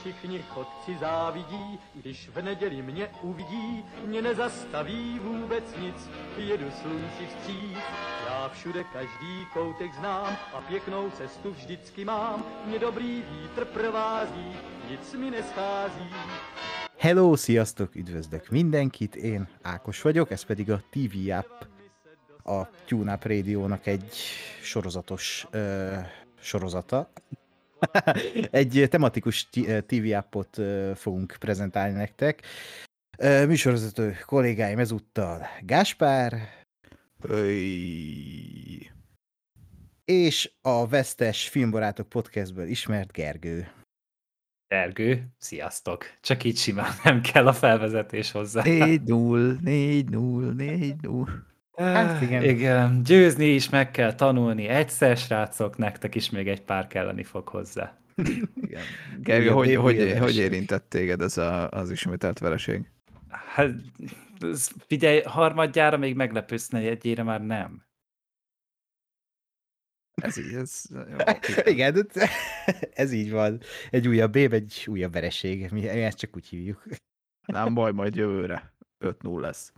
všichni chodci závidí, když v neděli mě uvidí, mě nezastaví vůbec nic, jedu slunci vstříc. Já všude každý koutek znám a pěknou cestu vždycky mám, mě dobrý vítr provází, nic mi neschází. Hello, sziasztok, üdvözlök mindenkit, én Ákos vagyok, ez pedig a TV App, a TuneUp Radio-nak egy sorozatos ö, sorozata. egy tematikus TV appot fogunk prezentálni nektek. Műsorvezető kollégáim ezúttal Gáspár, Öy. és a Vesztes Filmbarátok podcastből ismert Gergő. Gergő, sziasztok! Csak így simán nem kell a felvezetés hozzá. 4-0, 4-0, 4-0. Hát igen. igen. Győzni is meg kell tanulni egyszer, srácok, nektek is még egy pár kelleni fog hozzá. Igen. Gergő, hogy, hogy, újabb hogy vereség. érintett téged ez a, az ismételt vereség? Hát, figyelj, harmadjára még meglepősz, negyedjére már nem. Ez így, ez... Jó, Igen, ez így van. Egy újabb év, egy újabb vereség. Mi ezt csak úgy hívjuk. Nem baj, majd jövőre 5-0 lesz.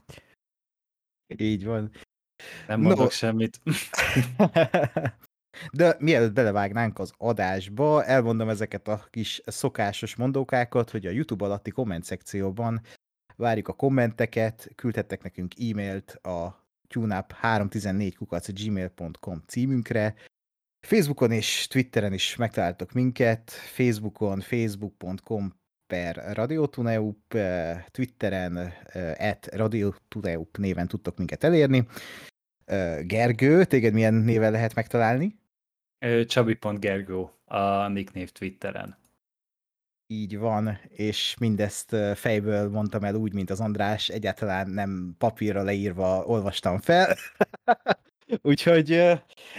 Így van. Nem No. mondok semmit. De mielőtt belevágnánk az adásba, elmondom ezeket a kis szokásos mondókákat, hogy a YouTube alatti komment szekcióban várjuk a kommenteket, küldhettek nekünk e-mailt a tuneup314 gmail.com címünkre, Facebookon és Twitteren is megtaláltok minket, Facebookon facebook.com per radiotuneup, eh, Twitteren eh, at radiotuneup néven tudtok minket elérni. Eh, Gergő, téged milyen néven lehet megtalálni? Ö, Csabi.gergó a nicknév Twitteren. Így van, és mindezt fejből mondtam el úgy, mint az András, egyáltalán nem papírra leírva olvastam fel. Úgyhogy,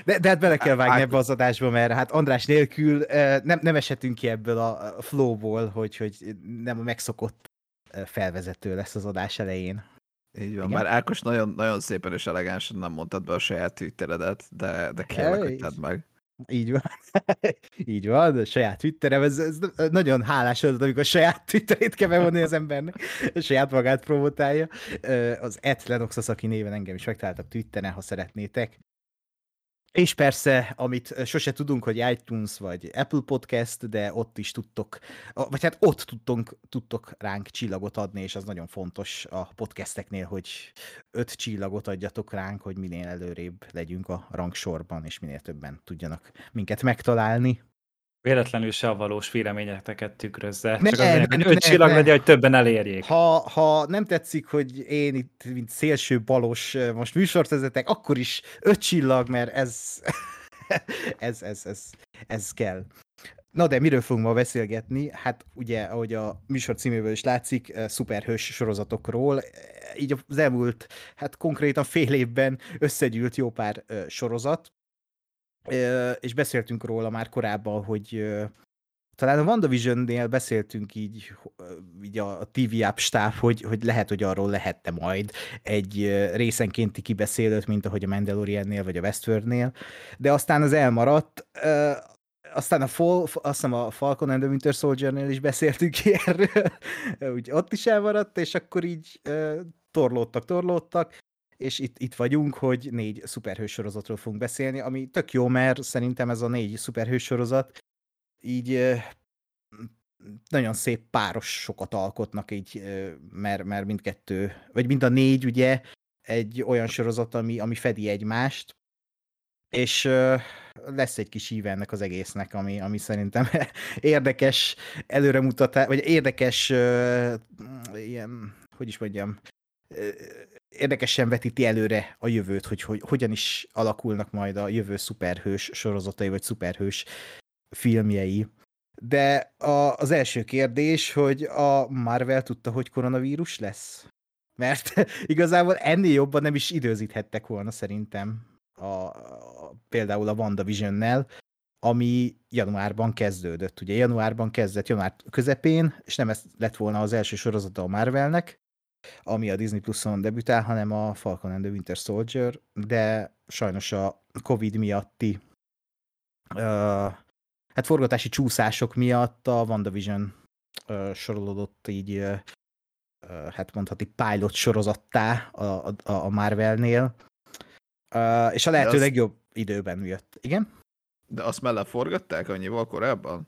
de, de hát bele kell vágni ebbe az adásba, mert hát András nélkül nem, nem eshetünk ki ebből a flowból, hogy, hogy nem a megszokott felvezető lesz az adás elején. Így van, Igen? már Ákos nagyon, nagyon szépen és elegánsan nem mondtad be a saját Twitteredet, de, de kérlek, hogy tedd meg. Így van. Így van, a saját Twitterem, ez, ez nagyon hálás az, amikor a saját Twitterét kell bevonni az embernek, a saját magát promotálja. Az et Lenoxosaki néven engem is megtaláltak Twitteren, ha szeretnétek. És persze, amit sose tudunk, hogy iTunes vagy Apple Podcast, de ott is tudtok, vagy hát ott tudtunk, tudtok ránk csillagot adni, és az nagyon fontos a podcasteknél, hogy öt csillagot adjatok ránk, hogy minél előrébb legyünk a rangsorban, és minél többen tudjanak minket megtalálni. Véletlenül se a valós véleményeteket tükrözze. Ne, csak azért, ne, hogy ne, öt csillag ne. legyen, hogy többen elérjék. Ha, ha nem tetszik, hogy én itt, mint szélső balos most műsort vezetek, akkor is öt csillag, mert ez, ez, ez, ez, ez kell. Na de miről fogunk ma beszélgetni? Hát ugye, ahogy a műsor címéből is látszik, szuperhős sorozatokról. Így az elmúlt, hát konkrétan fél évben összegyűlt jó pár sorozat, és beszéltünk róla már korábban, hogy talán a WandaVision-nél beszéltünk így, így a TV App stáb, hogy, hogy lehet, hogy arról lehette majd egy részenkénti kibeszélőt, mint ahogy a Mandaloriannél vagy a Westworldnél, de aztán az elmaradt. Aztán a, Fal, azt hiszem a Falcon and the Winter Soldier-nél is beszéltünk erről, úgy ott is elmaradt, és akkor így torlódtak, torlódtak, és itt, itt vagyunk, hogy négy szuperhős sorozatról fogunk beszélni, ami tök jó, mert szerintem ez a négy szuperhős sorozat így nagyon szép párosokat alkotnak így, mert, mert mindkettő, vagy mind a négy ugye egy olyan sorozat, ami, ami fedi egymást, és lesz egy kis íve ennek az egésznek, ami, ami szerintem érdekes előremutatás, vagy érdekes ilyen, hogy is mondjam, érdekesen vetíti előre a jövőt, hogy, hogy hogyan is alakulnak majd a jövő szuperhős sorozatai, vagy szuperhős filmjei. De a, az első kérdés, hogy a Marvel tudta, hogy koronavírus lesz? Mert igazából ennél jobban nem is időzíthettek volna szerintem a, a, például a WandaVision-nel, ami januárban kezdődött. Ugye januárban kezdett, január közepén, és nem ez lett volna az első sorozata a Marvelnek, ami a Disney Plus-on debütál, hanem a Falcon and the Winter Soldier, de sajnos a Covid miatti uh, hát forgatási csúszások miatt a WandaVision ö, sorolódott így, ö, ö, hát mondhatni pilot sorozattá a, a, a Marvelnél, ö, és a lehető legjobb időben jött. Igen? De azt mellett forgatták annyival korábban?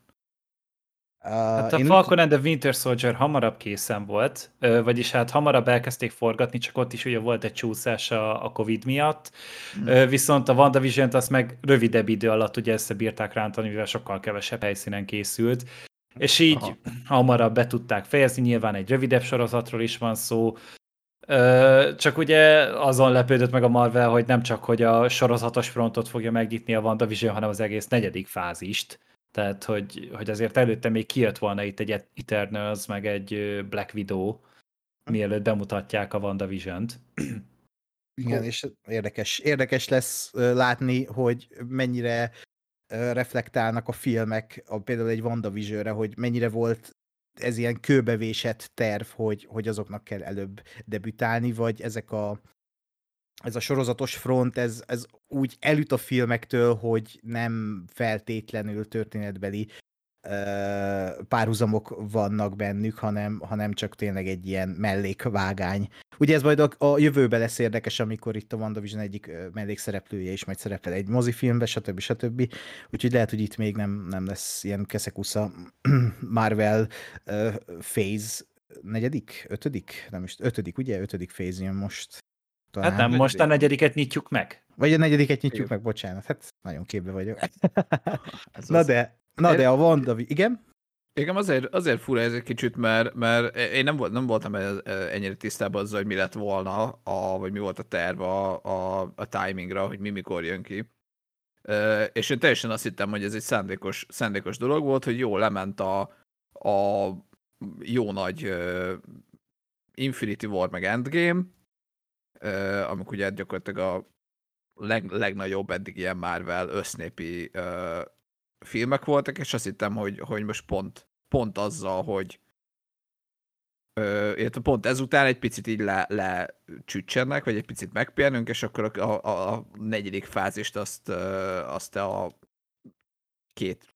Uh, Hát a én úgy- Falcon and the Winter Soldier hamarabb készen volt, vagyis hát hamarabb elkezdték forgatni, csak ott is ugye volt egy csúszás a, a Covid miatt, Hmm. Viszont a WandaVision-t azt meg rövidebb idő alatt ugye összebírták rántani, mivel sokkal kevesebb helyszínen készült, és így Aha. hamarabb be tudták fejezni, nyilván egy rövidebb sorozatról is van szó, csak ugye azon lepődött meg a Marvel, hogy nem csak, hogy a sorozatos frontot fogja megnyitni a WandaVision, hanem az egész negyedik fázist. Tehát, hogy, hogy azért előtte még kijött volna itt egy Eternals, meg egy Black Widow, mielőtt bemutatják a WandaVision-t. Igen, és érdekes, érdekes lesz látni, hogy mennyire reflektálnak a filmek, a, például egy WandaVision-re, hogy mennyire volt ez ilyen kőbevésett terv, hogy, hogy azoknak kell előbb debütálni, vagy ezek a ez a sorozatos front, ez, ez úgy elüt a filmektől, hogy nem feltétlenül történetbeli párhuzamok vannak bennük, hanem, hanem csak tényleg egy ilyen mellékvágány. Ugye ez majd a, a jövőben lesz érdekes, amikor itt a WandaVision egyik mellékszereplője is majd szerepel egy mozifilmbe, stb. stb. Úgyhogy lehet, hogy itt még nem, nem lesz ilyen keszekusza Marvel ö, phase negyedik, ötödik? Nem is, ötödik, ugye? Ötödik phase jön most. Talán. Hát nem, most a negyediket nyitjuk meg. Vagy a negyediket nyitjuk Igen. meg, bocsánat. Hát nagyon képbe vagyok. Ez na az- de, na de a WandaVision, igen? Igen, azért, azért fura ez egy kicsit, mert, mert én nem, volt, nem voltam ennyire tisztában azzal, hogy mi lett volna, a, vagy mi volt a terv a, a, a timingra, hogy mi mikor jön ki. És én teljesen azt hittem, hogy ez egy szándékos, szándékos dolog volt, hogy jó, lement a, a jó nagy Infinity War meg Endgame, amik ugye gyakorlatilag a leg, legnagyobb eddig ilyen Marvel össznépi ö, filmek voltak, és azt hittem, hogy, hogy most pont, pont azzal, hogy illetve pont ezután egy picit így le, lecsütsenek, vagy egy picit megpihenünk, és akkor a, a, a negyedik fázist azt, ö, azt a két,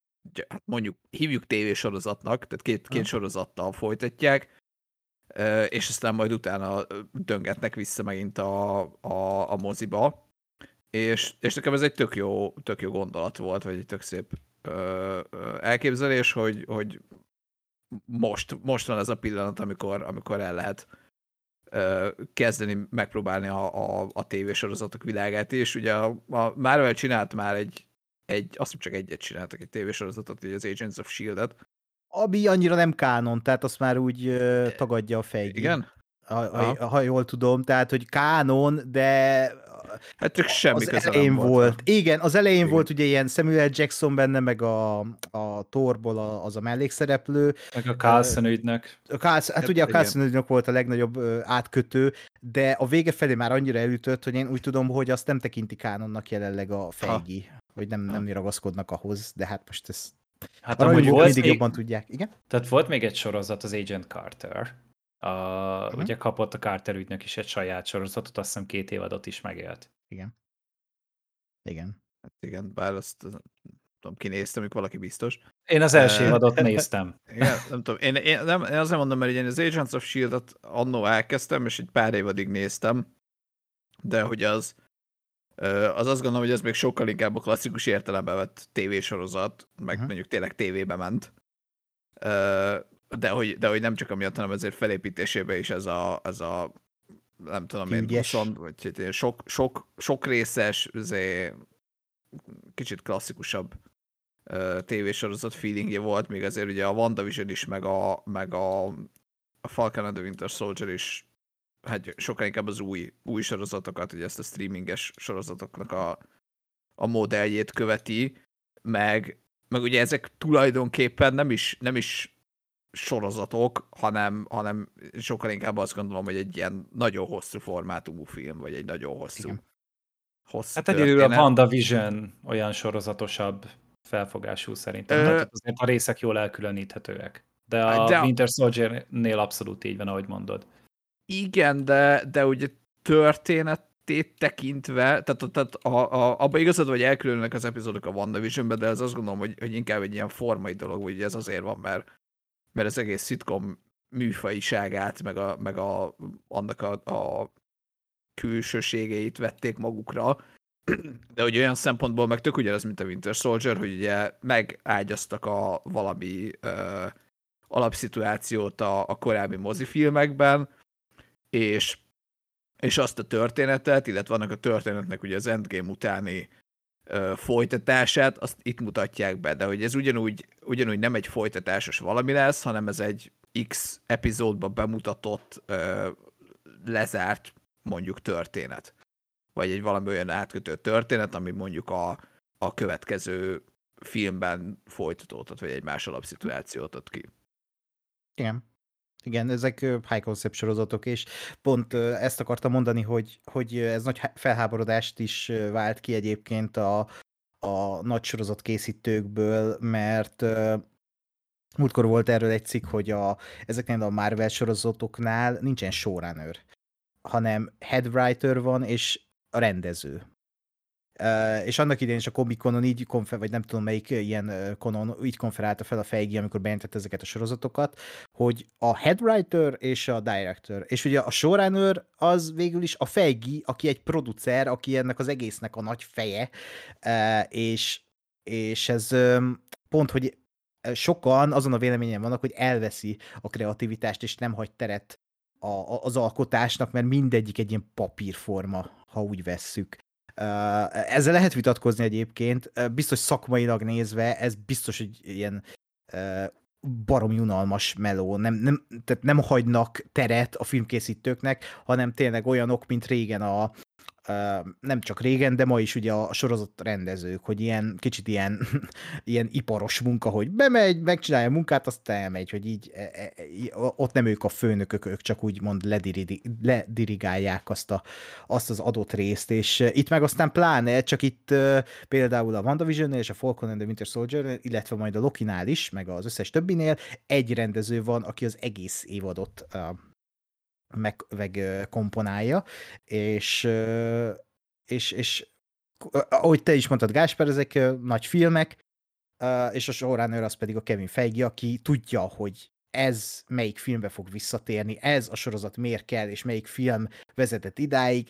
hát mondjuk hívjuk tévésorozatnak, tehát két, két sorozattal folytatják, és aztán majd utána döngetnek vissza megint a, a, a moziba, és, és nekem ez egy tök jó, tök jó gondolat volt, vagy egy tök szép ö, elképzelés, hogy, hogy most, most van ez a pillanat, amikor, amikor el lehet ö, kezdeni megpróbálni a, a, a tévésorozatok világát, és ugye a, a Marvel csinált már egy, egy, azt csak egyet csináltak, egy tévésorozatot, ugye az Agents of S.H.I.E.L.D.-et. Ami annyira nem kánon, tehát azt már úgy ö, tagadja a fejgi. Igen? Ha, ha, ha jól tudom, tehát, hogy kánon, de Hát csak semmi az elején volt. volt. Igen, az elején Igen. volt ugye ilyen Samuel Jackson benne, meg a, a Thorból a, az a mellékszereplő. Meg a Carlson ügynök. A Carlson, hát Hát ugye a. Carlson ügynök volt a legnagyobb átkötő, de a vége felé már annyira elütött, hogy én úgy tudom, hogy azt nem tekinti kánonnak jelenleg a fejgi, hogy nem, nem ragaszkodnak ahhoz, de hát most ez Hát a amúgy volt mindig még, jobban tudják. Igen? tehát volt még egy sorozat, az Agent Carter. A, Mhm. Ugye kapott a Carter ügynök is egy saját sorozatot, azt hiszem két évadot is megélt. Igen. Igen. Hát igen, bár azt nem tudom, kinéztem, hogy valaki biztos. Én az első évadot néztem. Igen, nem tudom. Én, én, nem, én azért mondom, mert én az Agents of S.H.I.E.L.D.-et annó elkezdtem, és egy pár évadig néztem, de hogy az, az azt gondolom, hogy ez még sokkal inkább a klasszikus értelemben vett tévésorozat, meg Aha. mondjuk tényleg tévébe ment. De hogy, de hogy nem csak amiatt, hanem azért felépítésében is ez a, ez a nem tudom én, Ügyes. 20, vagy sok, sok, sok részes, azért kicsit klasszikusabb tévésorozat feelingje volt, még azért ugye a WandaVision is, meg a, meg a, a Falcon and the Winter Soldier is hát sokkal inkább az új, új sorozatokat, ugye ezt a streaminges sorozatoknak a, a modelljét követi, meg, meg ugye ezek tulajdonképpen nem is, nem is sorozatok, hanem, hanem sokkal inkább azt gondolom, hogy egy ilyen nagyon hosszú formátumú film, vagy egy nagyon hosszú, Igen. hosszú Hát egyedül a. WandaVision olyan sorozatosabb felfogású szerintem. Ö-. Tehát azért a részek jól elkülöníthetőek. De a De a- Winter Soldier-nél abszolút így van, ahogy mondod. Igen, de, de ugye történetét tekintve, tehát, tehát a, a, abban igazad, hogy elkülönülnek az epizódok a WandaVision-be, de ez azt gondolom, hogy, hogy inkább egy ilyen formai dolog, hogy ez azért van, mert mert az egész szitkom műfajiságát, meg, a, meg a, annak a, a külsőségeit vették magukra, de ugye olyan szempontból meg tök ugyanaz, mint a Winter Soldier, hogy ugye megágyaztak a valami ö, alapszituációt a, a korábbi mozifilmekben, és, és azt a történetet, illetve vannak a történetnek ugye az Endgame utáni ö, folytatását, azt itt mutatják be, de hogy ez ugyanúgy, ugyanúgy nem egy folytatásos valami lesz, hanem ez egy X epizódba bemutatott, ö, lezárt mondjuk történet. Vagy egy valami olyan átkötő történet, ami mondjuk a, a következő filmben folytatódhat, vagy egy más alapszituációt ad ki. Igen. Igen, ezek high concept sorozatok, és pont ezt akartam mondani, hogy, hogy ez nagy felháborodást is vált ki egyébként a, a nagy sorozat készítőkből, mert múltkor volt erről egy cikk, hogy a, ezeknél a Marvel sorozatoknál nincsen showrunner, hanem head writer van, és a rendező. És annak idején is a Comic Conon így konfer, vagy nem tudom melyik ilyen konon, így konferálta fel a fejgi, amikor bejelentette ezeket a sorozatokat, hogy a head writer és a director, és ugye a showrunner az végül is a fejgi, aki egy producer, aki ennek az egésznek a nagy feje, és, és ez pont, hogy sokan azon a véleményen vannak, hogy elveszi a kreativitást, és nem hagy teret a, az alkotásnak, mert mindegyik egy ilyen papírforma, ha úgy vesszük. Ezzel lehet vitatkozni egyébként, biztos szakmailag nézve, ez biztos, hogy ilyen barom unalmas meló, nem, nem, tehát nem hagynak teret a filmkészítőknek, hanem tényleg olyanok, mint régen a, nem csak régen, de ma is ugye a sorozat rendezők, hogy ilyen kicsit ilyen, ilyen iparos munka, hogy bemegy, megcsinálja a munkát, azt elmegy, hogy így e, e, e, ott nem ők a főnökök, ők csak úgymond ledirigálják azt, a, azt az adott részt, és itt meg aztán pláne, csak itt például a wandavision és a Falcon and the Winter soldier illetve majd a Lokinál is, meg az összes többinél egy rendező van, aki az egész évadot meg, meg komponálja, és, és, és ahogy te is mondtad, Gásper, ezek nagy filmek, és a showrunner az pedig a Kevin Feige, aki tudja, hogy ez melyik filmbe fog visszatérni, ez a sorozat miért kell, és melyik film vezetett idáig.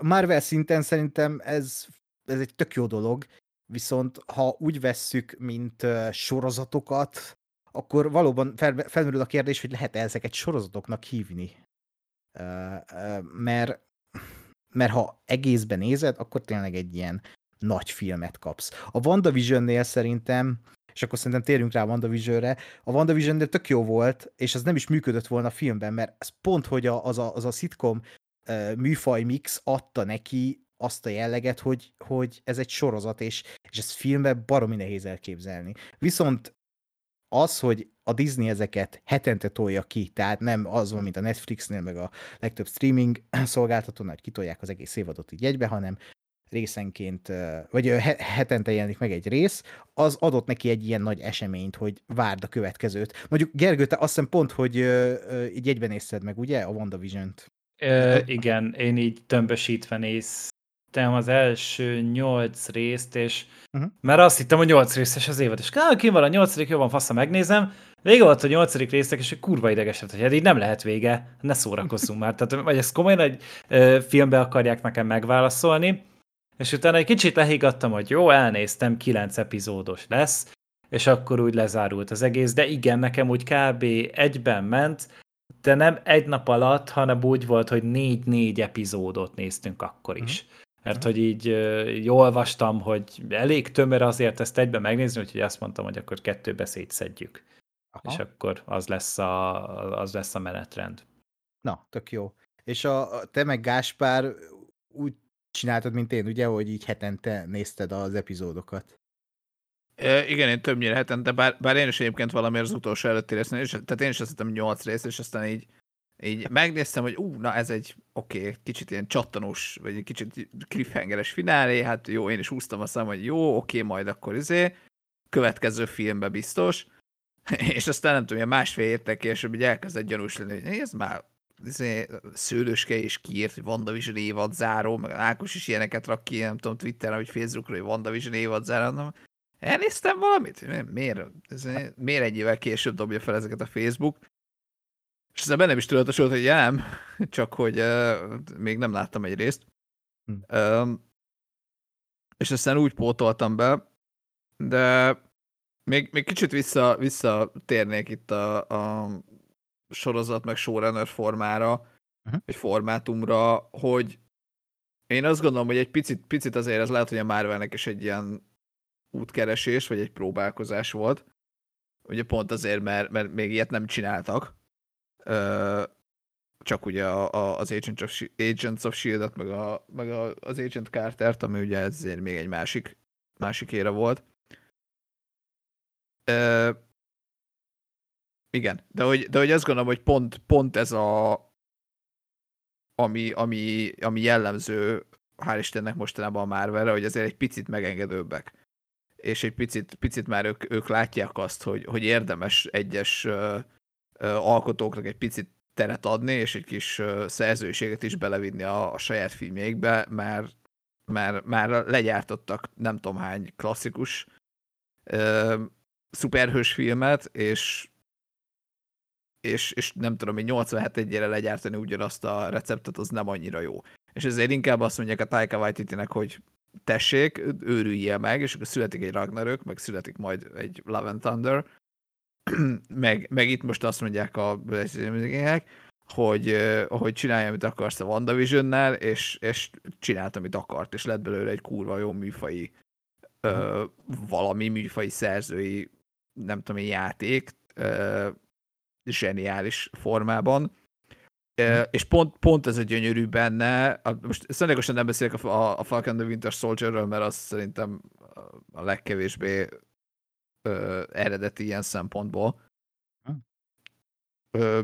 Marvel szinten szerintem ez, ez egy tök jó dolog, viszont ha úgy vesszük, mint sorozatokat, akkor valóban fel, felmerül a kérdés, hogy lehet-e ezeket sorozatoknak hívni. Mert, mert ha egészben nézed, akkor tényleg egy ilyen nagy filmet kapsz. A WandaVision-nél szerintem, és akkor szerintem térjünk rá a WandaVision-re, a WandaVision-nél tök jó volt, és az nem is működött volna a filmben, mert ez pont, hogy az, a, az a sitcom műfaj mix adta neki azt a jelleget, hogy, hogy ez egy sorozat, és, és ez filmben baromi nehéz elképzelni. Viszont az, hogy a Disney ezeket hetente tolja ki, tehát nem az van, mint a Netflixnél, meg a legtöbb streaming szolgáltatónál, hogy kitolják az egész évadot így egybe, hanem részenként, vagy hetente jelenik meg egy rész, az adott neki egy ilyen nagy eseményt, hogy várd a következőt. Mondjuk Gergő, te azt hiszem pont, hogy így egyben nézted meg, ugye, a WandaVision-t? Ö, igen, én így tömbösítve néz, megnéztem az első nyolc részt, és uh-huh. mert azt hittem, hogy nyolc részes az évad, és ah, ki van a nyolcadik, jobban fassa megnézem, vége volt a nyolcadik résznek, és kurva ideges lett, hogy hát így nem lehet vége, ne szórakozzunk már. Tehát, vagy ezt komolyan egy ö, filmbe akarják nekem megválaszolni, és utána egy kicsit lehiggadtam, hogy jó, elnéztem, kilenc epizódos lesz, és akkor úgy lezárult az egész, de igen, nekem úgy kb. egyben ment, de nem egy nap alatt, hanem úgy volt, hogy négy-négy epizódot néztünk akkor is. Uh-huh. Mert hogy így jól olvastam, hogy elég tömör azért ezt egyben megnézni, úgyhogy azt mondtam, hogy akkor kettőbe szétszedjük. Aha. És akkor az lesz, a, az lesz a menetrend. Na, tök jó. És a, a te meg Gáspár úgy csináltad, mint én, ugye, hogy így hetente nézted az epizódokat. E, igen, én többnyire hetente, bár, bár én is egyébként valamiért az utolsó előtti résznél, és, tehát én is azt hittem 8 rész, és aztán így így megnéztem, hogy ú, na ez egy oké, okay, kicsit ilyen csattanós, vagy egy kicsit cliffhangeres finálé, hát jó, én is húztam a szám, hogy jó, oké, okay, majd akkor izé, következő filmbe biztos, és aztán nem tudom, ilyen másfél értek később, hogy elkezdett gyanús lenni, hogy ez már izé, szőlőske és kiírt, hogy WandaVision évad záró, meg Ákos is ilyeneket rak ki, nem tudom, Twitteren, vagy Facebookra, hogy WandaVision évad záró, nem, elnéztem valamit? Miért, miért egy évvel később dobja fel ezeket a Facebook? És ezzel bennem is tudatosult, hogy ja, nem, csak hogy uh, még nem láttam egy részt. Hm. Um, és aztán úgy pótoltam be, de még, még kicsit vissza, visszatérnék itt a, a sorozat meg showrunner formára, uh-huh. vagy formátumra, hogy én azt gondolom, hogy egy picit, picit azért ez lehet, hogy a Marvelnek is egy ilyen útkeresés, vagy egy próbálkozás volt. Ugye pont azért, mert, mert még ilyet nem csináltak. Csak ugye a, a, az Agents of, Agents of S.H.I.E.L.D.-et, meg, a, meg a, az Agent Carter-t, ami ugye ezért még egy másik, másik ére volt. Ö, igen, de hogy, de hogy azt gondolom, hogy pont, pont ez a ami, ami, ami jellemző, hál' Istennek mostanában a Marvelre, hogy azért egy picit megengedőbbek. És egy picit, picit már ők, ők látják azt, hogy, hogy érdemes egyes alkotóknak egy picit teret adni, és egy kis szerzőséget is belevinni a, a saját filmjékbe, mert, mert már legyártottak nem tudom hány klasszikus ö, szuperhős filmet, és és, és nem tudom, hogy 87 egyére legyártani ugyanazt a receptet, az nem annyira jó. És ezért inkább azt mondják a Taika waititi hogy tessék, őrüljél meg, és akkor születik egy Ragnarök, meg születik majd egy Love and Thunder, meg, meg itt most azt mondják a hogy, hogy csinálja, amit akarsz a WandaVision-nel, és, és csinált, amit akart, és lett belőle egy kurva jó műfai ö, valami műfai szerzői, nem tudom, játék, ö, zseniális formában. Mm. És pont, pont ez a gyönyörű benne, most szándékosan nem beszélek a, a Falcon the Winter Soldierről, mert az szerintem a legkevésbé ö, eredeti ilyen szempontból. Mm. Ö,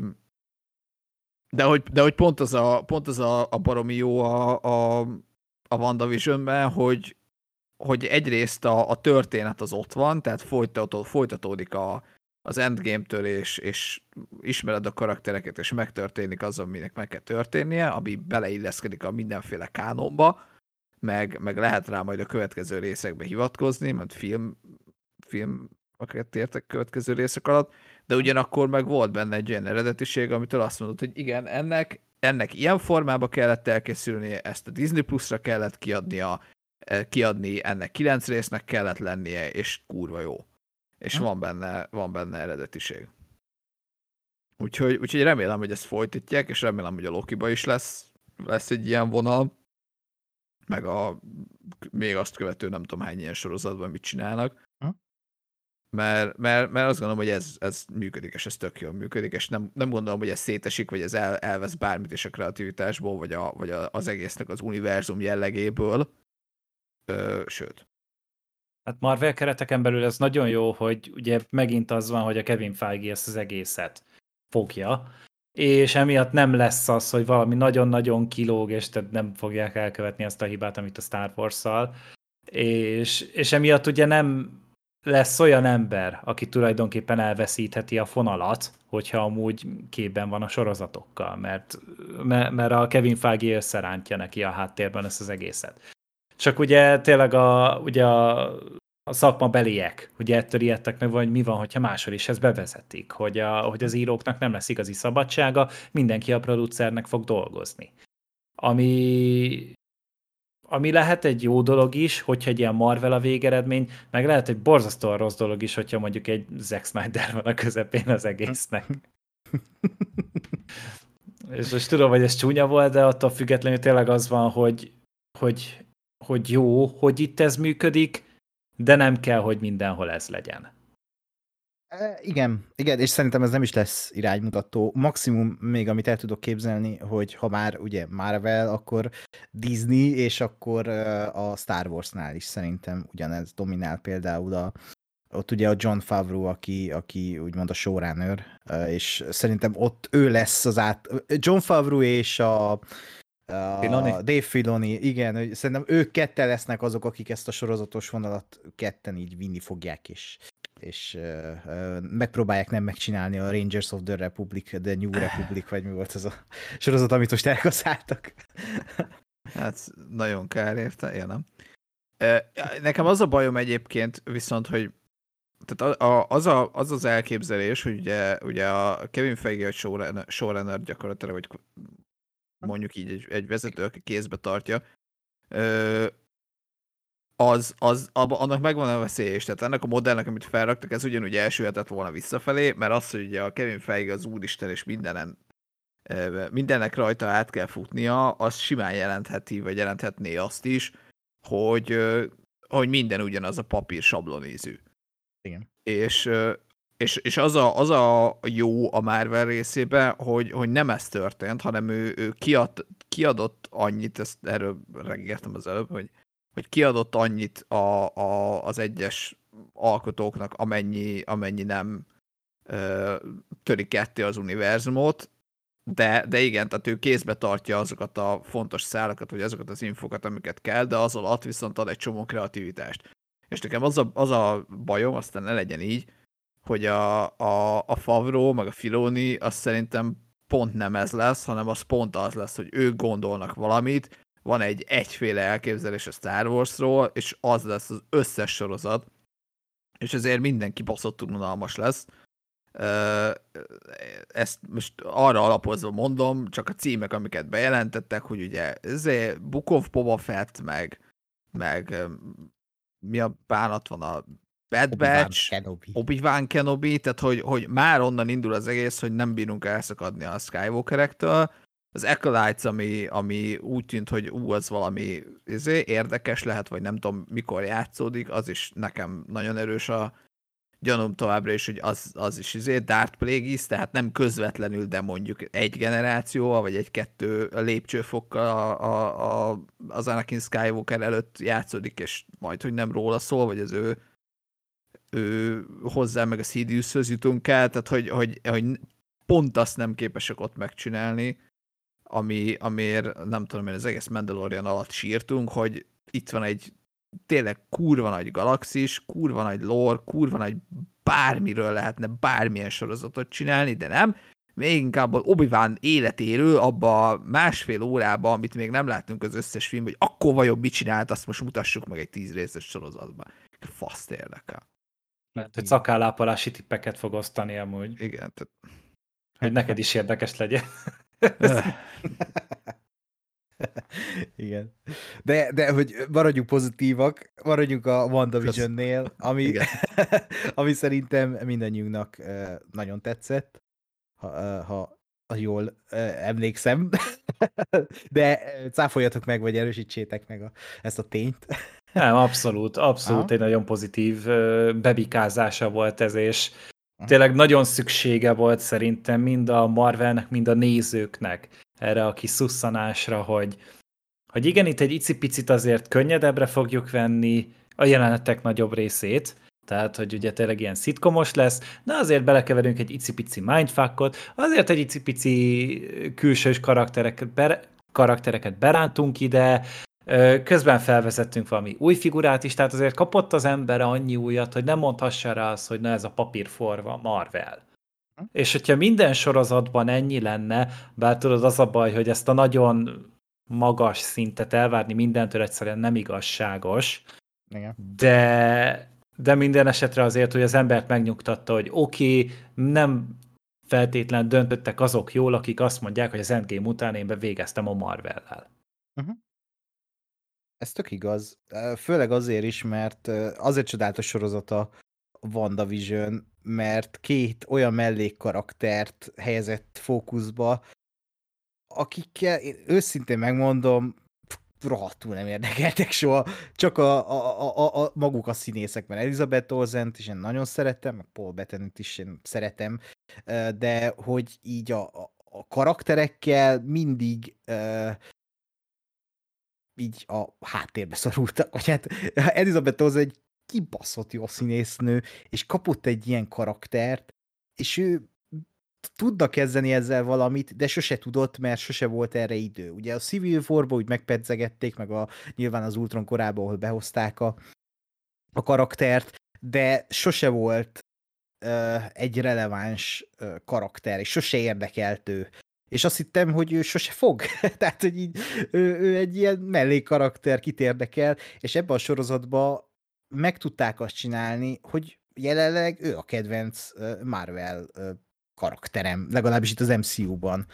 de hogy, de hogy pont az a, pont az a, a baromi jó a, a, a WandaVision-ben, hogy, hogy egyrészt a, a történet az ott van, tehát folytató, folytatódik a, az endgame-től, és, és ismered a karaktereket, és megtörténik az, aminek meg kell történnie, ami beleilleszkedik a mindenféle kánonba, meg, meg lehet rá majd a következő részekbe hivatkozni, mert film, film akiket értek következő részek alatt, de ugyanakkor meg volt benne egy olyan eredetiség, amitől azt mondod, hogy igen, ennek, ennek ilyen formába kellett elkészülnie, ezt a Disney Plus-ra kellett kiadnia, eh, kiadni, ennek kilenc résznek kellett lennie, és kurva jó és van benne, van benne eredetiség. Úgyhogy, úgyhogy remélem, hogy ezt folytatják, és remélem, hogy a Loki-ba is lesz, lesz egy ilyen vonal, meg a még azt követő nem tudom hány ilyen sorozatban mit csinálnak. Mert, mert, mert azt gondolom, hogy ez, ez működik, és ez tök jól működik, és nem, nem gondolom, hogy ez szétesik, vagy ez el, elvesz bármit is a kreativitásból, vagy, a, vagy a, az egésznek az univerzum jellegéből. Ö, sőt. Hát Marvel kereteken belül ez nagyon jó, hogy ugye megint az van, hogy a Kevin Feige ezt az egészet fogja, és emiatt nem lesz az, hogy valami nagyon-nagyon kilóg, és tehát nem fogják elkövetni azt a hibát, amit a Star Wars-szal, és, és emiatt ugye nem lesz olyan ember, aki tulajdonképpen elveszítheti a fonalat, hogyha amúgy képben van a sorozatokkal, mert, mert a Kevin Feige összerántja neki a háttérben ezt az egészet. Csak ugye tényleg a, ugye a, a szakma beliek, ugye ettől ijedtek meg, vagy mi van, hogyha máshol is ezt bevezetik, hogy, a, hogy az íróknak nem lesz igazi szabadsága, mindenki a producernek fog dolgozni. Ami, ami lehet egy jó dolog is, hogyha egy ilyen Marvel a végeredmény, meg lehet egy borzasztóan rossz dolog is, hogyha mondjuk egy Zack Snyder van a közepén az egésznek. És most tudom, hogy ez csúnya volt, de attól függetlenül tényleg az van, hogy, hogy hogy jó, hogy itt ez működik, de nem kell, hogy mindenhol ez legyen. Igen, igen, és szerintem ez nem is lesz iránymutató. Maximum még, amit el tudok képzelni, hogy ha már ugye Marvel, akkor Disney, és akkor a Star Warsnál is szerintem ugyanez dominál például a, ott ugye a John Favreau, aki, aki úgymond a showrunner, és szerintem ott ő lesz az át... John Favreau és a Filoni? Dave Filoni, igen, hogy szerintem ők ketten lesznek azok, akik ezt a sorozatos vonalat ketten így vinni fogják, és, és uh, uh, megpróbálják nem megcsinálni a Rangers of the Republic, The New Republic, vagy mi volt ez a sorozat, amit most elkaszáltak. hát nagyon kár érte, én nem. Nekem az a bajom egyébként viszont, hogy tehát a- a- az, a, az az elképzelés, hogy ugye, ugye a Kevin Feige, a showrunner, showrunner gyakorlatilag, vagy mondjuk így egy, egy vezető, aki kézbe tartja, ö, az, az, abba, annak megvan a veszélye is. Tehát ennek a modellnek, amit felraktak, ez ugyanúgy elsülhetett volna visszafelé, mert az, hogy ugye a Kevin Feige az úristen, és mindenen, mindennek rajta át kell futnia, az simán jelentheti, vagy jelenthetné azt is, hogy, hogy minden ugyanaz a papír sablonízű. Igen. És, és, és az, a, az a jó a Marvel részében, hogy, hogy nem ez történt, hanem ő, ő kiad, kiadott annyit, ezt erről reggeltem az előbb, hogy, hogy kiadott annyit a, a, az egyes alkotóknak, amennyi, amennyi nem ö, törik ketté az univerzumot, de, de igen, tehát ő kézbe tartja azokat a fontos szálakat, vagy azokat az infokat, amiket kell, de az alatt viszont ad egy csomó kreativitást. És nekem az a, az a bajom, aztán ne legyen így, hogy a, a, a Favro, meg a Filoni, az szerintem pont nem ez lesz, hanem az pont az lesz, hogy ők gondolnak valamit, van egy egyféle elképzelés a Star Warsról, és az lesz az összes sorozat, és ezért mindenki baszott unalmas lesz. Ezt most arra alapozva mondom, csak a címek, amiket bejelentettek, hogy ugye ezért Book of Boba Fett, meg, meg mi a bánat van a Bad Batch, Kenobi. Obi-Wan Kenobi, tehát hogy, hogy már onnan indul az egész, hogy nem bírunk elszakadni a Skywalkerektől. Az Acolytes, ami, ami úgy tűnt, hogy ú, az valami izé, érdekes lehet, vagy nem tudom mikor játszódik, az is nekem nagyon erős a gyanúm továbbra is, hogy az, az is izé, Darth Plagueis, tehát nem közvetlenül, de mondjuk egy generációval, vagy egy-kettő lépcsőfokkal a, a, a, az Anakin Skywalker előtt játszódik, és majd, hogy nem róla szól, vagy az ő ő hozzá meg a Sidioushoz jutunk el, tehát hogy, hogy, hogy pont azt nem képesek ott megcsinálni, ami, amiért nem tudom én az egész Mandalorian alatt sírtunk, hogy itt van egy tényleg kurva nagy galaxis, kurva nagy lore, kurva nagy bármiről lehetne bármilyen sorozatot csinálni, de nem. Még inkább az obi életéről abba a másfél órába, amit még nem láttunk az összes film, hogy akkor vajon mit csinált, azt most mutassuk meg egy tíz részes sorozatban. Faszt érdekel. Lehet, hogy szakállápolási tippeket fog osztani amúgy, Igen, tehát hogy neked is érdekes legyen. Igen. De, de hogy maradjunk pozitívak, maradjunk a WandaVision-nél, ami, Igen. ami szerintem mindannyiunknak nagyon tetszett, ha, ha jól emlékszem. De cáfoljatok meg, vagy erősítsétek meg a, ezt a tényt. Nem, abszolút, abszolút Aha. egy nagyon pozitív bebikázása volt ez, és Aha. tényleg nagyon szüksége volt szerintem mind a Marvelnek, mind a nézőknek erre a kis szusszanásra, hogy, hogy igen, itt egy icipicit azért könnyedebbre fogjuk venni a jelenetek nagyobb részét, tehát, hogy ugye tényleg ilyen szitkomos lesz, de azért belekeverünk egy icipici mindfuckot, azért egy icipici külsős karaktereket, ber, karaktereket berántunk ide, közben felvezettünk valami új figurát is, tehát azért kapott az ember annyi újat, hogy nem mondhassa rá azt, hogy na ez a papírforva Marvel. És hogyha minden sorozatban ennyi lenne, bár tudod, az a baj, hogy ezt a nagyon magas szintet elvárni mindentől egyszerűen nem igazságos, Igen. de, de minden esetre azért, hogy az embert megnyugtatta, hogy oké, okay, nem feltétlen döntöttek azok jól, akik azt mondják, hogy az Endgame után én bevégeztem a Marvellel. Ez tök igaz. Főleg azért is, mert azért csodálatos sorozata WandaVision, mert két olyan mellékkaraktert helyezett fókuszba, akikkel én őszintén megmondom, rohadtul nem érdekeltek soha, csak a, a, a, a, maguk a színészek, mert Elizabeth Olsen-t is én nagyon szeretem, meg Paul Bettany-t is én szeretem, de hogy így a, a, karakterekkel mindig így a háttérbe szorultak, vagy hát Elizabeth Olsen egy kibaszott jó színésznő, és kapott egy ilyen karaktert, és ő tudna kezdeni ezzel valamit, de sose tudott, mert sose volt erre idő. Ugye a Civil War-ba úgy megpedzegették, meg a, nyilván az Ultron korában, ahol behozták a, a karaktert, de sose volt ö, egy releváns ö, karakter, és sose érdekelt ő. És azt hittem, hogy ő sose fog. Tehát, hogy így, ő, ő egy ilyen mellékkarakter, kit érdekel, és ebben a sorozatban meg tudták azt csinálni, hogy jelenleg ő a kedvenc Marvel karakterem, legalábbis itt az MCU-ban,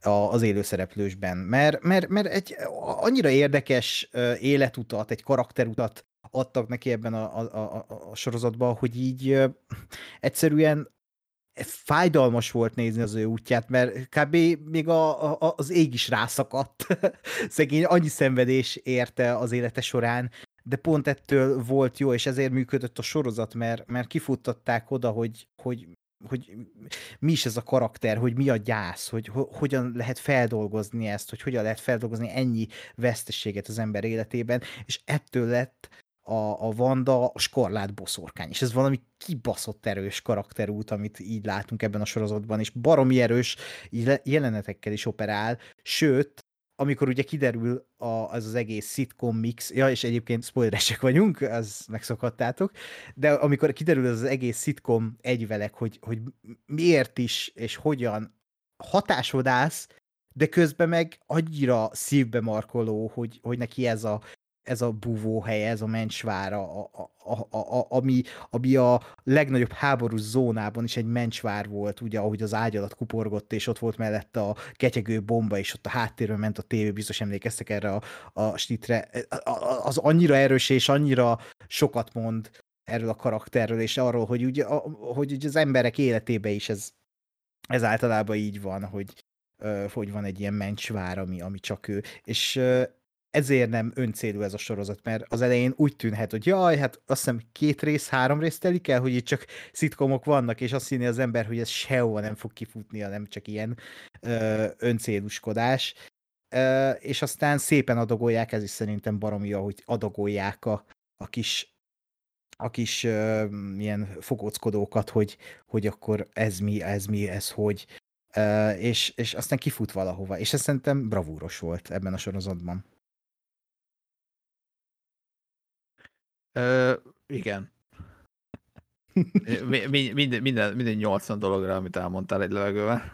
az élőszereplősben, mert, mert, mert egy annyira érdekes életutat, egy karakterutat adtak neki ebben a, a, a, a sorozatban, hogy így egyszerűen fájdalmas volt nézni az ő útját, mert kb. még a, a, az ég is rászakadt. Szegény annyi szenvedés érte az élete során, de pont ettől volt jó, és ezért működött a sorozat, mert, mert kifuttatták oda, hogy, hogy, hogy mi is ez a karakter, hogy mi a gyász, hogy ho, hogyan lehet feldolgozni ezt, hogy hogyan lehet feldolgozni ennyi veszteséget az ember életében, és ettől lett a, a Vanda a skorlát boszorkány, és ez valami kibaszott erős karakterút, amit így látunk ebben a sorozatban, és baromi erős jelenetekkel is operál, sőt, amikor ugye kiderül a, az az egész sitcom mix, ja, és egyébként spoileresek vagyunk, az megszokhattátok, de amikor kiderül az, az egész sitcom egyvelek, hogy, hogy miért is, és hogyan hatásodálsz, de közben meg annyira szívbe markoló, hogy, hogy neki ez a ez a búvóhely, ez a mencsvára, a, a, a, a, ami, ami a legnagyobb háborús zónában is egy mencsvár volt, ugye, ahogy az ágy alatt kuporgott, és ott volt mellette a ketyegő bomba, és ott a háttérben ment a tévé, biztos emlékeztek erre a, a stitre. Az annyira erős, és annyira sokat mond erről a karakterről, és arról, hogy, ugye, hogy ugye az emberek életébe is ez, ez általában így van, hogy, hogy van egy ilyen mencsvár, ami, ami csak ő. És ezért nem öncélú ez a sorozat, mert az elején úgy tűnhet, hogy jaj, hát azt hiszem két rész, három rész telik el, hogy itt csak szitkomok vannak, és azt hinni az ember, hogy ez sehova nem fog kifutni, hanem csak ilyen ö, öncéluskodás. Ö, és aztán szépen adagolják, ez is szerintem baromi, hogy adagolják a, a kis a kis ö, ilyen fogóckodókat, hogy, hogy akkor ez mi, ez mi, ez hogy, Uh, és, és aztán kifut valahova. És ez szerintem bravúros volt ebben a sorozatban. Igen. Mi, mi, minden, minden, minden 80 dologra, amit elmondtál egy levegővel.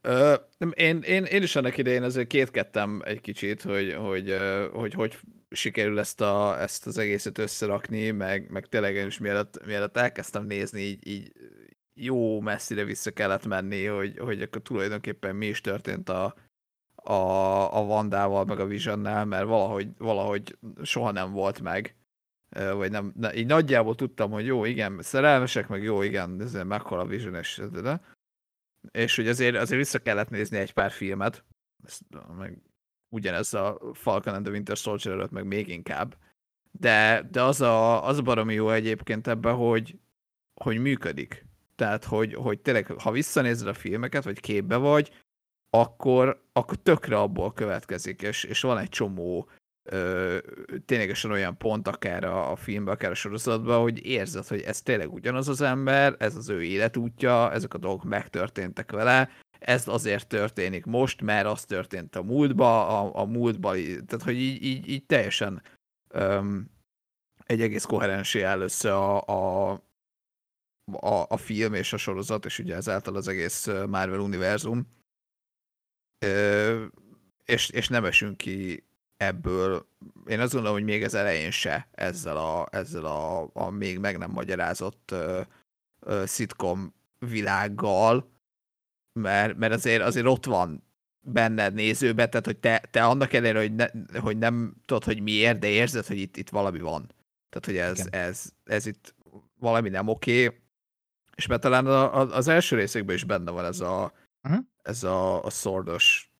Ö, én, én, én is annak idején azért kétkedtem egy kicsit, hogy hogy, hogy, hogy sikerül ezt, a, ezt az egészet összerakni, meg, meg tényleg én is mielőtt, mielőtt elkezdtem nézni, így, így jó messzire vissza kellett menni, hogy, hogy akkor tulajdonképpen mi is történt a, a, a Vandával, meg a Visionnál, mert valahogy, valahogy soha nem volt meg. Vagy nem, ne, így nagyjából tudtam, hogy jó, igen, szerelmesek, meg jó, igen, ez meghal a Vision, és, de, és hogy azért, azért vissza kellett nézni egy pár filmet, ezt, meg ugyanez a Falcon and the Winter Soldier előtt, meg még inkább. De, de az, a, az baromi jó egyébként ebben, hogy, hogy működik. Tehát, hogy, hogy tényleg, ha visszanézed a filmeket, vagy képbe vagy, akkor, akkor tökre abból következik, és, és van egy csomó ö, ténylegesen olyan pont, akár a, a filmben, akár a sorozatban, hogy érzed, hogy ez tényleg ugyanaz az ember, ez az ő életútja, ezek a dolgok megtörténtek vele, ez azért történik most, mert az történt a múltba, a, a múltban, tehát hogy így, így, így teljesen öm, egy egész koherensé áll össze a, a, a, a film és a sorozat, és ugye ezáltal az egész Marvel univerzum és, és nem esünk ki ebből. Én azt gondolom, hogy még az elején se ezzel a, ezzel a, a még meg nem magyarázott uh, uh, szitkom világgal, mert, mert azért, azért ott van benned nézőbe, tehát hogy te, te annak ellenére, hogy, ne, hogy nem tudod, hogy miért, de érzed, hogy itt, itt valami van. Tehát, hogy ez, ez, ez itt valami nem oké. És mert talán az első részekben is benne van ez a, uh-huh. Ez a, a szordos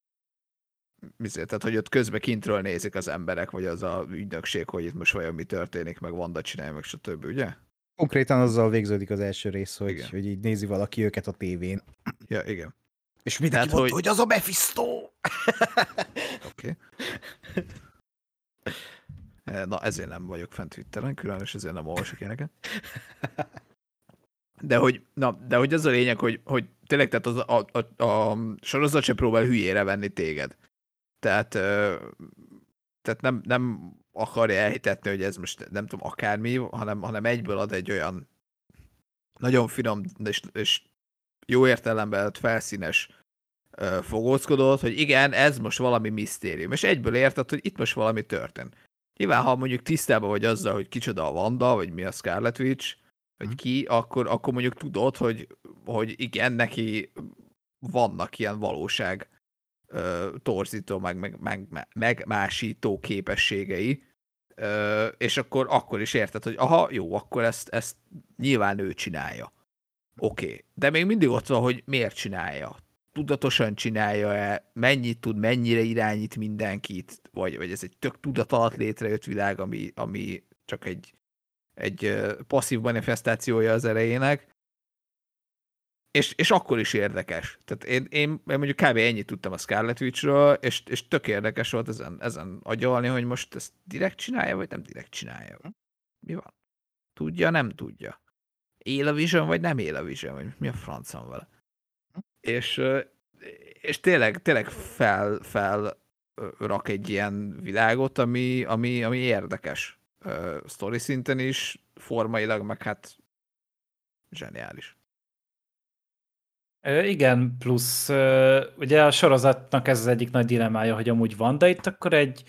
Mizért, tehát, hogy ott közben kintről nézik az emberek, vagy az a ügynökség, hogy itt most vajon mi történik, meg Vanda csinálja, meg stb., ugye? Konkrétan azzal végződik az első rész, hogy, igen. hogy így nézi valaki őket a tévén. Ja, igen. És mindenki Tehát, mondta, hogy... hogy az a Mephisto! Oké. Okay. Na, ezért nem vagyok fent Twitteren, különös ezért nem olvasok ilyeneket. De hogy, na, de hogy az a lényeg, hogy, hogy tényleg tehát az, a, a, a sorozat se próbál hülyére venni téged. Tehát, tehát nem, nem akarja elhitetni, hogy ez most nem tudom akármi, hanem, hanem egyből ad egy olyan nagyon finom és, és jó értelemben felszínes fogózkodott, hogy igen, ez most valami misztérium, és egyből érted, hogy itt most valami történt. Nyilván, ha mondjuk tisztában vagy azzal, hogy kicsoda a Wanda, vagy mi a Scarlet Witch, vagy ki, akkor, akkor mondjuk tudod, hogy, hogy igen, neki vannak ilyen valóság ö, torzító, meg, meg, meg, megmásító képességei, ö, és akkor, akkor is érted, hogy aha, jó, akkor ezt, ezt nyilván ő csinálja. Oké, okay. de még mindig ott van, hogy miért csinálja. Tudatosan csinálja-e, mennyit tud, mennyire irányít mindenkit, vagy, vagy ez egy tök tudat alatt létrejött világ, ami, ami csak egy, egy passzív manifestációja az elejének, és, és akkor is érdekes. Tehát én, én, én mondjuk kb. ennyit tudtam a Scarlet Witchről, és, és tök érdekes volt ezen, ezen agyalni, hogy most ezt direkt csinálja, vagy nem direkt csinálja. Mi van? Tudja, nem tudja. Él a Vision, vagy nem él a Vision, vagy mi a francon vele. És, és tényleg, tényleg fel, fel rak egy ilyen világot, ami, ami, ami érdekes. Uh, story szinten is, formailag, meg hát zseniális. Igen, plusz ugye a sorozatnak ez az egyik nagy dilemája, hogy amúgy van, de itt akkor egy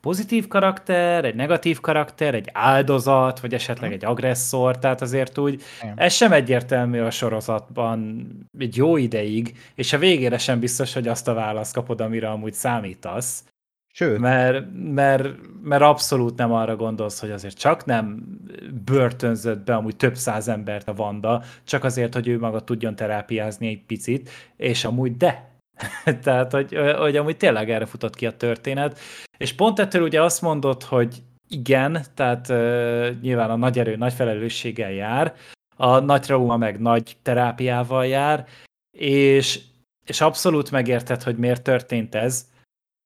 pozitív karakter, egy negatív karakter, egy áldozat, vagy esetleg mhm. egy agresszor, tehát azért úgy Igen. ez sem egyértelmű a sorozatban egy jó ideig, és a végére sem biztos, hogy azt a választ kapod, amire amúgy számítasz. Sőt. Mert, mert, mert abszolút nem arra gondolsz, hogy azért csak nem börtönzött be amúgy több száz embert a Vanda, csak azért, hogy ő maga tudjon terápiázni egy picit, és amúgy de. Tehát, hogy, hogy amúgy tényleg erre futott ki a történet. És pont ettől ugye azt mondod, hogy igen, tehát uh, nyilván a nagy erő nagy felelősséggel jár, a nagy trauma meg nagy terápiával jár, és, és abszolút megérted, hogy miért történt ez,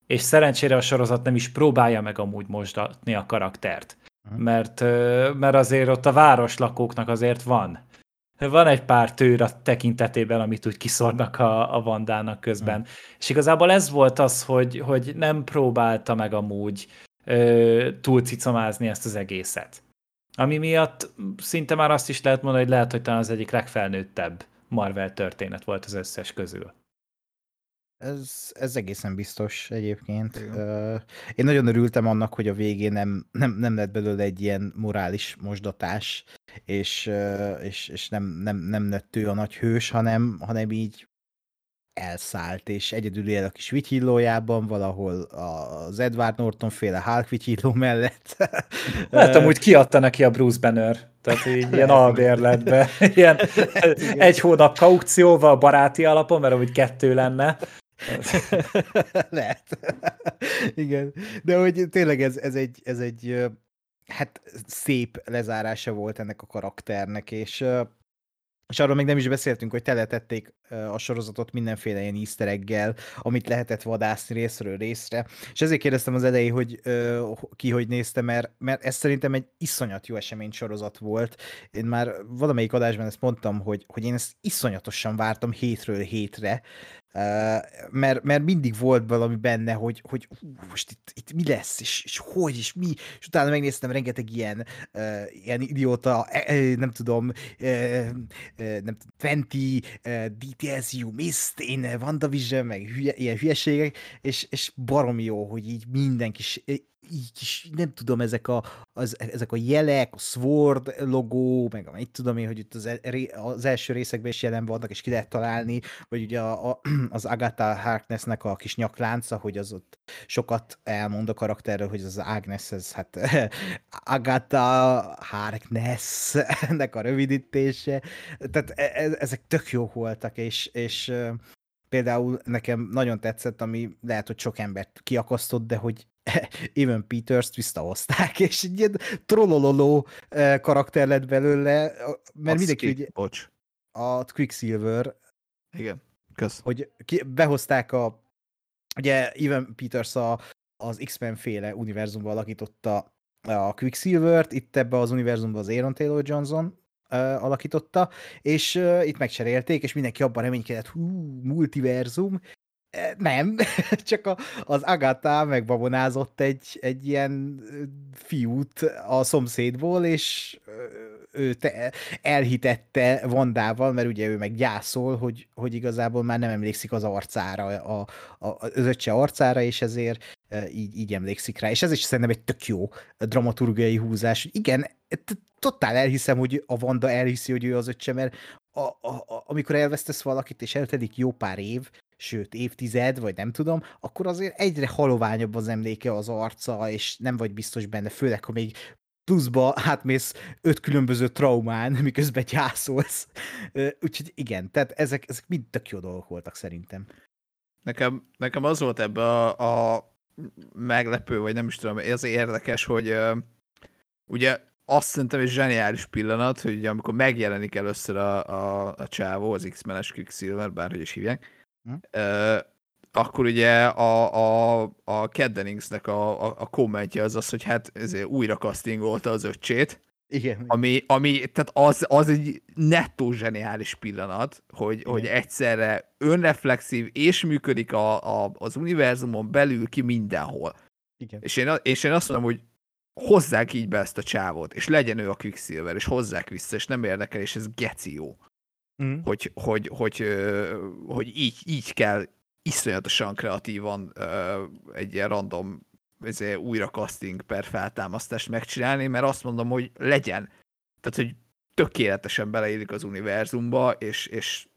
és szerencsére a sorozat nem is próbálja meg amúgy mosdatni a karaktert. Mert, mert azért ott a városlakóknak azért van. Van egy pár tőr a tekintetében, amit úgy kiszornak a, a Vandának közben. Mm. És igazából ez volt az, hogy, hogy nem próbálta meg amúgy ö, túlcicomázni ezt az egészet. Ami miatt szinte már azt is lehet mondani, hogy lehet, hogy talán az egyik legfelnőttebb Marvel történet volt az összes közül. Ez, ez egészen biztos egyébként. Igen. Én nagyon örültem annak, hogy a végén nem, nem, nem lett belőle egy ilyen morális mosdatás, és, és, és nem, nem, nem lett ő a nagy hős, hanem, hanem így elszállt, és egyedül él a kis vityillójában, valahol az Edward Norton féle Hulk vityilló mellett. Hát amúgy kiadta neki a Bruce Banner, tehát így ilyen albérletbe, ilyen egy hónap kaukcióval, baráti alapon, mert amúgy kettő lenne, Lehet. Igen. De hogy tényleg ez, ez, egy, ez egy hát szép lezárása volt ennek a karakternek, és és arról még nem is beszéltünk, hogy teletették a sorozatot mindenféle ilyen easter egg amit lehetett vadászni részről részre. És ezért kérdeztem az elején, hogy ki hogy nézte, mert, mert ez szerintem egy iszonyat jó esemény sorozat volt. Én már valamelyik adásban ezt mondtam, hogy, hogy én ezt iszonyatosan vártam hétről hétre, mert, mert mindig volt valami benne, hogy, hogy hú, most itt, itt mi lesz, és, és hogy, és mi, és utána megnéztem rengeteg ilyen, uh, ilyen idióta, uh, nem tudom, uh, nem tudom, Fenty, uh, DTS You Mist, én WandaVision, meg hülye, ilyen hülyeségek, és, és baromi jó, hogy így mindenki így is, nem tudom, ezek a, az, ezek a jelek, a Sword logó, meg mit tudom én, hogy itt az, e, az első részekben is jelen vannak, és ki lehet találni, vagy ugye a, a, az Agatha Harknessnek a kis nyaklánca, hogy az ott sokat elmond a karakterről, hogy az Agnes, ez hát Agatha Harkness-nek a rövidítése, tehát e, e, ezek tök jó voltak, és, és például nekem nagyon tetszett, ami lehet, hogy sok embert kiakasztott, de hogy Evan Peters-t visszahozták, és egy ilyen trollololó eh, karakter lett belőle, mert Azt mindenki ugye... Bocs. A Quicksilver. Igen, kösz. Hogy ki, behozták a... Ugye Evan Peters a, az X-Men féle univerzumban alakította a Quicksilvert, itt ebbe az univerzumban az Aaron Taylor Johnson uh, alakította, és uh, itt megcserélték, és mindenki abban reménykedett, hú, multiverzum, nem, csak a, az Agatha megbabonázott egy, egy ilyen fiút a szomszédból, és ő te, elhitette Vandával, mert ugye ő meg gyászol, hogy, hogy igazából már nem emlékszik az arcára, a, a, az öccse arcára, és ezért így, így emlékszik rá. És ez is szerintem egy tök jó dramaturgiai húzás. Igen, totál elhiszem, hogy a Vanda elhiszi, hogy ő az öccse, mert a, a, a, amikor elvesztesz valakit, és eltedik jó pár év, sőt évtized, vagy nem tudom, akkor azért egyre haloványabb az emléke az arca, és nem vagy biztos benne, főleg, ha még pluszba átmész öt különböző traumán, miközben gyászolsz. Úgyhogy igen, tehát ezek, ezek mind tök jó dolgok voltak szerintem. Nekem, nekem az volt ebbe a, a meglepő, vagy nem is tudom, ez érdekes, hogy ugye azt szerintem egy zseniális pillanat, hogy amikor megjelenik először a, a, a csávó, az X-menes Quicksilver, bárhogy is hívják, hm? akkor ugye a, a, a Keddeningsnek a, a, a kommentje az az, hogy hát ezért újra castingolta az öccsét, igen. Ami, ami tehát az, az egy nettó zseniális pillanat, hogy, Igen. hogy egyszerre önreflexív és működik a, a, az univerzumon belül ki mindenhol. Igen. És én, és én azt mondom, hogy hozzák így be ezt a csávot, és legyen ő a Quicksilver, és hozzák vissza, és nem érdekel, és ez geci jó. Mm. Hogy, hogy, hogy, hogy, így, így kell iszonyatosan kreatívan egy ilyen random ezért újra casting per feltámasztást megcsinálni, mert azt mondom, hogy legyen. Tehát, hogy tökéletesen beleillik az univerzumba, és, és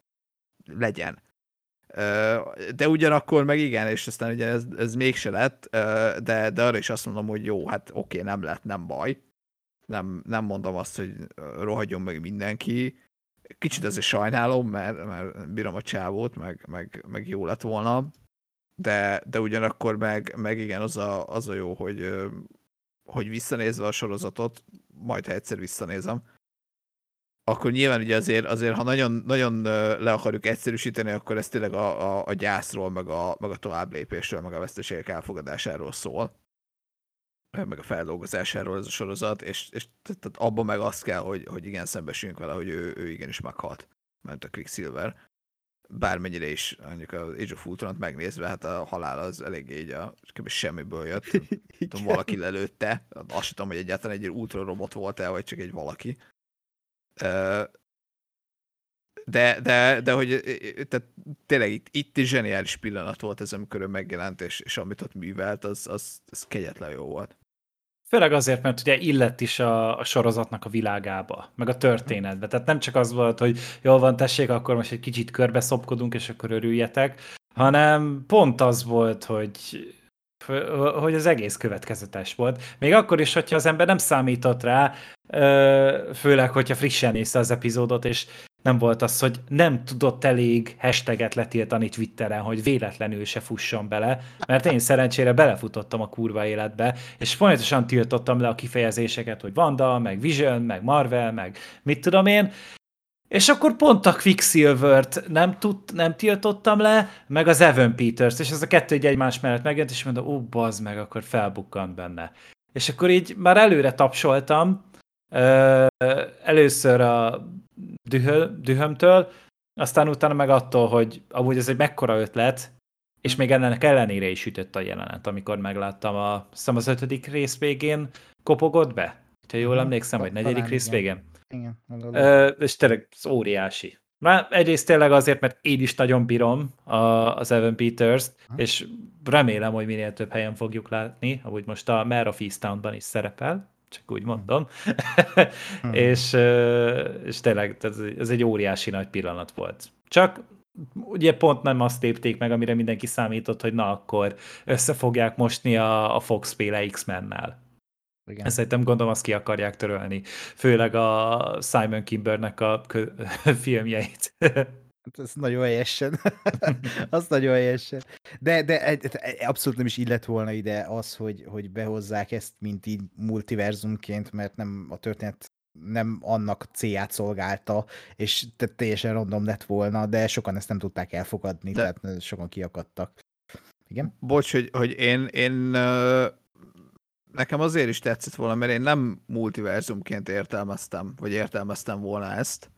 legyen. De ugyanakkor meg igen, és aztán ugye ez, ez mégse lett, de, de arra is azt mondom, hogy jó, hát oké, nem lett, nem baj. Nem, nem mondom azt, hogy rohadjon meg mindenki. Kicsit azért sajnálom, mert, mert bírom a csávót, meg, meg, meg jó lett volna, de, de ugyanakkor meg, meg igen, az a, az a jó, hogy, hogy visszanézve a sorozatot, majd ha egyszer visszanézem, akkor nyilván ugye azért, azért ha nagyon, nagyon le akarjuk egyszerűsíteni, akkor ez tényleg a, a, a gyászról, meg a, meg a tovább lépésről, meg a veszteségek elfogadásáról szól, meg a feldolgozásáról ez a sorozat, és, és tehát abban meg azt kell, hogy, hogy igen, szembesüljünk vele, hogy ő, ő igenis meghalt, mert a Quicksilver bármennyire is mondjuk az Age of ultron megnézve, hát a halál az eléggé így a semmiből jött. tudom, valaki lelőtte. Azt sem tudom, hogy egyáltalán egy ultra robot volt-e, vagy csak egy valaki. De, de, de hogy tehát tényleg itt, itt is zseniális pillanat volt ez, amikor ő megjelent, és, és amit ott művelt, az, az, az kegyetlen jó volt. Főleg azért, mert ugye illett is a, a sorozatnak a világába, meg a történetbe. Tehát nem csak az volt, hogy jól van, tessék, akkor most egy kicsit körbe szopkodunk, és akkor örüljetek, hanem pont az volt, hogy hogy az egész következetes volt. Még akkor is, hogyha az ember nem számított rá, főleg, hogyha frissen nézte az epizódot, és nem volt az, hogy nem tudott elég hashtaget letiltani Twitteren, hogy véletlenül se fusson bele, mert én szerencsére belefutottam a kurva életbe, és folyamatosan tiltottam le a kifejezéseket, hogy Vanda, meg Vision, meg Marvel, meg mit tudom én, és akkor pont a Quicksilver-t nem, tud, nem tiltottam le, meg az Evan Peters, és ez a kettő egy egymás mellett megjelent, és mondom, ó, bazd meg, akkor felbukkant benne. És akkor így már előre tapsoltam, először a dühömtől, aztán utána meg attól, hogy amúgy ez egy mekkora ötlet, és még ennek ellenére is ütött a jelenet, amikor megláttam a, hiszem az ötödik rész végén kopogott be. Ha jól mhm. emlékszem, vagy negyedik rész végén. Igen. Ö, és tényleg az óriási. Már egyrészt tényleg azért, mert én is nagyon bírom a, az Evan Peters-t, és remélem, hogy minél több helyen fogjuk látni, ahogy most a Mare of Easttown-ban is szerepel, csak úgy mondom. hmm. és, és tényleg ez egy óriási nagy pillanat volt. Csak ugye pont nem azt lépték meg, amire mindenki számított, hogy na akkor össze fogják mosni a, a Fox féle X-mennel. Igen. Ezt szerintem gondolom azt ki akarják törölni. Főleg a Simon Kimbernek a filmjeit. Hát ez nagyon helyesen. az nagyon helyesen. De, de abszolút nem is illet volna ide az, hogy, hogy behozzák ezt, mint így multiverzumként, mert nem a történet nem annak célját szolgálta, és teljesen random lett volna, de sokan ezt nem tudták elfogadni, de... tehát sokan kiakadtak. Igen? Bocs, hogy, hogy én, én nekem azért is tetszett volna, mert én nem multiverzumként értelmeztem, vagy értelmeztem volna ezt,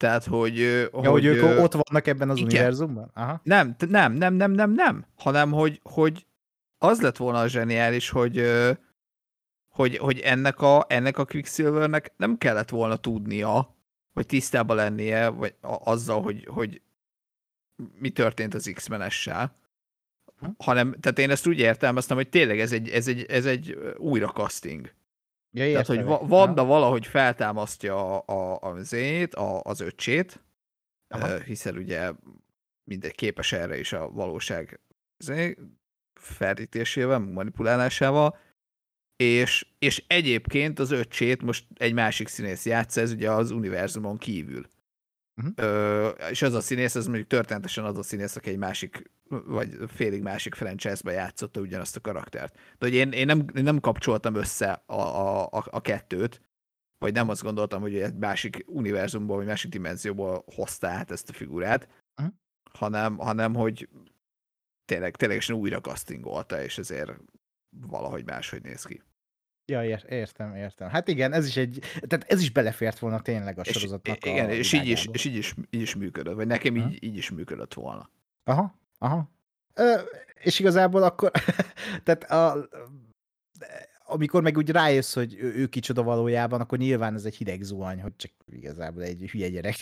tehát, hogy... Ja, hogy, hogy ők ott vannak ebben az igen. univerzumban? Aha. Nem, nem, nem, nem, nem, nem, hanem hogy, hogy az lett volna a zseniális, hogy, hogy, hogy ennek, a, ennek a Quicksilvernek nem kellett volna tudnia, vagy tisztában lennie, vagy a, azzal, hogy, hogy mi történt az X-menessel, hanem, tehát én ezt úgy értelmeztem, hogy tényleg ez egy, ez egy, ez egy újra casting. Ja, Tehát, hogy. Va- Vanda valahogy feltámasztja a, a, a zét, a, az öcsét, Aha. hiszen ugye mindegy képes erre is a valóság zé, ferdítésével, manipulálásával, és, és egyébként az öcsét most egy másik színész játsza, ez ugye az univerzumon kívül. Ö, és az a színész, ez mondjuk történetesen az a színész, aki egy másik, vagy félig másik franchise-ba játszotta ugyanazt a karaktert. De hogy én, én, nem, én nem kapcsoltam össze a, a, a, a kettőt, vagy nem azt gondoltam, hogy egy másik univerzumból, vagy másik dimenzióból hozta át ezt a figurát, Mhm. hanem, hanem hogy tényleg, ténylegesen újra castingolta, és ezért valahogy máshogy néz ki. Ja, ér, értem, értem. Hát igen, ez is egy, tehát ez is belefért volna tényleg a És, sorozatnak igen, a és így is, és így is, így is működött, vagy nekem így, így is működött volna. Aha, aha. Ö, és igazából akkor, tehát a, amikor meg úgy rájössz, hogy ő, ő kicsoda valójában, akkor nyilván ez egy hideg zuhany, hogy csak igazából egy hülye gyerek.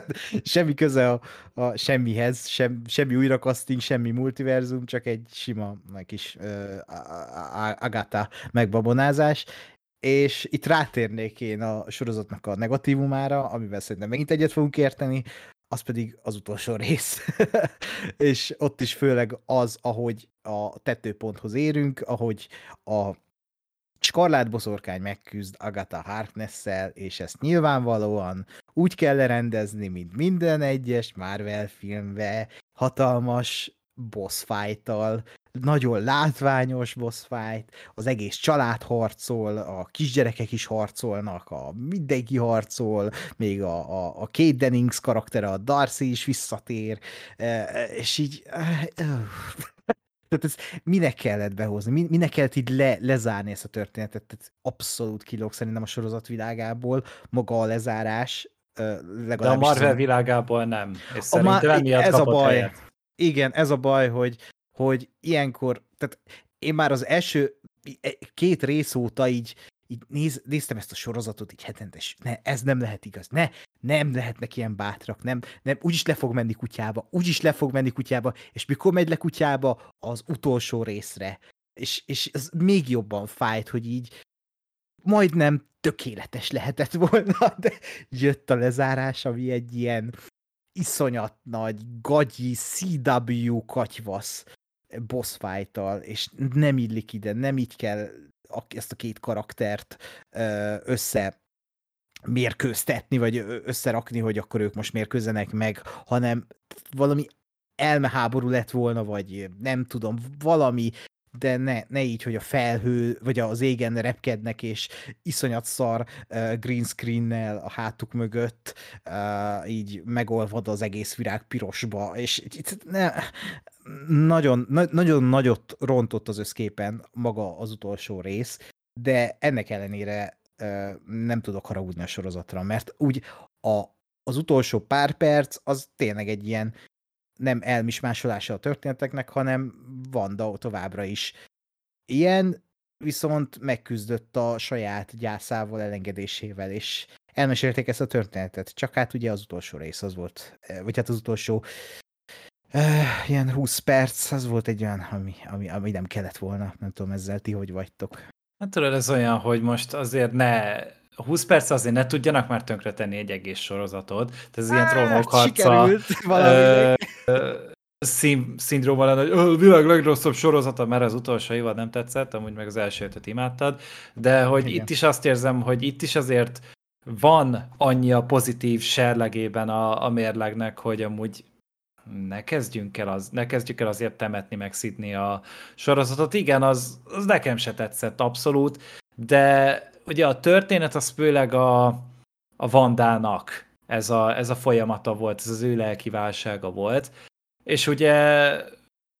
Semmi köze a, a semmihez, sem, semmi újrakaszting, semmi multiverzum, csak egy sima kis uh, Agatha megbabonázás. És itt rátérnék én a sorozatnak a negatívumára, amivel szerintem megint egyet fogunk érteni, az pedig az utolsó rész. és ott is főleg az, ahogy a tetőponthoz érünk, ahogy a Skarlát boszorkány megküzd Agatha Harkness-szel, és ezt nyilvánvalóan úgy kell lerendezni, mint minden egyes Marvel filmbe, hatalmas boss fight-tal, nagyon látványos boss fight, az egész család harcol, a kisgyerekek is harcolnak, a mindenki harcol, még a, a, a Kate Dennings karaktere, a Darcy is visszatér, eh, és így... Tehát ez minek kellett behozni, mi- minek kellett így le, lezárni ezt a történetet, tehát abszolút kilóg szerintem a sorozat világából, maga a lezárás, ö, De a legalábbis Marvel azon- világából nem. És A Ma- ez a baj. helyet. Igen, ez a baj, hogy, hogy ilyenkor, tehát én már az első két rész óta így, így néz, néztem ezt a sorozatot így hetente, ne, ez nem lehet igaz, ne, nem lehetnek ilyen bátrak, nem, nem, úgyis le fog menni kutyába, úgyis le fog menni kutyába, és mikor megy le kutyába? Az utolsó részre. És, és ez még jobban fájt, hogy így majdnem tökéletes lehetett volna, de jött a lezárás, ami egy ilyen iszonyat nagy, gagyi, CW katyvasz boss fight és nem illik ide, nem így kell a- ezt a két karaktert össze mérkőztetni, vagy összerakni, hogy akkor ők most mérkőzenek meg, hanem valami elmeháború lett volna, vagy nem tudom, valami, de ne, ne így, hogy a felhő, vagy az égen repkednek, és iszonyat szar uh, green screennel a hátuk mögött, uh, így megolvad az egész virág pirosba, és ne, nagyon, na, nagyon nagyot rontott az összképen maga az utolsó rész, de ennek ellenére uh, nem tudok haragudni a sorozatra, mert úgy a, az utolsó pár perc az tényleg egy ilyen nem elmismásolása a történeteknek, hanem Vanda továbbra is ilyen, viszont megküzdött a saját gyászával, elengedésével, és elmesélték ezt a történetet. Csak hát ugye az utolsó rész az volt, eh, vagy hát az utolsó uh, ilyen 20 perc, az volt egy olyan, ami, ami, ami nem kellett volna. Nem tudom, ezzel ti hogy vagytok. Hát tudod, ez olyan, hogy most azért ne 20 perc azért ne tudjanak már tönkretenni egy egész sorozatot. Tehát ez ilyen trónok harca. Sikerült valaminek. szín, szindróma lenne, hogy "Ö, a világ legrosszabb sorozata, mert az utolsó évad nem tetszett, amúgy meg az első ötöt imádtad, de hogy Igen. itt is azt érzem, hogy itt is azért van annyi a pozitív serlegében a, a mérlegnek, hogy amúgy ne kezdjünk el, az, ne kezdjük el azért temetni, meg szidni a sorozatot. Igen, az, az nekem se tetszett abszolút, de ugye a történet az főleg a, a Vandának ez a, ez a folyamata volt, ez az ő lelki válsága volt. És ugye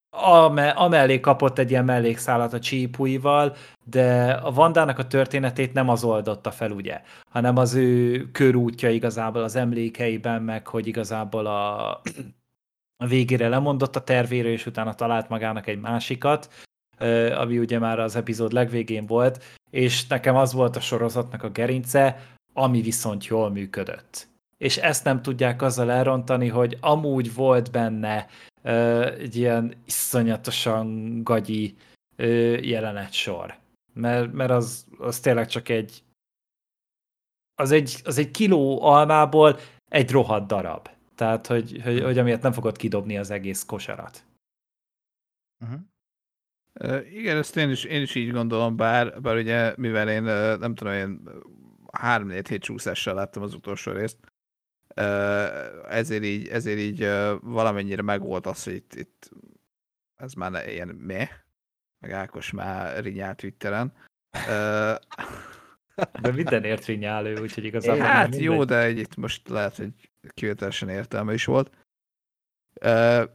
ame, amellé kapott egy ilyen mellékszálat a csípúival, de a Vandának a történetét nem az oldotta fel, ugye, hanem az ő körútja igazából az emlékeiben, meg hogy igazából a, a végére lemondott a tervéről, és utána talált magának egy másikat, ami ugye már az epizód legvégén volt, és nekem az volt a sorozatnak a gerince, ami viszont jól működött. És ezt nem tudják azzal elrontani, hogy amúgy volt benne egy ilyen iszonyatosan gagyi uh, jelenet sor. Mert, mert az, az tényleg csak egy az egy, az egy kiló almából egy rohadt darab. Tehát, hogy, hogy, hogy amiért nem fogod kidobni az egész kosarat. Uh-huh. Uh, igen, ezt én is, én is így gondolom, bár, bár ugye, mivel én nem tudom, én három-négy hét csúszással láttam az utolsó részt, ezért így, ezért így valamennyire megvolt az, hogy itt, itt ez már ilyen meh, meg Ákos már rinyált Twitteren. De mindenért rinyál ő, úgyhogy igazából Hát jó, de itt most lehet, hogy kivételesen értelme is volt.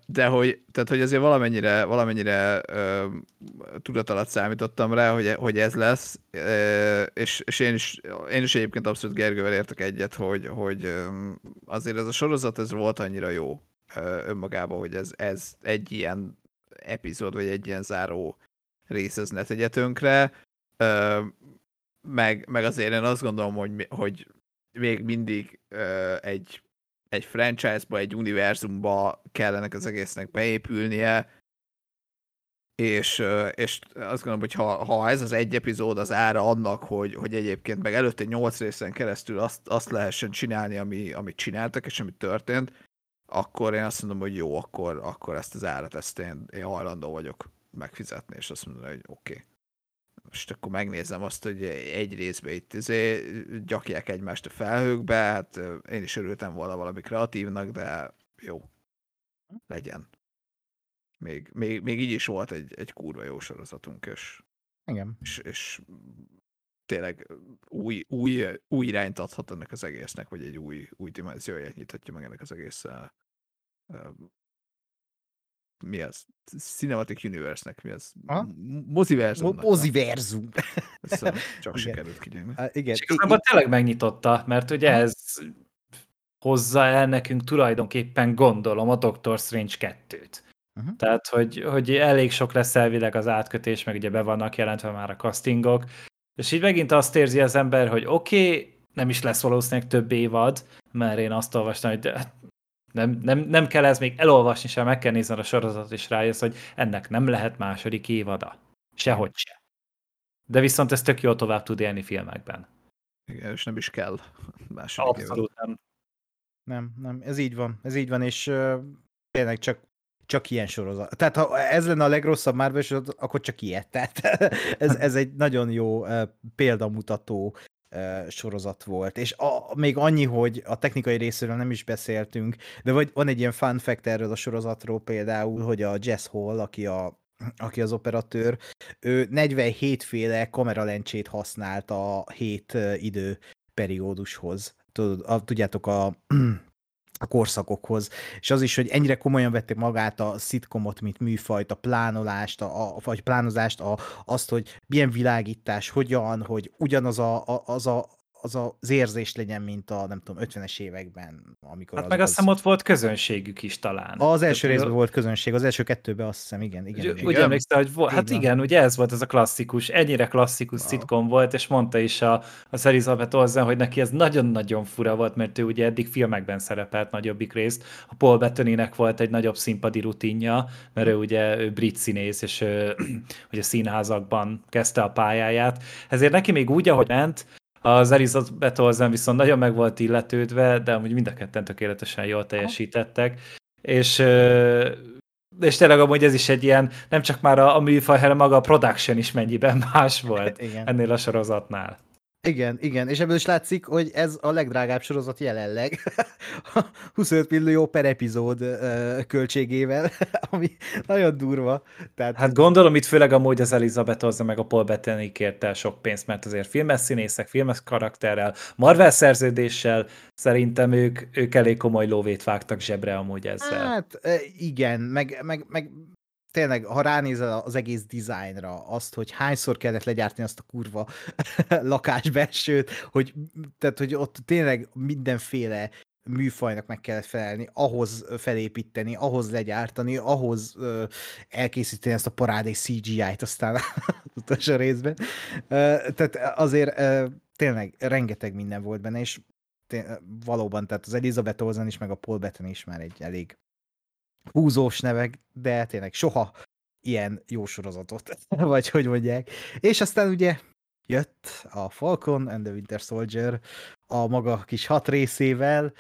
De hogy, tehát, hogy azért valamennyire, valamennyire tudat számítottam rá, hogy, hogy ez lesz, és, és én, is, én is egyébként abszolút Gergővel értek egyet, hogy, hogy azért ez a sorozat ez volt annyira jó önmagában, hogy ez, ez egy ilyen epizód, vagy egy ilyen záró rész ez ne tegye tönkre. Meg, meg azért én azt gondolom, hogy, hogy még mindig egy egy franchise-ba, egy univerzumba kellene az egésznek beépülnie, és, és azt gondolom, hogy ha, ha ez az egy epizód az ára annak, hogy, hogy egyébként meg előtte nyolc részen keresztül azt, azt lehessen csinálni, ami, amit csináltak, és ami történt, akkor én azt mondom, hogy jó, akkor, akkor ezt az árat, ezt én, én hajlandó vagyok megfizetni, és azt mondom, hogy oké. Okay most akkor megnézem azt, hogy egy részben itt izé, gyakják egymást a felhőkbe, hát én is örültem volna valami kreatívnak, de jó, legyen. Még, még, még így is volt egy, egy kurva jó sorozatunk, és, Igen. és, és tényleg új, új, új irányt adhat ennek az egésznek, vagy egy új, új dimenzióját nyithatja meg ennek az egész mi az? Cinematic Universe-nek mi az? Moziverzum. Moziverzum. Szóval csak igen. sikerült kinyerni. Uh, igen. És igazából tényleg megnyitotta, mert ugye ez hozza el nekünk tulajdonképpen gondolom a Doctor Strange 2-t. Uh-huh. Tehát, hogy, hogy elég sok lesz elvileg az átkötés, meg ugye be vannak jelentve már a castingok, és így megint azt érzi az ember, hogy oké, okay, nem is lesz valószínűleg több évad, mert én azt olvastam, hogy de nem, nem, nem kell ez még elolvasni sem, meg kell nézni a sorozatot, és rájössz, hogy ennek nem lehet második évada. Sehogy se. De viszont ez tök jól tovább tud élni filmekben. Igen, és nem is kell második Abszolút nem. Nem, nem, ez így van, ez így van, és uh, tényleg csak csak ilyen sorozat. Tehát ha ez lenne a legrosszabb Marvel sorozat, akkor csak ilyet. Tehát ez, ez egy nagyon jó példamutató sorozat volt. És a, még annyi, hogy a technikai részéről nem is beszéltünk, de vagy van egy ilyen fun fact erről a sorozatról például, hogy a Jess Hall, aki a aki az operatőr, ő 47 féle kameralencsét használt a hét idő periódushoz. Tudjátok, a a korszakokhoz, és az is, hogy ennyire komolyan vették magát a szitkomot, mint műfajt, a plánolást, a, a, vagy plánozást, a, azt, hogy milyen világítás, hogyan, hogy ugyanaz a, a, az a az az érzés legyen, mint a, nem tudom, 50-es években, amikor hát az, meg azt hiszem ott volt közönségük is talán. Az első Tehát, részben volt közönség, az első kettőben azt hiszem, igen. igen, igen. Úgy emlékszel, hogy volt, hát igen, ugye ez volt ez a klasszikus, ennyire klasszikus wow. szitkom volt, és mondta is a, a Elizabeth Olsen, hogy neki ez nagyon-nagyon fura volt, mert ő ugye eddig filmekben szerepelt nagyobbik részt. A Paul Bettany-nek volt egy nagyobb színpadi rutinja, mert ő ugye ő brit színész, és ő, ugye színházakban kezdte a pályáját. Ezért neki még úgy, ahogy ment, az Elizabeth viszont nagyon meg volt illetődve, de amúgy mind a ketten tökéletesen jól teljesítettek. És, és tényleg amúgy ez is egy ilyen, nem csak már a, a műfaj, hanem maga a production is mennyiben más volt Igen. ennél a sorozatnál. Igen, igen, és ebből is látszik, hogy ez a legdrágább sorozat jelenleg. 25 millió per epizód költségével, ami nagyon durva. Tehát... Hát gondolom itt főleg amúgy az Elizabeth Olsen meg a Paul Bettany kérte sok pénzt, mert azért filmes színészek, filmes karakterrel, Marvel szerződéssel szerintem ők, ők elég komoly lóvét vágtak zsebre amúgy ezzel. Hát igen, meg, meg, meg tényleg, ha ránézel az egész dizájnra, azt, hogy hányszor kellett legyártani azt a kurva lakásbelsőt, hogy, tehát, hogy ott tényleg mindenféle műfajnak meg kellett felelni, ahhoz felépíteni, ahhoz legyártani, ahhoz ö, elkészíteni ezt a parádé CGI-t aztán az utolsó részben. Ö, tehát azért ö, tényleg rengeteg minden volt benne, és té- valóban, tehát az Elizabeth Olsen is, meg a Paul Bettany is már egy elég húzós nevek, de tényleg soha ilyen jó sorozatot, vagy hogy mondják. És aztán ugye jött a Falcon and the Winter Soldier a maga kis hat részével,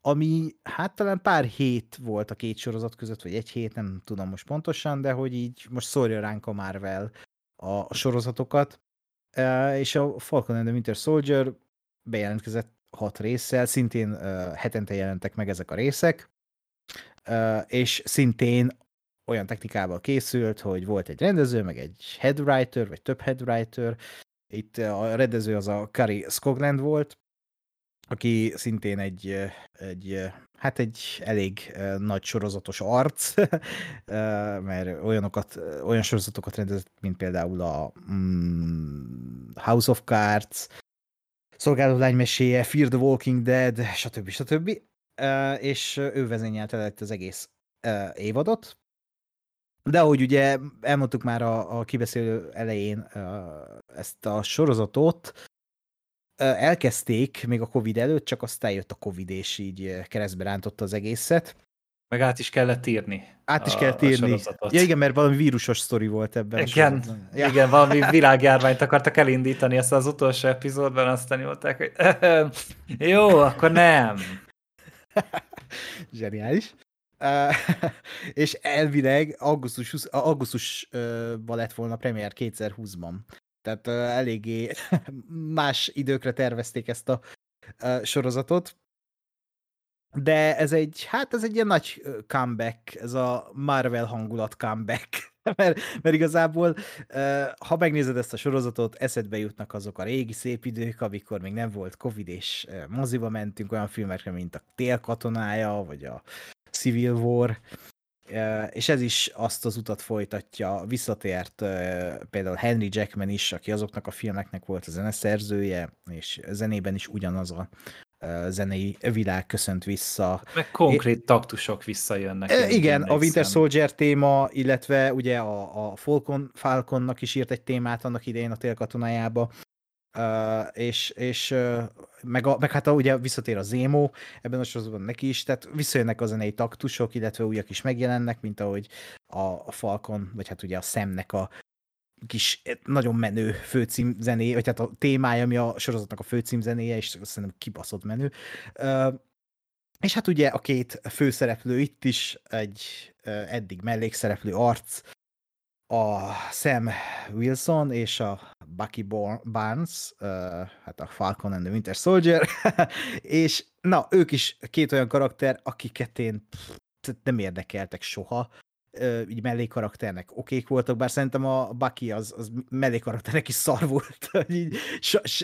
ami hát talán pár hét volt a két sorozat között, vagy egy hét, nem tudom most pontosan, de hogy így most szórja ránk a Marvel a sorozatokat. És a Falcon and the Winter Soldier bejelentkezett hat résszel, szintén hetente jelentek meg ezek a részek, és szintén olyan technikával készült, hogy volt egy rendező, meg egy headwriter, vagy több headwriter. Itt a rendező az a Kari Skogland volt, aki szintén egy, egy hát egy elég nagy sorozatos arc, mert olyanokat, olyan sorozatokat rendezett, mint például a mm, House of Cards, Szolgáló lány meséje, Fear the Walking Dead, stb. stb. És ő vezényelte lett az egész évadot. De ahogy ugye elmondtuk már a, a kibeszélő elején ezt a sorozatot, elkezdték még a Covid előtt, csak aztán jött a Covid, és így keresztbe rántotta az egészet. Meg át is kellett írni. Át is a- kellett a írni. sorozatot. Ja igen, mert valami vírusos sztori volt ebben. a Igen, sorozatban. ja. igen, valami világjárványt akartak elindítani ezt az utolsó epizódban, aztán mondták, hogy jó, akkor nem. Zseniális. Uh, és elvileg augusztus, 20 augusztusban lett volna premier 2020-ban. Tehát uh, eléggé más időkre tervezték ezt a sorozatot. De ez egy, hát ez egy ilyen nagy comeback, ez a Marvel hangulat comeback. mert, mert igazából, ha megnézed ezt a sorozatot, eszedbe jutnak azok a régi szép idők, amikor még nem volt Covid, és moziba mentünk olyan filmekre, mint a Tél katonája, vagy a Civil War, és ez is azt az utat folytatja, visszatért például Henry Jackman is, aki azoknak a filmeknek volt a zeneszerzője, és zenében is ugyanaz a zenei világ köszönt vissza. Meg konkrét taktusok visszajönnek. E, igen, a Winter. Soldier téma, illetve ugye a, a Falcon, Falconnak is írt egy témát annak idején a télkatonájába, uh, és, és uh, meg, a, meg hát a, ugye visszatér a Zemo ebben a sorozatban neki is, tehát visszajönnek a zenei taktusok, illetve újak is megjelennek, mint ahogy a, a Falcon, vagy hát ugye a Szemnek a kis eh, nagyon menő főcím zené, vagy hát a témája, ami a sorozatnak a főcím és szerintem kibaszott menő. És hát ugye a két főszereplő itt is egy eddig mellékszereplő arc, a Sam Wilson és a Bucky Barnes, hát a Falcon and the Winter Soldier, és na, ők is két olyan karakter, akiket én nem érdekeltek soha, így mellékkarakternek okék voltak, bár szerintem a Bucky az, az mellékkarakternek is szar volt, így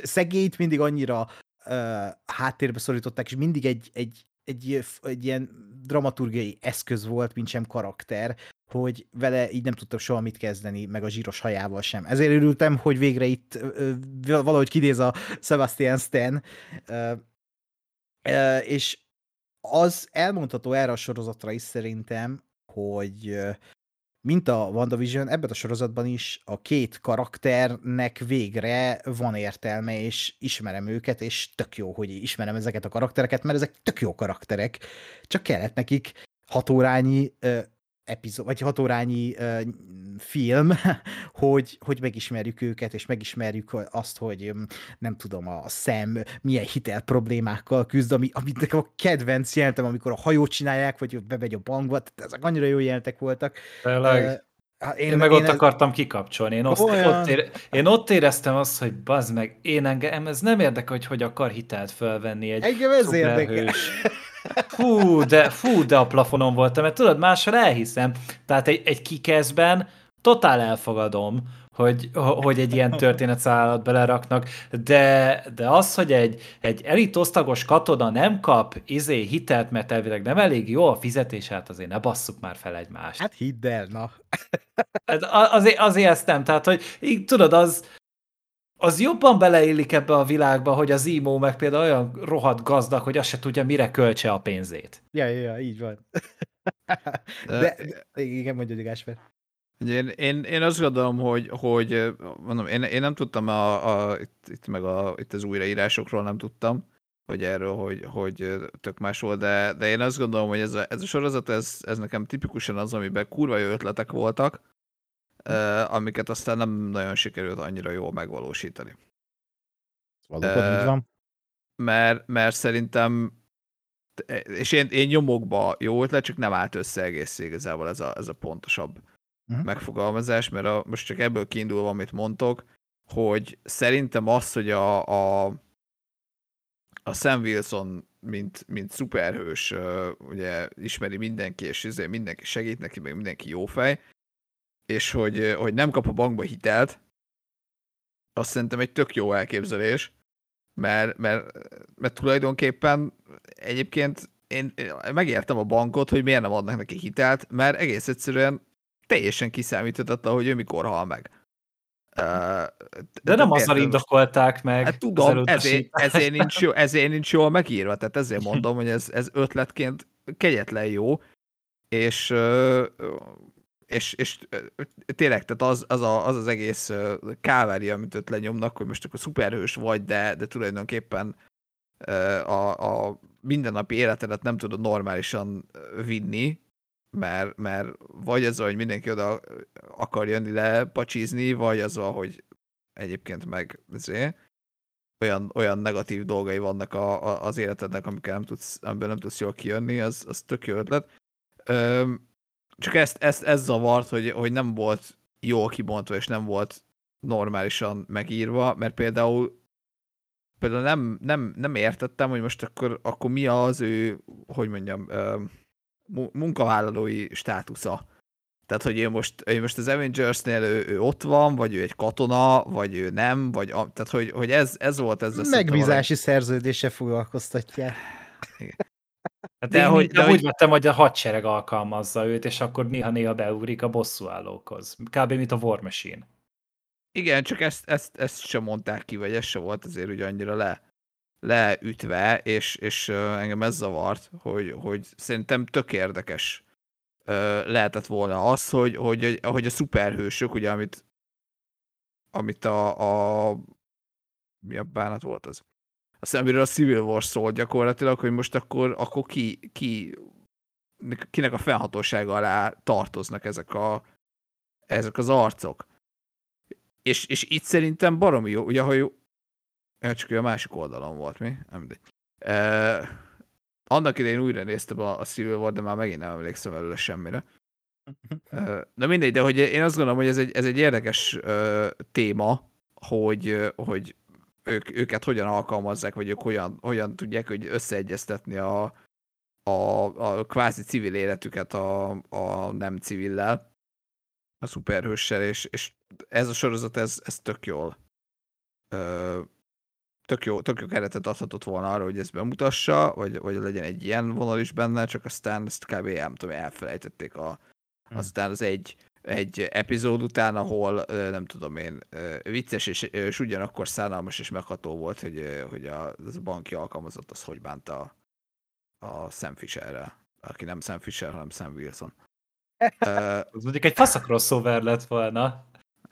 szegélyt mindig annyira uh, háttérbe szorították, és mindig egy, egy, egy, egy ilyen dramaturgiai eszköz volt, mint sem karakter, hogy vele így nem tudtam soha mit kezdeni, meg a zsíros hajával sem. Ezért örültem, hogy végre itt ö, ö, valahogy kidéz a Sebastian Stan, ö, ö, és az elmondható erre a sorozatra is szerintem, hogy mint a WandaVision, ebben a sorozatban is a két karakternek végre van értelme, és ismerem őket, és tök jó, hogy ismerem ezeket a karaktereket, mert ezek tök jó karakterek, csak kellett nekik hat órányi ö, epizód, vagy hat órányi ö, film, hogy, hogy megismerjük őket, és megismerjük azt, hogy nem tudom, a Sam milyen hitel problémákkal küzd, ami, amit nekem a kedvenc jelentem, amikor a hajót csinálják, vagy ott bemegy a bankba, tehát ezek annyira jó jelentek voltak. Tényleg. Ö, hát Én, én meg ott ez- akartam kikapcsolni. Én, azt, Olyan. ott, ére, én ott éreztem azt, hogy bazd meg, én engem, ez nem érdekel, hogy hogy akar hitelt fölvenni egy Engem ez érdekel. Fú, de, fú, de a plafonon voltam, mert tudod, máshol elhiszem. Tehát egy, egy kikeszben totál elfogadom, hogy, hogy egy ilyen történetszállat beleraknak, de, de az, hogy egy, egy elitosztagos katona nem kap izé hitelt, mert elvileg nem elég jó a fizetés, hát azért ne basszuk már fel egymást. Hát hidd el, na. Hát azért, azért ezt nem, tehát, hogy így, tudod, az az jobban beleillik ebbe a világba, hogy az emo meg például olyan rohadt gazdag, hogy azt se tudja, mire költse a pénzét. Ja, ja, ja így van. De- De, de igen, mondja, Gásper. Én, én, én azt gondolom, hogy, hogy mondom, én, én nem tudtam a, a, itt, itt, meg a, itt az újraírásokról nem tudtam, hogy erről, hogy, hogy tök más volt, de, de én azt gondolom, hogy ez a, ez a sorozat, ez, ez nekem tipikusan az, amiben kurva jó ötletek voltak, amiket aztán nem nagyon sikerült annyira jól megvalósítani. Valóban Ö, így van. Mert, mert szerintem és én, én nyomokba jó ötlet, csak nem állt össze egész igazából ez a, ez a pontosabb Mhm. megfogalmazás, mert a, most csak ebből kiindulva, amit mondtok, hogy szerintem az, hogy a, a, a Sam Wilson, mint, mint szuperhős, ugye ismeri mindenki, és izé mindenki segít neki, meg mindenki jó fej, és hogy, hogy nem kap a bankba hitelt, azt szerintem egy tök jó elképzelés, mert, mert, mert tulajdonképpen egyébként én megértem a bankot, hogy miért nem adnak neki hitelt, mert egész egyszerűen teljesen kiszámíthatatlan, hogy ő mikor hal meg. Uh, De nem azzal indokolták meg. Hát tudom, ezért, ezért, nincs jó, ezért nincs jól megírva, tehát ezért mondom, hogy ez, ez ötletként kegyetlen jó, és, és, és tényleg, tehát az az, a, az, az egész ö, kávária, amit ott lenyomnak, hogy most akkor szuperhős vagy, de, de tulajdonképpen a, a mindennapi életedet nem tudod normálisan vinni, mert, mert vagy az, hogy mindenki oda akar jönni lepacsizni, vagy az, hogy egyébként meg azért, olyan, olyan negatív dolgai vannak a, a, az életednek, amikkel nem tudsz, amiből nem tudsz jól kijönni, az, az tök jó ötlet. Öm, csak ezt, ezt, ez zavart, hogy, hogy nem volt jól kibontva, és nem volt normálisan megírva, mert például például nem, nem, nem értettem, hogy most akkor, akkor mi az ő, hogy mondjam, munkavállalói státusza. Tehát, hogy ő most, ő most az Avengers-nél ő, ő ott van, vagy ő egy katona, vagy ő nem, vagy a, tehát, hogy, hogy ez, ez volt ez a Megbízási szerződése foglalkoztatják. Hát De de én hogy- de úgy vettem, hogy a hadsereg alkalmazza őt, és akkor néha-néha beugrik a bosszúállókhoz. Kb. mint a War Machine. Igen, csak ezt, ezt, ezt sem mondták ki, vagy ez se volt azért ugye annyira le, leütve, és, és engem ez zavart, hogy, hogy szerintem tök érdekes lehetett volna az, hogy, hogy, hogy a szuperhősök, ugye, amit, amit a, a mi a bánat volt az? Azt hiszem, amiről a Civil War szól gyakorlatilag, hogy most akkor, akkor ki, ki, kinek a felhatósága alá tartoznak ezek, a, ezek az arcok. És, és itt szerintem baromi jó, ugye, hogy ja, csak ő a másik oldalon volt, mi? Nem mindegy. Uh, annak idején újra néztem a, a Civil War, de már megint nem emlékszem előle semmire. Uh, na mindegy, de hogy én azt gondolom, hogy ez egy, ez egy érdekes uh, téma, hogy, hogy ők, őket hogyan alkalmazzák, vagy ők hogyan, hogyan tudják hogy összeegyeztetni a, a, a kvázi civil életüket a, a nem civillel, a szuperhőssel, és, és ez a sorozat, ez, ez tök jól ö, tök jó, tök jó keretet adhatott volna arra, hogy ezt bemutassa, vagy, vagy legyen egy ilyen vonal is benne, csak aztán ezt kb. nem tudom, elfelejtették a, Hm. aztán az egy, egy epizód után, ahol nem tudom én, vicces és, és ugyanakkor szánalmas és megható volt, hogy, hogy a, banki alkalmazott az hogy bánta a, a Sam Fisherrel, aki nem Sam Fisher, hanem Sam Wilson. Ö, Az mondjuk egy fasz crossover lett volna.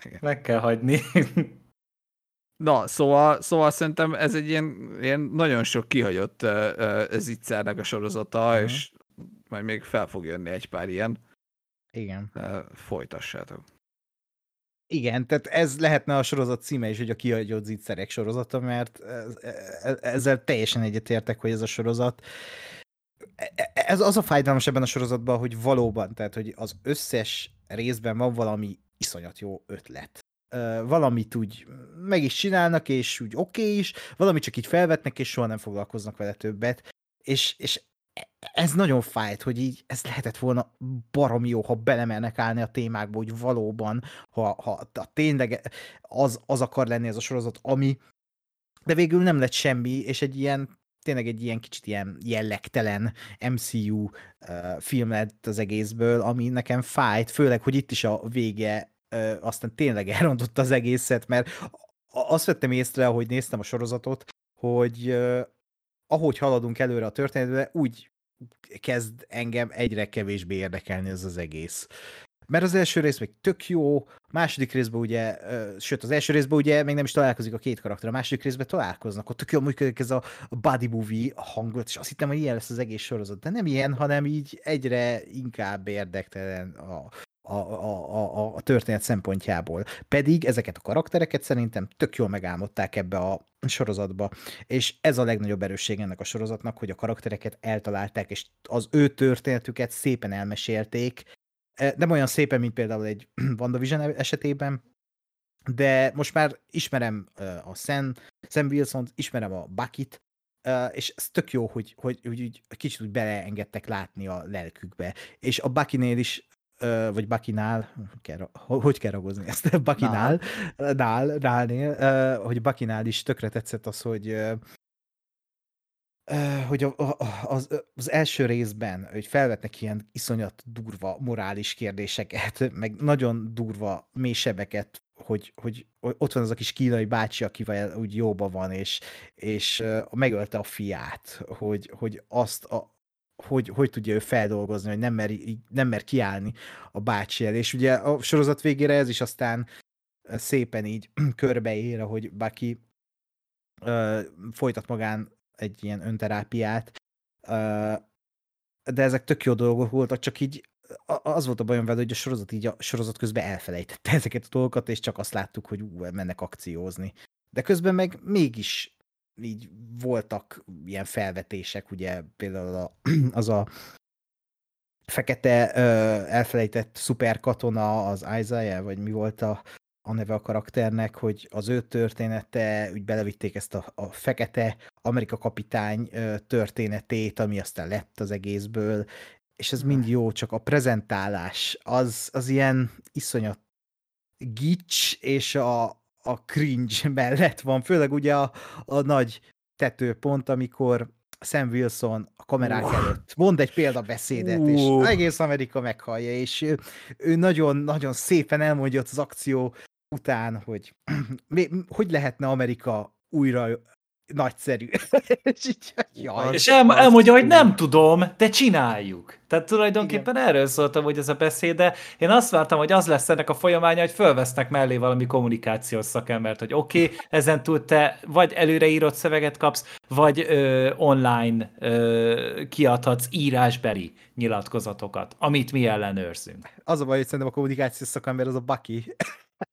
Igen. Meg kell hagyni. Na, szóval, szóval szerintem ez egy ilyen, ilyen nagyon sok kihagyott uh, uh, zicsernek a sorozata, Mhm. és majd még fel fog jönni egy pár ilyen. Igen. Folytassátok. Igen, tehát ez lehetne a sorozat címe is, hogy a kihagyott zicserek sorozata, mert ez- e- ezzel teljesen egyetértek, hogy ez a sorozat e- ez az a fájdalmas ebben a sorozatban, hogy valóban, tehát hogy az összes részben van valami iszonyat jó ötlet. Valamit úgy meg is csinálnak, és úgy oké okay is, valamit csak így felvetnek, és soha nem foglalkoznak vele többet. És, és ez nagyon fájt, hogy így ez lehetett volna baromi jó, ha belemernek állni a témákba, hogy valóban, ha, ha, ha tényleg az, az akar lenni ez a sorozat, ami, de végül nem lett semmi, és egy ilyen tényleg egy ilyen kicsit ilyen jellegtelen MCU uh, film lett az egészből, ami nekem fájt, főleg, hogy itt is a vége uh, aztán tényleg elrontotta az egészet, mert azt vettem észre, ahogy néztem a sorozatot, hogy uh, ahogy haladunk előre a történetbe, úgy kezd engem egyre kevésbé érdekelni ez az egész. Mert az első rész még tök jó, második részben ugye, sőt az első részben ugye még nem is találkozik a két karakter, a második részben találkoznak, ott tök jól működik ez a body movie hangulat, és azt hittem, hogy ilyen lesz az egész sorozat, de nem ilyen, hanem így egyre inkább érdektelen a, a, a, a, történet szempontjából. Pedig ezeket a karaktereket szerintem tök jól megálmodták ebbe a sorozatba, és ez a legnagyobb erősség ennek a sorozatnak, hogy a karaktereket eltalálták, és az ő történetüket szépen elmesélték, e, nem olyan szépen, mint például egy WandaVision esetében, de most már ismerem a Sam, Sam Wilson-t, ismerem a Bucky-t, és ez tök jó, hogy, hogy, hogy, hogy kicsit úgy beleengedtek látni a lelkükbe. És a Bucky-nél is vagy Bakinál, kell, hogy kell ragozni ezt, Bakinál, nál, nálnél, hogy Bakinál is tökre tetszett az, hogy hogy az, az első részben, hogy felvetnek ilyen iszonyat durva morális kérdéseket, meg nagyon durva mélysebeket, hogy, hogy ott van az a kis kínai bácsi, akivel úgy jóba van, és, és megölte a fiát, hogy, hogy azt a, hogy, hogy tudja ő feldolgozni, hogy nem mer, nem mer kiállni a bácsi el. És ugye a sorozat végére ez is aztán szépen így körbeér, hogy Baki ö, folytat magán egy ilyen önterápiát, ö, de ezek tök jó dolgok voltak, csak így az volt a bajom vele, hogy a sorozat így a sorozat közben elfelejtette ezeket a dolgokat, és csak azt láttuk, hogy ú, mennek akciózni. De közben meg mégis így voltak ilyen felvetések, ugye például a, az a fekete ö, elfelejtett szuperkatona, az Isaiah, vagy mi volt a, a neve a karakternek, hogy az ő története, úgy belevitték ezt a, a fekete Amerika kapitány ö, történetét, ami aztán lett az egészből, és ez mind jó, csak a prezentálás az, az ilyen iszonyat gics, és a, a cringe mellett van, főleg ugye a, a nagy tetőpont, amikor Sam Wilson a kamerák uh. előtt mond egy példabeszédet, uh. és egész Amerika meghallja, és ő, ő nagyon-nagyon szépen elmondja az akció után, hogy hogy lehetne Amerika újra nagyszerű. és így, jaj, és el, elmondja, hogy nem tudom, de csináljuk. Tehát tulajdonképpen Igen. erről szóltam, hogy ez a beszéd, de én azt vártam, hogy az lesz ennek a folyamánya, hogy fölvesznek mellé valami kommunikációs szakembert, hogy oké, okay, ezen túl te vagy előreírott szöveget kapsz, vagy ö, online ö, kiadhatsz írásbeli nyilatkozatokat, amit mi ellenőrzünk. Az a baj, hogy szerintem a kommunikációs szakember az a Baki.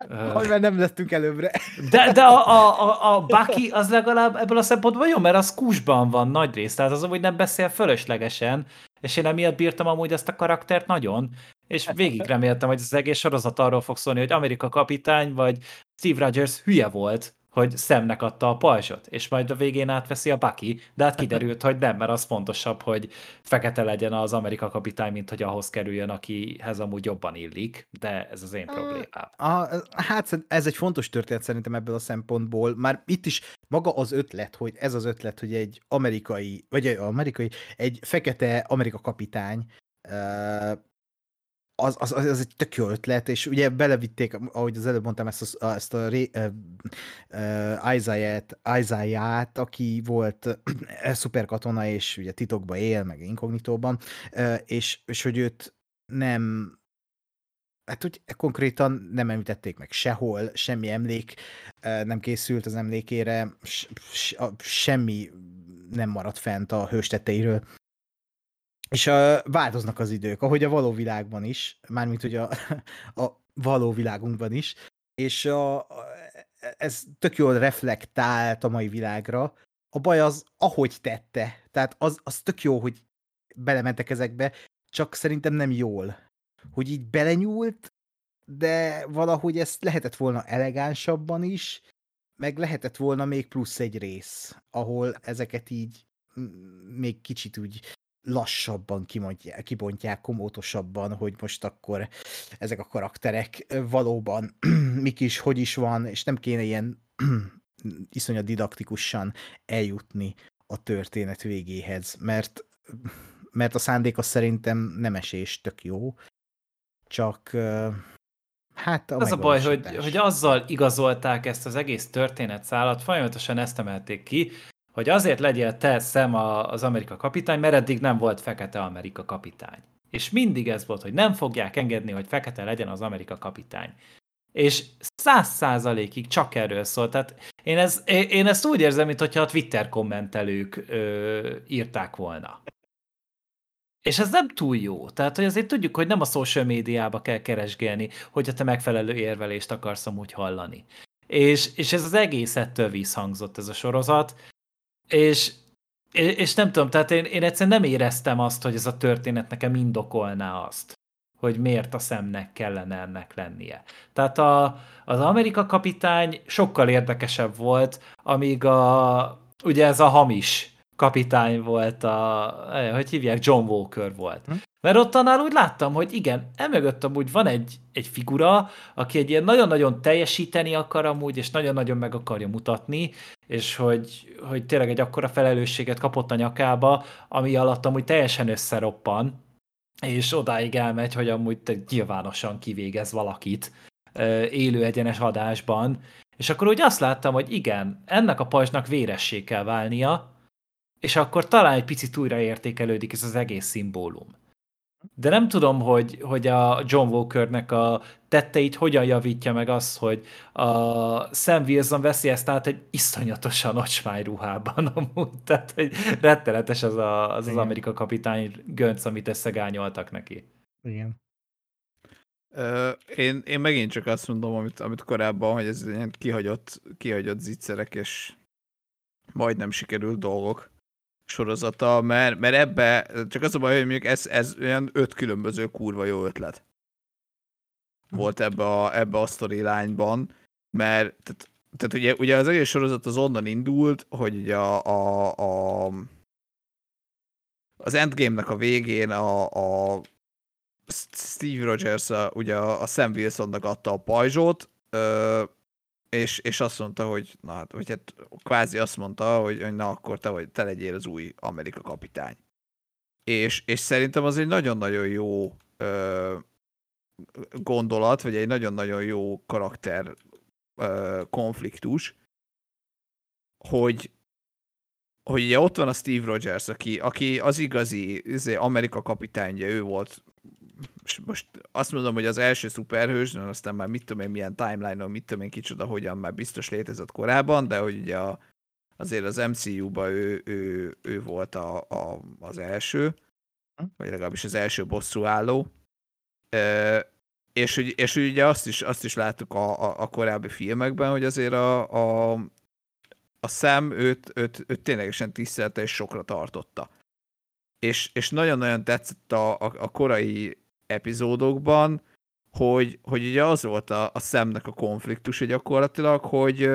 Uh, mert nem lettünk előbbre. De, de a, a, a, a Bucky az legalább ebből a szempontból jó, mert az kusban van nagy rész, tehát az, hogy nem beszél fölöslegesen, és én emiatt bírtam amúgy ezt a karaktert nagyon, és végig reméltem, hogy az egész sorozat arról fog szólni, hogy Amerika kapitány, vagy Steve Rogers hülye volt, hogy szemnek adta a pajzsot, és majd a végén átveszi a Bucky, de hát kiderült, hogy nem, mert az fontosabb, hogy fekete legyen az Amerika kapitány, mint hogy ahhoz kerüljön, akihez amúgy jobban illik, de ez az én problémám. A, hát ez egy fontos történet szerintem ebből a szempontból. Már itt is maga az ötlet, hogy ez az ötlet, hogy egy amerikai, vagy egy amerikai, egy fekete Amerika kapitány az, az, az egy tök jó ötlet, és ugye belevitték, ahogy az előbb mondtam, ezt a, ezt a ré, uh, uh, Isaiah-t, Isaiah-t, aki volt uh, szuperkatona, és ugye titokban él, meg inkognitóban, és, és hogy őt nem hát úgy konkrétan nem említették meg sehol, semmi emlék nem készült az emlékére, semmi nem maradt fent a hőstetteiről. És a, változnak az idők, ahogy a való világban is, mármint hogy a, a való világunkban is, és a, ez tök jól reflektált a mai világra. A baj az, ahogy tette. Tehát az, az tök jó, hogy belementek ezekbe, csak szerintem nem jól. Hogy így belenyúlt, de valahogy ezt lehetett volna elegánsabban is, meg lehetett volna még plusz egy rész, ahol ezeket így még kicsit úgy lassabban kibontják, kibontják komótosabban, hogy most akkor ezek a karakterek valóban mik is, hogy is van, és nem kéne ilyen iszonyat didaktikusan eljutni a történet végéhez, mert, mert a szándék az szerintem nem esés tök jó, csak Hát a Az a baj, hogy, hogy azzal igazolták ezt az egész történetszálat, folyamatosan ezt emelték ki, hogy azért legyél te szem az Amerika kapitány, mert eddig nem volt fekete Amerika kapitány. És mindig ez volt, hogy nem fogják engedni, hogy fekete legyen az Amerika kapitány. És száz százalékig csak erről szól. Tehát én, ez, én ezt úgy érzem, mintha a Twitter kommentelők ö, írták volna. És ez nem túl jó. Tehát, hogy azért tudjuk, hogy nem a social médiába kell keresgélni, hogyha te megfelelő érvelést akarsz amúgy hallani. És, és ez az egész ettől visszhangzott ez a sorozat, és, és nem tudom, tehát én, én egyszerűen nem éreztem azt, hogy ez a történet nekem indokolná azt, hogy miért a szemnek kellene ennek lennie. Tehát a, az Amerika kapitány sokkal érdekesebb volt, amíg a, ugye ez a hamis kapitány volt, a, eh, hogy hívják, John Walker volt. Hm? Mert ott annál úgy láttam, hogy igen, emögött amúgy van egy, egy figura, aki egy ilyen nagyon-nagyon teljesíteni akar amúgy, és nagyon-nagyon meg akarja mutatni, és hogy, hogy tényleg egy akkora felelősséget kapott a nyakába, ami alatt amúgy teljesen összeroppan, és odáig elmegy, hogy amúgy te nyilvánosan kivégez valakit élő egyenes adásban, és akkor úgy azt láttam, hogy igen, ennek a pajzsnak véressé kell válnia, és akkor talán egy picit újra értékelődik ez az egész szimbólum. De nem tudom, hogy, hogy a John Walkernek a tetteit hogyan javítja meg az, hogy a Sam Wilson veszi ezt át egy iszonyatosan ocsmány ruhában amúgy. Tehát, hogy rettenetes az a, az, az. Amerika kapitány gönc, amit összegányoltak neki. Igen. Ö, én, én megint csak azt mondom, amit, amit korábban, hogy ez ilyen kihagyott, kihagyott zicserek, és majdnem sikerült dolgok sorozata, mert, mert ebbe, csak az a baj, hogy mondjuk ez, ez olyan öt különböző kurva jó ötlet volt ebbe a, ebbe a storyline-ban, mert tehát, tehát ugye, ugye az egész sorozat az onnan indult, hogy ugye a, a, a az Endgame-nek a végén a, a Steve Rogers a, ugye a, a Sam Wilsonnak adta a pajzsot, ö, és, és azt mondta, hogy na hát, vagy hát kvázi azt mondta, hogy, hogy na akkor te, vagy, te legyél az új Amerika kapitány. És, és szerintem az egy nagyon-nagyon jó ö, gondolat, vagy egy nagyon-nagyon jó karakter ö, konfliktus, hogy hogy ugye ott van a Steve Rogers, aki, aki az igazi izé, Amerika kapitányja, ő volt most azt mondom, hogy az első szuperhős, de aztán már mit tudom én, milyen timeline-on, mit tudom én, kicsoda, hogyan már biztos létezett korábban, de hogy ugye a, azért az MCU-ba ő, ő, ő volt a, a, az első, vagy legalábbis az első bosszúálló. E, és, és ugye azt is, azt is láttuk a, a, a korábbi filmekben, hogy azért a, a, a szem őt, őt, őt ténylegesen tisztelte és sokra tartotta. És, és nagyon-nagyon tetszett a, a, a korai epizódokban, hogy, hogy ugye az volt a, a szemnek a konfliktus gyakorlatilag, hogy,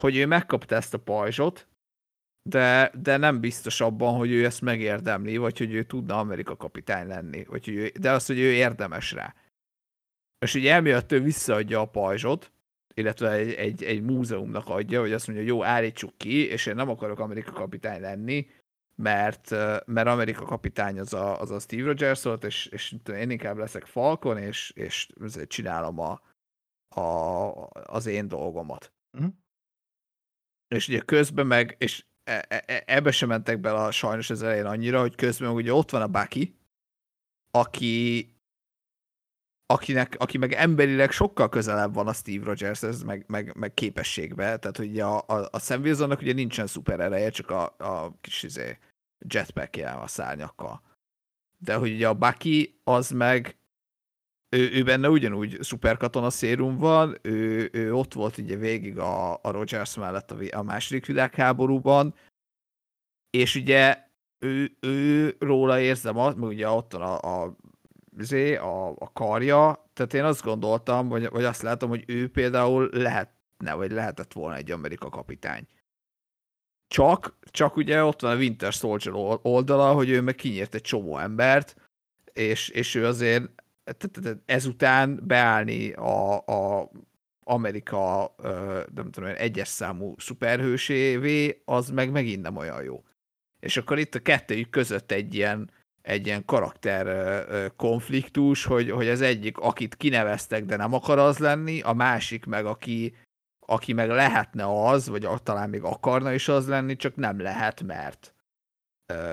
hogy ő megkapta ezt a pajzsot, de, de nem biztos abban, hogy ő ezt megérdemli, vagy hogy ő tudna Amerika kapitány lenni, vagy hogy ő, de az, hogy ő érdemes rá. És ugye emiatt ő visszaadja a pajzsot, illetve egy, egy, egy múzeumnak adja, hogy azt mondja, jó, állítsuk ki, és én nem akarok Amerika kapitány lenni, mert, mert Amerika kapitány az a, az a Steve Rogers volt, és, és én inkább leszek Falcon, és, és csinálom a, a, az én dolgomat. Mhm. És ugye közben meg, és e- e- e- ebbe sem mentek bele a, sajnos az elején annyira, hogy közben meg ugye ott van a Bucky, aki akinek, aki meg emberileg sokkal közelebb van a Steve Rogershez, meg, meg, meg képességbe, tehát hogy a, a, a Sam Wilsonnak ugye nincsen szuper ereje, csak a, a kis izé, jetpackje a szárnyakkal. De hogy ugye a Bucky az meg ő, ő benne ugyanúgy szuperkatona szérum van, ő, ő ott volt ugye végig a, a Rogers mellett a, a második világháborúban, és ugye ő, ő róla érzem azt, meg ugye ott van a, a, izé, a, a karja, tehát én azt gondoltam, vagy, vagy azt látom, hogy ő például lehetne, vagy lehetett volna egy Amerika kapitány. Csak, csak ugye ott van a Winter Soldier ol- oldala, hogy ő meg kinyírt egy csomó embert, és, és ő azért ezután beállni a, a Amerika, nem tudom, egyes számú szuperhősévé, az meg megint nem olyan jó. És akkor itt a kettőjük között egy ilyen egy ilyen karakter konfliktus, hogy, hogy az egyik, akit kineveztek, de nem akar az lenni, a másik meg, aki, aki meg lehetne az, vagy talán még akarna is az lenni, csak nem lehet, mert,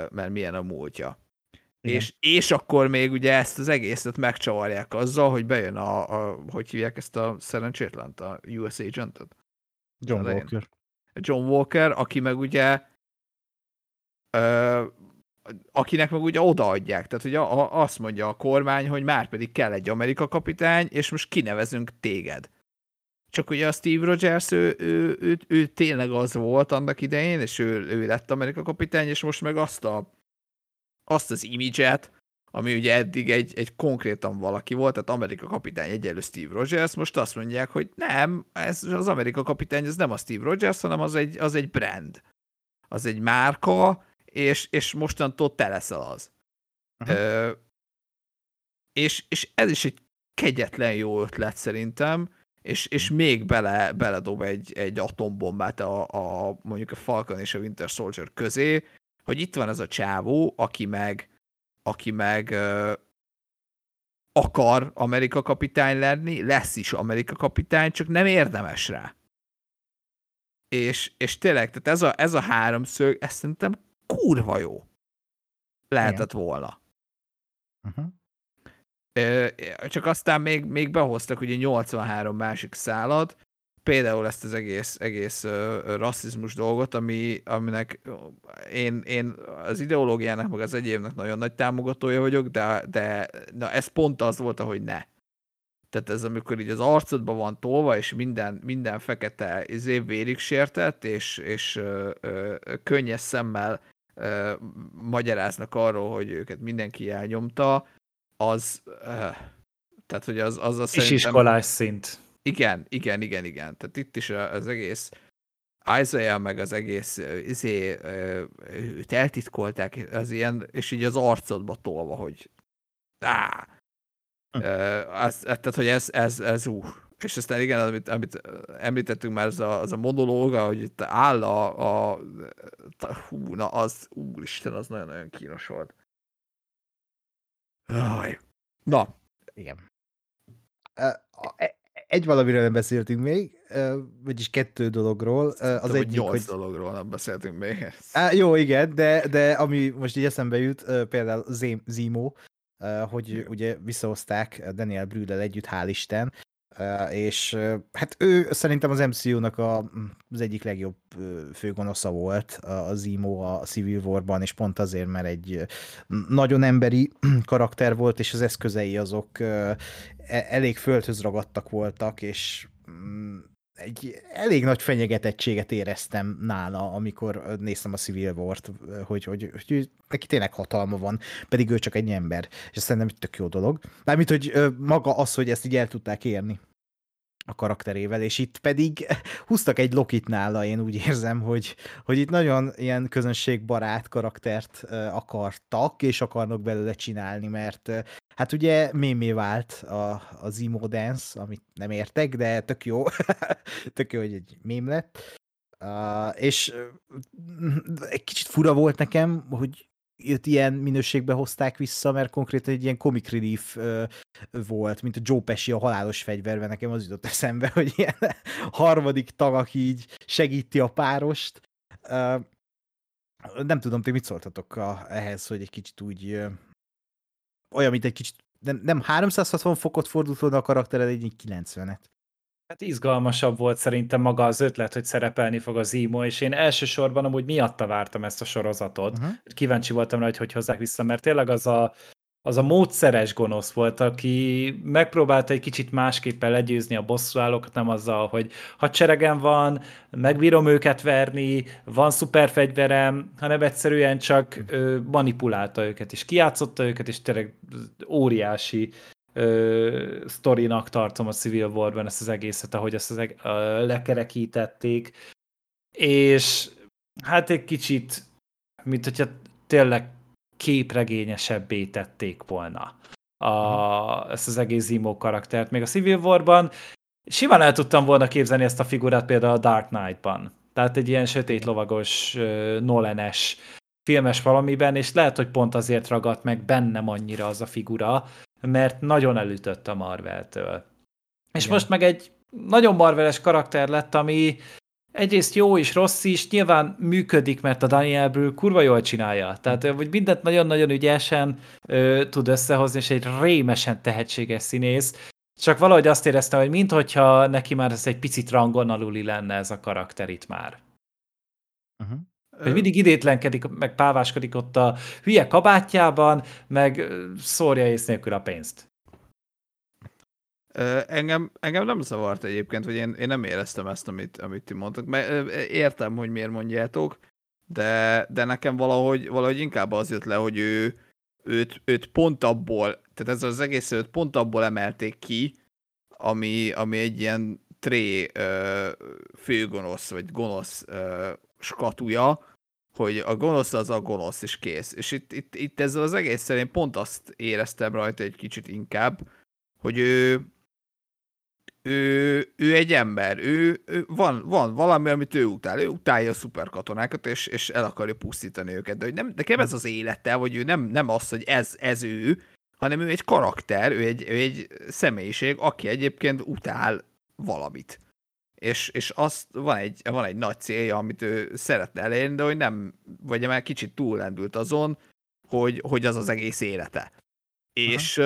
mert milyen a múltja. Igen. És, és akkor még ugye ezt az egészet megcsavarják azzal, hogy bejön a, a hogy hívják ezt a szerencsétlent, a US Agentet? John elején. Walker. John Walker, aki meg ugye ö, akinek meg ugye odaadják. Tehát ugye a, azt mondja a kormány, hogy már pedig kell egy Amerika kapitány, és most kinevezünk téged. Csak ugye a Steve Rogers, ő, ő, ő, ő tényleg az volt annak idején, és ő, ő lett Amerika kapitány, és most meg azt a azt az imidzset, ami ugye eddig egy, egy konkrétan valaki volt, tehát Amerika kapitány egyelő Steve Rogers, most azt mondják, hogy nem, ez az Amerika kapitány, ez nem a Steve Rogers, hanem az egy, az egy brand. Az egy márka, és, és mostantól te leszel az. Aha. Ö, és, és ez is egy kegyetlen jó ötlet szerintem, és, és még bele, beledob egy, egy atombombát a, a, mondjuk a Falcon és a Winter Soldier közé, hogy itt van ez a csávó, aki meg, aki meg ö, akar Amerika kapitány lenni, lesz is Amerika kapitány, csak nem érdemes rá. És, és tényleg, tehát ez a, ez a háromszög, ez szerintem kurva jó. Lehetett volna. Uh-huh. Csak aztán még, még behoztak ugye 83 másik szállat, például ezt az egész, egész rasszizmus dolgot, ami, aminek én, én az ideológiának, meg az egyébnek nagyon nagy támogatója vagyok, de, de na, ez pont az volt, ahogy ne. Tehát ez amikor így az arcodba van tolva, és minden, minden fekete izé vérig sértett, és, és ö, ö, könnyes szemmel ö, magyaráznak arról, hogy őket mindenki elnyomta, az, ö, tehát hogy az, az a És szerintem... iskolás szint. Igen, igen, igen, igen. Tehát itt is a- az egész Isaiah meg az egész ö, izé, ö, őt eltitkolták, az ilyen, és így az arcodba tolva, hogy á, Hm. Tehát, hogy ez, ez, ez ú. És aztán igen, amit, amit említettünk már, az a, az a monológa, hogy itt áll a, a, a hú, na az, úristen, az nagyon-nagyon kínos volt. Aj. Na, Igen. E- Egy valamiről nem beszéltünk még, vagyis kettő dologról. Az az egyik, nyolc hogy... dologról nem beszéltünk még. Á, jó, igen, de, de ami most így eszembe jut, például Zemo, hogy ugye visszahozták Daniel Brühl-el együtt, hál' Isten, és hát ő szerintem az MCU-nak a, az egyik legjobb főgonosza volt a a Zemo a Civil War-ban, és pont azért, mert egy nagyon emberi karakter volt, és az eszközei azok e- elég földhöz ragadtak voltak, és mm, egy elég nagy fenyegetettséget éreztem nála, amikor néztem a Civil War-t, hogy, hogy, hogy neki tényleg hatalma van, pedig ő csak egy ember, és szerintem egy tök jó dolog. Mármint, hogy maga az, hogy ezt így el tudták érni a karakterével, és itt pedig húztak egy Lokit nála, én úgy érzem, hogy, hogy itt nagyon ilyen közönségbarát karaktert akartak, és akarnak belőle csinálni, mert hát ugye mémé vált a, az emo dance, amit nem értek, de tök jó, tök jó, hogy egy mém lett. Uh, és egy kicsit fura volt nekem, hogy őt ilyen minőségbe hozták vissza, mert konkrétan egy ilyen comic relief uh, volt, mint a Joe Pesci a halálos fegyverben, nekem az jutott eszembe, hogy ilyen harmadik tag, aki így segíti a párost. Uh, nem tudom, ti mit szóltatok a, ehhez, hogy egy kicsit úgy uh, olyan, mint egy kicsit nem, nem 360 fokot fordult volna a karaktered, egy 90-et. Hát izgalmasabb volt szerintem maga az ötlet, hogy szerepelni fog az Zemo, és én elsősorban amúgy miatta vártam ezt a sorozatot. Uh-huh. Kíváncsi voltam rá, hogy hogy hozzák vissza, mert tényleg az a, az a módszeres gonosz volt, aki megpróbálta egy kicsit másképpen legyőzni a bosszúállókat, nem azzal, hogy hadseregem van, megbírom őket verni, van szuperfegyverem, hanem egyszerűen csak ö, manipulálta őket, és kijátszotta őket, és tényleg óriási ö, sztorinak tartom a Civil War-ban ezt az egészet, ahogy ezt az eg- ö, lekerekítették, és hát egy kicsit, mint hogyha tényleg képregényesebbé tették volna a, ezt az egész Zemo karaktert. Még a Civil War-ban simán el tudtam volna képzelni ezt a figurát például a Dark Knight-ban. Tehát egy ilyen sötét lovagos, Nolan-es filmes valamiben, és lehet, hogy pont azért ragadt meg bennem annyira az a figura, mert nagyon elütött a Marvel-től. És Igen. most meg egy nagyon marveles karakter lett, ami egyrészt jó és rossz is, nyilván működik, mert a Daniel Brühl kurva jól csinálja. Tehát hogy mindent nagyon-nagyon ügyesen ö, tud összehozni, és egy rémesen tehetséges színész. Csak valahogy azt éreztem, hogy minthogyha neki már ez egy picit rangon aluli lenne ez a karakter itt már. Uh-huh. Hogy mindig idétlenkedik, meg páváskodik ott a hülye kabátjában, meg szórja ész nélkül a pénzt. Engem, engem nem zavart egyébként, hogy én, én nem éreztem ezt, amit, amit ti mondtak. Mert értem, hogy miért mondjátok, de, de nekem valahogy, valahogy inkább az jött le, hogy ő, őt, őt pont abból, tehát ez az egész őt pont abból emelték ki, ami, ami egy ilyen tré ö, főgonosz, vagy gonosz ö, skatuja, hogy a gonosz az a gonosz, és kész. És itt, itt, itt ezzel az egésszel én pont azt éreztem rajta egy kicsit inkább, hogy ő, ő, ő egy ember, ő, ő van, van valami, amit ő utál. Ő utálja a szuperkatonákat, és, és el akarja pusztítani őket. De hogy nem, nekem ez az élete, hogy ő nem, nem az, hogy ez, ez ő, hanem ő egy karakter, ő egy, ő egy személyiség, aki egyébként utál valamit. És, és azt van egy, van egy nagy célja, amit ő szeretne elérni, de hogy nem, vagy már kicsit túllendült azon, hogy, hogy az az egész élete. És,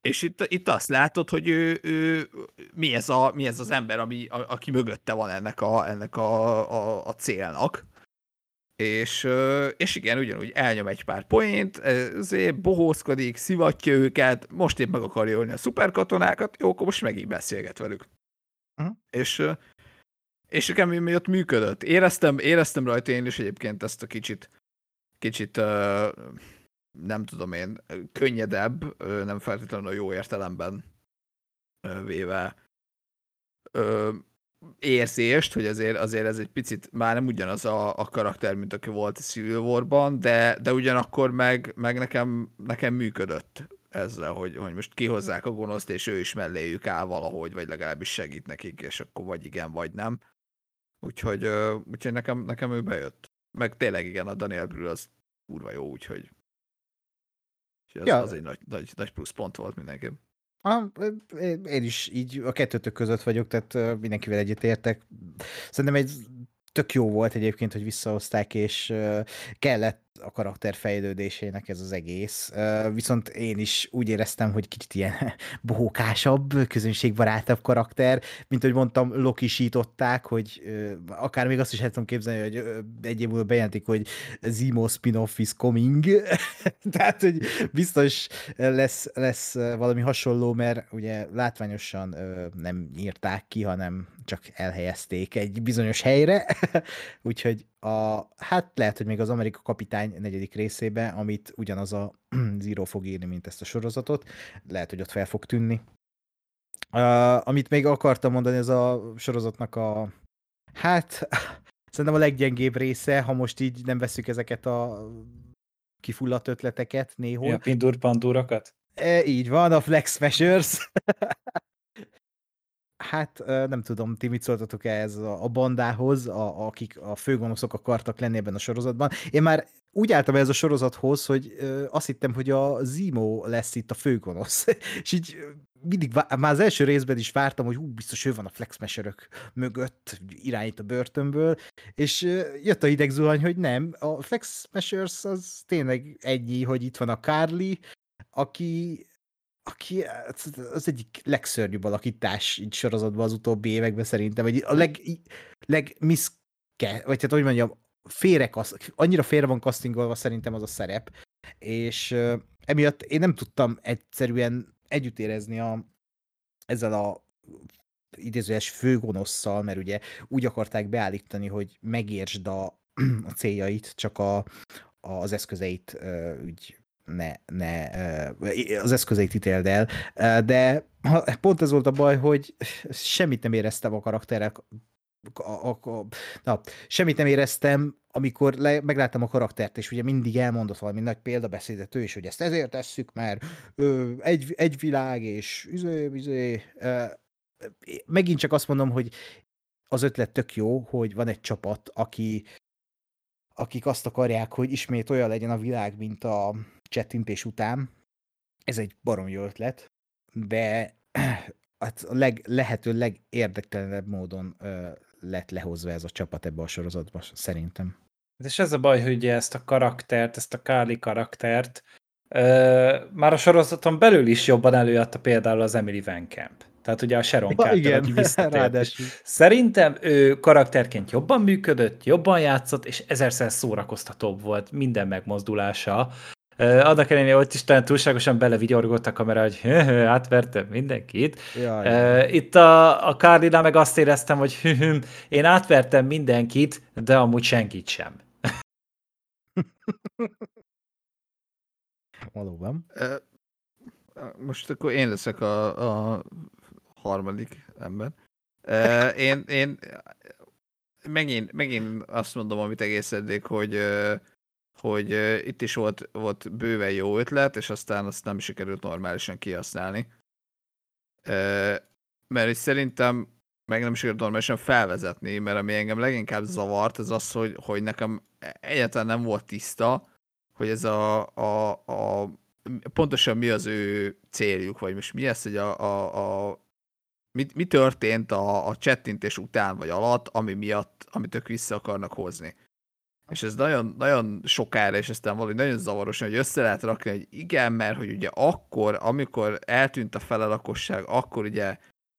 és itt, itt azt látod, hogy ő, ő mi, ez a, mi ez az ember, ami, a, aki mögötte van ennek a, ennek a, a, a célnak. És, és igen, ugyanúgy elnyom egy pár poént, ezért bohózkodik, szivatja őket, most épp meg akarja ölni a szuperkatonákat, jó, akkor most megint beszélget velük. Mhm. És, és nekem miatt működött. Éreztem, éreztem rajta én is egyébként ezt a kicsit, kicsit nem tudom én, könnyedebb, nem feltétlenül jó értelemben véve érzést, hogy azért, azért ez egy picit már nem ugyanaz a, a karakter, mint aki volt a Civil War-ban, de, de ugyanakkor meg, meg nekem, nekem működött ezzel, hogy, hogy most kihozzák a gonoszt, és ő is melléjük áll valahogy, vagy legalábbis segít nekik, és akkor vagy igen, vagy nem. Úgyhogy, úgyhogy nekem, nekem ő bejött. Meg tényleg igen, a Daniel Brühl az kurva jó, úgyhogy az, Ja. az egy nagy, nagy, nagy plusz pont volt mindenképp. Ah, én is így a kettőtök között vagyok, tehát mindenkivel egyetértek. Szerintem egy tök jó volt egyébként, hogy visszahozták, és kellett a karakter ez az egész. Viszont én is úgy éreztem, hogy kicsit ilyen bohókásabb, közönségbarátabb karakter, mint hogy mondtam, lokisították, hogy akár még azt is el tudom képzelni, hogy egy év múlva bejelentik, hogy Zemo spin-off is coming, tehát, hogy biztos lesz, lesz valami hasonló, mert ugye látványosan nem írták ki, hanem csak elhelyezték egy bizonyos helyre, úgyhogy a, hát lehet, hogy még az Amerika Kapitány negyedik részébe, amit ugyanaz a Zero fog írni, mint ezt a sorozatot, lehet, hogy ott fel fog tűnni. Uh, amit még akartam mondani, ez a sorozatnak a, hát szerintem a leggyengébb része, ha most így nem veszük ezeket a kifulladt ötleteket néhol. Ja, pindur pandúrakat? E, így van, a Flex Smashers. hát nem tudom, ti mit szóltatok ehhez a, a bandához, a, akik a főgonoszok akartak lenni ebben a sorozatban. Én már úgy álltam ez a sorozathoz, hogy ö, azt hittem, hogy a Zimo lesz itt a főgonosz. És így mindig, már az első részben is vártam, hogy hú, biztos ő van a Flex Smasherök mögött, irányít a börtönből, és jött a hidegzuhany, hogy nem, a Flex Smashers az tényleg ennyi, hogy itt van a Carly, aki, aki az egyik legszörnyűbb alakítás így sorozatban az utóbbi években szerintem, vagy a leg, legmiszke, vagy hát hogy mondjam, félre, annyira félre van castingolva szerintem az a szerep, és uh, emiatt én nem tudtam egyszerűen együtt érezni a, ezzel a idézőes főgonosszal, mert ugye úgy akarták beállítani, hogy megértsd a, a céljait, csak a, az eszközeit uh, úgy ne, ne az eszközeit ítéld el, de pont ez volt a baj, hogy semmit nem éreztem a karakterek, a, a, na, semmit nem éreztem, amikor le, megláttam a karaktert, és ugye mindig elmondott valami nagy példabeszédet ő is, hogy ezt ezért tesszük, mert ö, egy, egy világ, és üzé, üzé, ö, megint csak azt mondom, hogy az ötlet tök jó, hogy van egy csapat, aki akik azt akarják, hogy ismét olyan legyen a világ, mint a csettintés után. Ez egy barom jó ötlet, de hát a leg, lehető legérdektelenebb módon ö, lett lehozva ez a csapat ebbe a sorozatba, szerintem. És ez a baj, hogy ugye ezt a karaktert, ezt a Káli karaktert ö, már a sorozaton belül is jobban előadta például az Emily Van Camp. Tehát ugye a Sharon Ja, Carter, igen, aki visszatért. és ráadásul. Szerintem ő karakterként jobban működött, jobban játszott, és ezerszer szórakoztatóbb volt minden megmozdulása. Annak ellenére ott is talán túlságosan belevigyorgott a kamera, hogy átvertem mindenkit. Jaj, Itt a, a Carlinál meg azt éreztem, hogy én átvertem mindenkit, de amúgy senkit sem. valóban. Most akkor én leszek a, a harmadik ember. Én, én megint, megint azt mondom, amit egész eddig, hogy, hogy itt is volt, volt bőven jó ötlet, és aztán azt nem sikerült normálisan kihasználni. Mert szerintem meg nem sikerült normálisan felvezetni, mert ami engem leginkább zavart, az az, hogy, hogy nekem egyáltalán nem volt tiszta, hogy ez a, a, a pontosan mi az ő céljuk, vagy most mi ez, hogy a, a, a mi, mi történt a, a csettintés után vagy alatt, ami miatt, amit ők vissza akarnak hozni. És ez nagyon, nagyon sokára, és aztán valahogy nagyon zavaros, hogy össze lehet rakni, hogy igen, mert hogy ugye akkor, amikor eltűnt a fele akkor ugye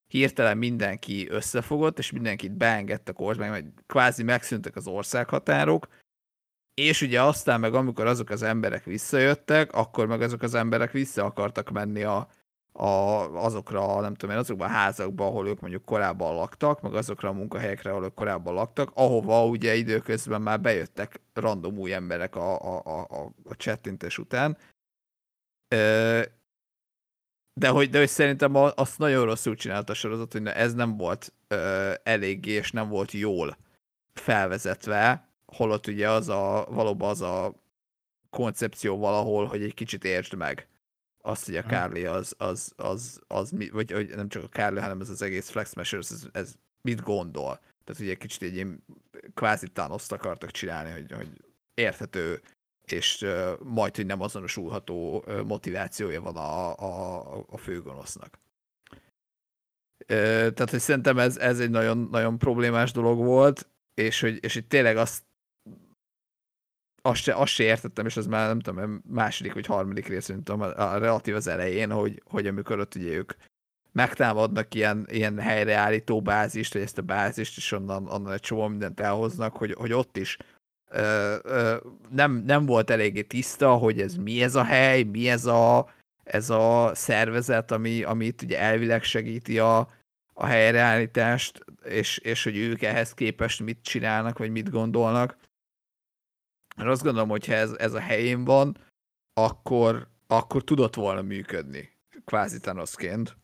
hirtelen mindenki összefogott, és mindenkit beengedtek ország, meg kvázi megszűntek az országhatárok, és ugye aztán meg amikor azok az emberek visszajöttek, akkor meg azok az emberek vissza akartak menni a, a, azokra, nem tudom én, azokba a házakba, ahol ők mondjuk korábban laktak, meg azokra a munkahelyekre, ahol ők korábban laktak, ahova ugye időközben már bejöttek random új emberek a, a, a, a, chattintés után. De hogy, de hogy szerintem azt nagyon rosszul csinálta a sorozat, hogy ez nem volt ö, eléggé, és nem volt jól felvezetve, holott ugye az a, valóban az a koncepció valahol, hogy egy kicsit értsd meg azt, hogy a. Carly az, az, az, az, mi, vagy hogy nem csak a Carly, hanem ez az egész Flex Smashers, ez, ez mit gondol. Tehát ugye egy kicsit egy ilyen kvázi thanos akartak csinálni, hogy, hogy érthető és uh, majd, hogy nem azonosulható uh, motivációja van a, a, a főgonosznak. Uh, tehát, hogy szerintem ez, ez egy nagyon, nagyon problémás dolog volt, és hogy, és hogy tényleg azt azt se, azt se értettem, és ez már nem tudom, második vagy harmadik rész, mint tudom, a, a relatív az elején, hogy, hogy amikor ott ugye ők megtámadnak ilyen, ilyen helyreállító bázist, vagy ezt a bázist, és onnan, onnan egy csomó mindent elhoznak, hogy, hogy ott is ö, ö, nem, nem volt eléggé tiszta, hogy ez mi ez a hely, mi ez a, ez a szervezet, ami, ami itt ugye elvileg segíti a, a helyreállítást, és, és hogy ők ehhez képest mit csinálnak, vagy mit gondolnak. Mert azt gondolom, hogy ha ez, ez a helyén van, akkor, akkor tudott volna működni, kvázi Thanosként,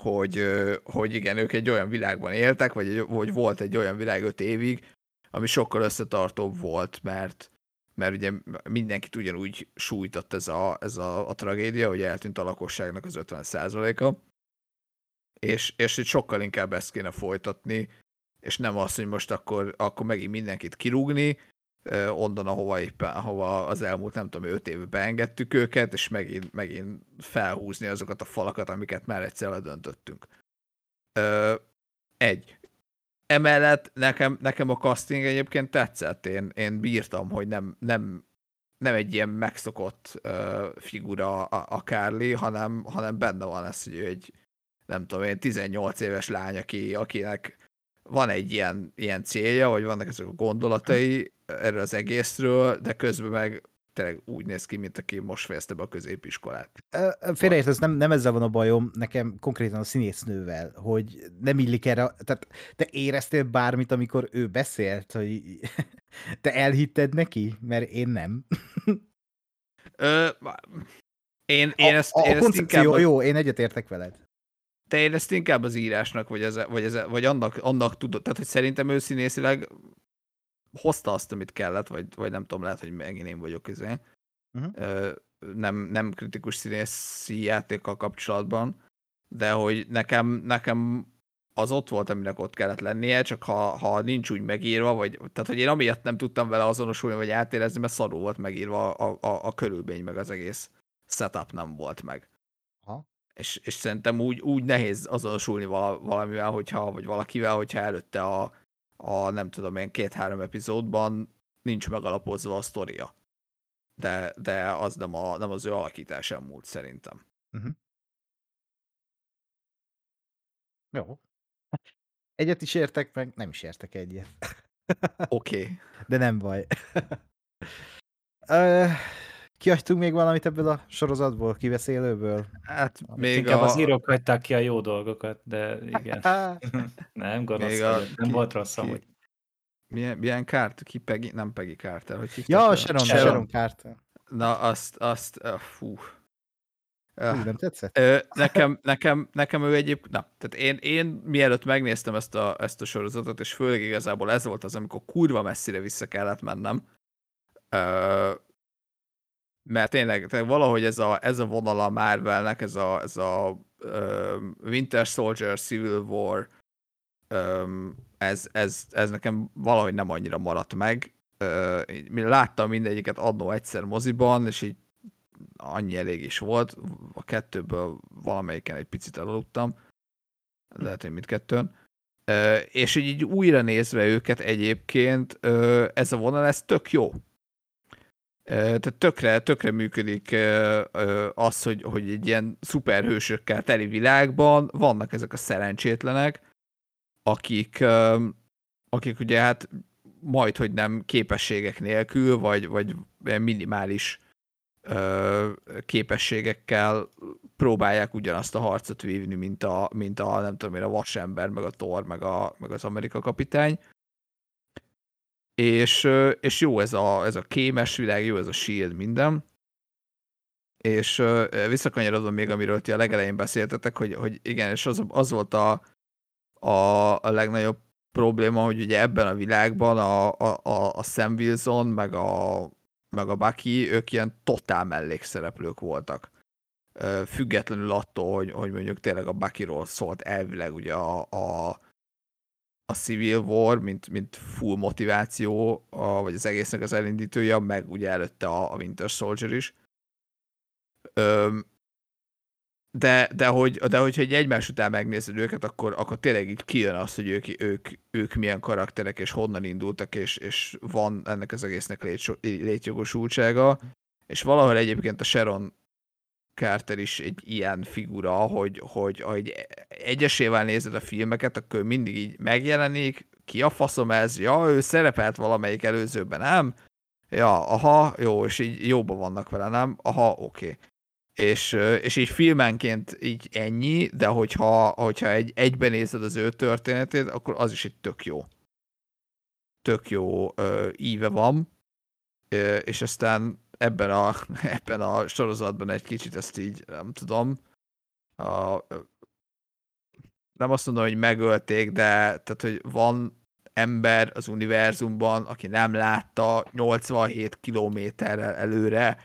hogy, hogy igen, ők egy olyan világban éltek, vagy hogy volt egy olyan világ öt évig, ami sokkal összetartóbb volt, mert, mert ugye mindenkit ugyanúgy sújtott ez a, ez a, a tragédia, hogy eltűnt a lakosságnak az 50%-a, és, és hogy sokkal inkább ezt kéne folytatni, és nem az, hogy most akkor, akkor megint mindenkit kirúgni, onnan, ahova éppen, ahova az elmúlt, nem tudom, öt évben beengedtük őket, és megint, megint felhúzni azokat a falakat, amiket már egyszer ledöntöttünk. Ö, egy. Emellett nekem, nekem a casting egyébként tetszett, én, én bírtam, hogy nem, nem, nem egy ilyen megszokott ö, figura a, a Carly, hanem, hanem benne van ez, hogy ő egy, nem tudom én, 18 éves lány, aki, akinek van egy ilyen, ilyen célja, vagy vannak ezek a gondolatai erről az egészről, de közben meg tényleg úgy néz ki, mint aki most fejezte be a középiskolát. Ö, Félreértesz, nem, nem ezzel van a bajom, nekem konkrétan a színésznővel, hogy nem illik erre, tehát te éreztél bármit, amikor ő beszélt, hogy te elhitted neki? Mert én nem. Ö, én, én a, ezt, a, én a ezt koncepció inkább, jó, én egyetértek veled. De én ezt inkább az írásnak, vagy, ez, vagy, ez, vagy annak, annak tudod, tehát hogy szerintem ő színészileg hozta azt, amit kellett, vagy, vagy nem tudom, lehet, hogy megint én vagyok izé. Ö, nem, nem kritikus színészi játékkal kapcsolatban, de hogy nekem, nekem az ott volt, aminek ott kellett lennie, csak ha, ha nincs úgy megírva, vagy, tehát hogy én amiatt nem tudtam vele azonosulni, vagy átérezni, mert szarul volt megírva a, a, a körülmény, meg az egész setup nem volt meg. És, és szerintem úgy, úgy nehéz azonosulni vala, valamivel, hogyha, vagy valakivel, hogyha előtte a, a nem tudom én, két-három epizódban nincs megalapozva a sztoria. De, de az nem, a, nem az ő alakításán múlt szerintem. Jó. Egyet is értek, meg nem is értek egyet. Oké. Okay. De nem baj. Kihagytunk még valamit ebből a sorozatból, kiveszélőből? Hát Még még Inkább a... az írók hagyták ki a jó dolgokat, de igen. nem, gonosz Még a- vagyok, nem ki- volt rossz ki- amúgy. Milyen, milyen kárt? Ki Peggy? Nem Peggy Carter, hogy hívták Ja? Sharon, Sharon. Sharon Carter. Na, azt, azt, uh, fú. Uh, nem tetszett? Ö, nekem, nekem, nekem ő egyébként, na, tehát én, én mielőtt megnéztem ezt a, ezt a sorozatot, és főleg igazából ez volt az, amikor kurva messzire vissza kellett mennem, ö, mert tényleg, tényleg valahogy ez a, ez a vonala a Marvelnek, ez a, ez a ö, Winter Soldier, Civil War, ö, ez, ez, ez nekem valahogy nem annyira maradt meg. Mi- láttam mindegyiket annó egyszer moziban, és így annyi elég is volt. A kettőből valamelyiken egy picit elaludtam. Lehet, hogy mindkettőn. Ö, És így, így újra nézve őket egyébként, ö, ez a vonal, ez tök jó. Tehát tökre, tökre működik az, hogy, hogy egy ilyen szuperhősökkel teli világban vannak ezek a szerencsétlenek, akik, akik ugye hát majd, hogy nem képességek nélkül, vagy, vagy minimális képességekkel próbálják ugyanazt a harcot vívni, mint a, mint a nem tudom én, a vasember, meg a Thor, meg, a, meg az Amerika kapitány. És, és jó ez a, ez a kémes világ, jó ez a shield, minden. És visszakanyarodom még, amiről ti a legelején beszéltetek, hogy, hogy igen, és az, az volt a, a, a legnagyobb probléma, hogy ugye ebben a világban a, a, a, a Sam Wilson, meg a, meg a Bucky, ők ilyen totál mellékszereplők voltak. Függetlenül attól, hogy, hogy mondjuk tényleg a Buckyról szólt elvileg ugye a, a, a Civil War, mint, mint full motiváció, a, vagy az egésznek az elindítója, meg ugye előtte a, a Winter Soldier is. Öm, de, de, hogy, de hogyha egy egymás után megnézed őket, akkor, akkor tényleg így kijön az, hogy ők, ők, ők milyen karakterek, és honnan indultak, és, és van ennek az egésznek létso- létjogosultsága. És valahol egyébként a Sharon Carter is egy ilyen figura, hogy, hogy ahogy egyesével nézed a filmeket, akkor mindig így megjelenik, ki a faszom ez, ja, ő szerepelt valamelyik előzőben, nem? Ja, aha, jó, és így jóban vannak vele, nem? Aha, oké. Okay. És, és így filmenként így ennyi, de hogyha, hogyha egy, egyben nézed az ő történetét, akkor az is egy tök jó. Tök jó ö, íve van, és aztán ebben a, ebben a sorozatban egy kicsit ezt így, nem tudom, a, nem azt mondom, hogy megölték, de tehát, hogy van ember az univerzumban, aki nem látta 87 kilométerrel előre,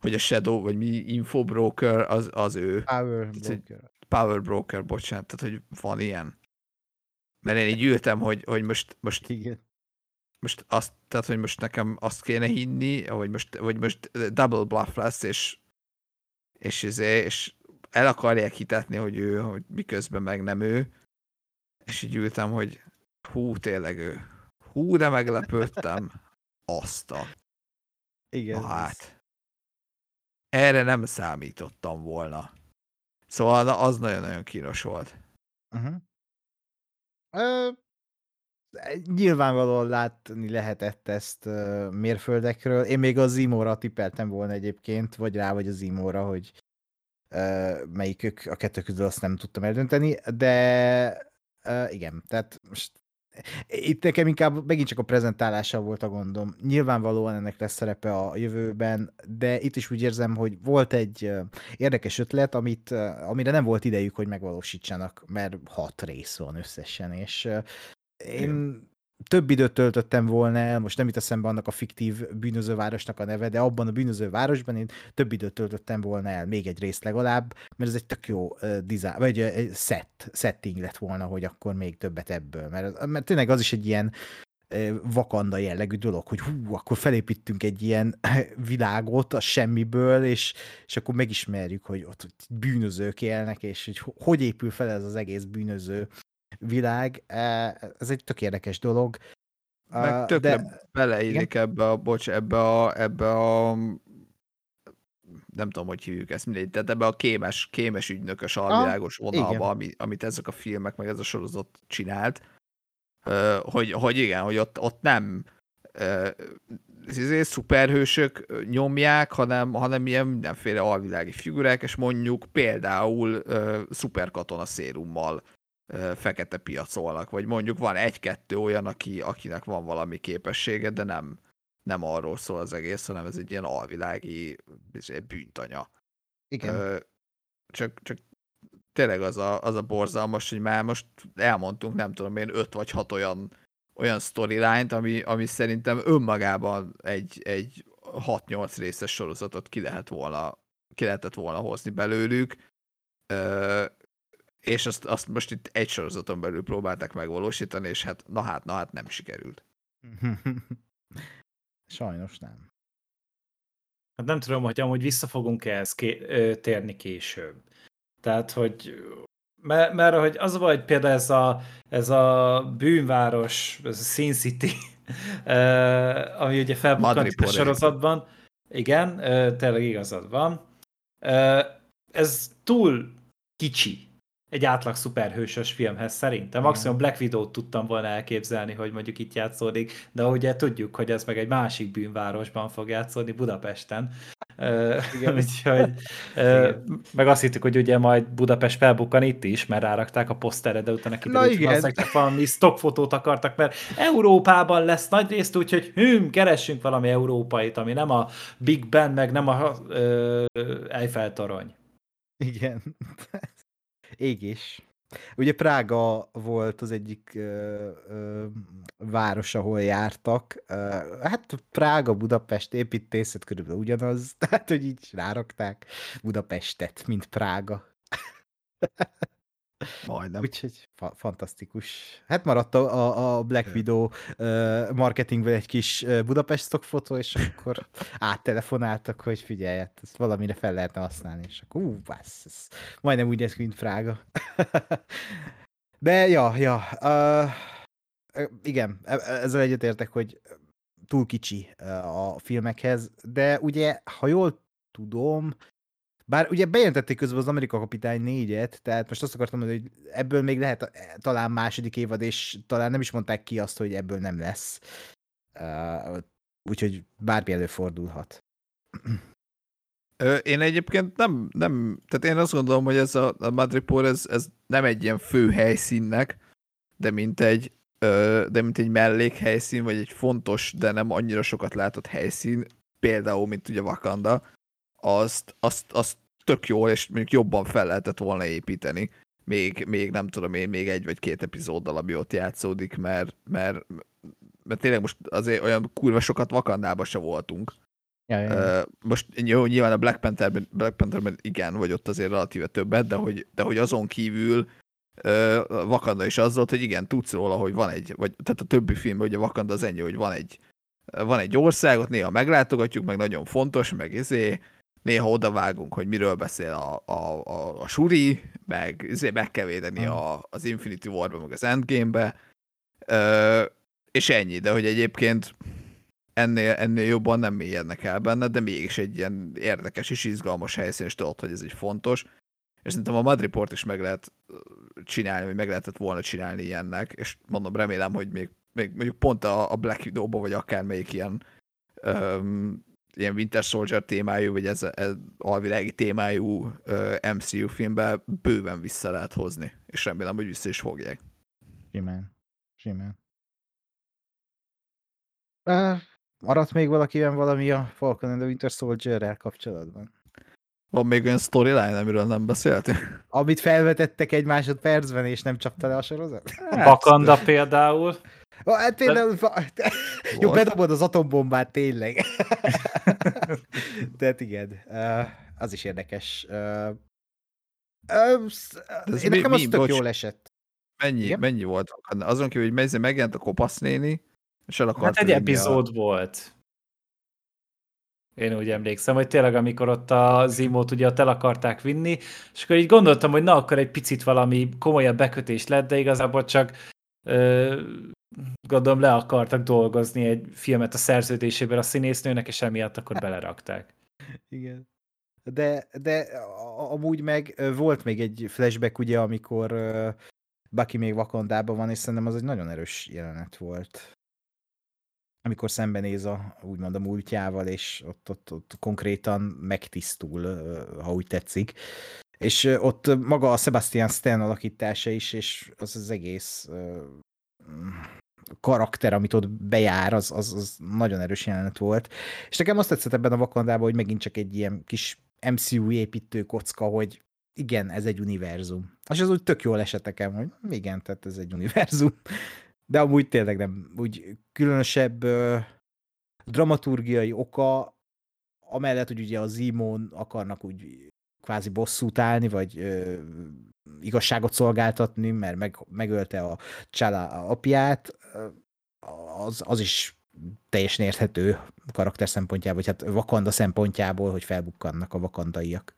hogy a Shadow, vagy mi Infobroker, az, az ő. Power Broker. Power Broker, bocsánat, tehát hogy van ilyen. Mert én így ültem, hogy, hogy most, most, Igen. Most azt, tehát hogy most nekem azt kéne hinni, hogy most, hogy most double bluff lesz, és, és, izé, és el akarják hitetni, hogy ő, hogy miközben meg nem ő. És így ültem, hogy hú, tényleg ő. Hú, de meglepődtem. Azt a Igen. Hát. Erre nem számítottam volna. Szóval az nagyon-nagyon kínos volt. Uh-huh. Ö, nyilvánvalóan látni lehetett ezt ö, mérföldekről. Én még az Zimóra tippeltem volna egyébként, vagy rá, vagy az Zimóra, hogy ö, melyikük a kettő közül azt nem tudtam eldönteni, de igen, tehát most itt nekem inkább megint csak a prezentálással volt a gondom. Nyilvánvalóan ennek lesz szerepe a jövőben, de itt is úgy érzem, hogy volt egy érdekes ötlet, amit, amire nem volt idejük, hogy megvalósítsanak, mert hat rész van összesen, és én több időt töltöttem volna el, most nem jut eszembe annak a fiktív bűnözővárosnak a neve, de abban a bűnözővárosban én több időt töltöttem volna el, még egy részt legalább, mert ez egy tök jó uh, design, vagy uh, set, setting lett volna, hogy akkor még többet ebből, mert, mert tényleg az is egy ilyen vakanda jellegű dolog, hogy hú, akkor felépítünk egy ilyen világot a semmiből, és, és akkor megismerjük, hogy ott bűnözők élnek, és hogy hogy épül fel ez az egész bűnöző világ. Ez egy tök érdekes dolog. Meg tökre de... beleillik ebbe a, bocs, ebbe a, ebbe a nem tudom, hogy hívjuk ezt mindegy, tehát ebbe a kémes, kémes ügynökös alvilágos vonalba, ami, amit ezek a filmek, meg ez a sorozat csinált hogy, hogy igen, hogy ott, ott nem ezért szuperhősök nyomják, hanem, hanem ilyen mindenféle alvilági figurák, és mondjuk például szuperkatona szérummal fekete piacolnak, vagy mondjuk van egy-kettő olyan, aki, akinek van valami képessége, de nem, nem arról szól az egész, hanem ez egy ilyen alvilági bűntanya. Igen. Uh, csak, csak tényleg az a, az a borzalmas, hogy már most elmondtunk, nem tudom én, öt vagy hat olyan, olyan storyline-t, ami, ami szerintem önmagában egy, egy 6-8 részes sorozatot ki lehet volna, ki lehetett volna hozni belőlük, Ö, és azt, azt most itt egy sorozaton belül próbálták megvalósítani, és hát na hát, na hát nem sikerült. Sajnos nem. Hát nem tudom, hogy amúgy vissza fogunk-e ezt ké- térni később. Tehát, hogy mert, mert hogy az hogy például ez a, ez a bűnváros, ez a Sin City, ami ugye felbukkant a sorozatban, igen, tényleg igazad van, ez túl kicsi egy átlag szuperhősös filmhez szerintem. Maximum. Black Widow-t tudtam volna elképzelni, hogy mondjuk itt játszódik, de ugye tudjuk, hogy ez meg egy másik bűnvárosban fog játszódni, Budapesten. Igen. Úgyhogy, igen. meg azt hittük, hogy ugye majd Budapest felbukkan itt is, mert rárakták a poszterre, de utána kiderült, hogy valószínűleg valami stockfotót akartak, mert Európában lesz nagy részt, úgyhogy hűm, keressünk valami európait, ami nem a Big Ben, meg nem a uh, Eiffel torony. Igen. Égés. Ugye Prága volt az egyik ö, ö, város, ahol jártak. Ö, hát Prága, Budapest építészet körülbelül ugyanaz, tehát hogy így rárakták Budapestet, mint Prága. Majdnem. Úgyhogy fa- fantasztikus. Hát maradt a, a Black Widow uh, marketingben egy kis Budapest stockfotó, és akkor áttelefonáltak, hogy figyelj, hát ezt valamire fel lehetne használni, és akkor ú, bassz, ez majdnem úgy néz ki, mint Frága. De ja, ja, uh, igen, e, e, ezzel egyetértek, hogy túl kicsi a filmekhez, de ugye, ha jól tudom, bár ugye bejelentették közben az Amerika Kapitány négyet, tehát most azt akartam mondani, hogy ebből még lehet eh, talán második évad, és talán nem is mondták ki azt, hogy ebből nem lesz. Uh, úgyhogy bármi előfordulhat. Én egyébként nem, nem, tehát én azt gondolom, hogy ez a, a Madripoor, ez, ez nem egy ilyen fő helyszínnek, de mint egy, de mint egy mellékhelyszín, vagy egy fontos, de nem annyira sokat látott helyszín, például, mint ugye Wakanda, azt, azt, azt tök jól, és mondjuk jobban fel lehetett volna építeni. Még, még nem tudom én, még egy vagy két epizóddal, ami ott játszódik, mert, mert, mert tényleg most azért olyan kurva sokat vakandába se voltunk. Ja, ja, ja. Most jó, nyilván a Black Pantherben, Black Pantherben igen, vagy ott azért relatíve többet, de hogy, de hogy azon kívül uh, Wakanda is az volt, hogy igen, tudsz róla, hogy van egy, vagy tehát a többi filmben ugye Wakanda az ennyi, hogy van egy, van egy országot, néha meglátogatjuk, meg nagyon fontos, meg ezé, néha odavágunk, hogy miről beszél a, a, a, a Suri, meg ezért meg kell védeni a, az Infinity War-ba, meg az Endgame-be, ö, és ennyi, de hogy egyébként ennél, ennél jobban nem mélyednek el benne, de mégis egy ilyen érdekes és izgalmas helyszín, és tudod, hogy ez egy fontos. És szerintem a Madriport is meg lehet csinálni, vagy meg lehetett volna csinálni ilyennek, és mondom, remélem, hogy még, még mondjuk pont a, a Black Widow-ba, vagy akármelyik ilyen um, ilyen Winter Soldier témájú, vagy ez, ez alvilági témájú uh, MCU filmbe bőven vissza lehet hozni, és remélem, hogy vissza is fogják. Simán. Simán. Uh, maradt még valakiben valami a Falcon and the Winter Soldier-rel kapcsolatban? Van még olyan storyline, amiről nem beszéltél? Amit felvetettek egy másodpercben, és nem csapta le a sorozat? Hát, Wakanda például. Hát például, jó, bedobod az atombombát tényleg. Tehát igen, az is érdekes. Ez Én mi, nekem az mi, tök bocs, jól esett. Mennyi, igen? mennyi volt? Azon kívül, hogy megjelent a kopasz néni, és el akart Hát egy epizód a... volt. Én úgy emlékszem, hogy tényleg amikor ott a Zimót ugye ott el akarták vinni, és akkor így gondoltam, hogy na, akkor egy picit valami komolyabb bekötés lett, de igazából csak gondolom le akartak dolgozni egy filmet a szerződésében a színésznőnek, és emiatt akkor belerakták. Igen. De, de amúgy meg volt még egy flashback, ugye, amikor Bucky még Vakondában van, és szerintem az egy nagyon erős jelenet volt amikor szembenéz a, úgymond a múltjával, és ott, ott, ott konkrétan megtisztul, ha úgy tetszik. És ott maga a Sebastian Stan alakítása is, és az az egész karakter, amit ott bejár, az, az, az nagyon erős jelenet volt. És nekem azt tetszett ebben a Vakandában, hogy megint csak egy ilyen kis MCU építő kocka, hogy igen, ez egy univerzum. És az úgy tök jól esett nekem, hogy igen, tehát ez egy univerzum. De amúgy tényleg nem. Úgy különösebb ö, dramaturgiai oka, amellett, hogy ugye az Zimon akarnak úgy kvázi bosszút állni, vagy ö, igazságot szolgáltatni, mert meg, megölte a Csala apját, az, az is teljesen érthető karakter szempontjából, vagy hát Vakanda szempontjából, hogy felbukkannak a vakandaiak.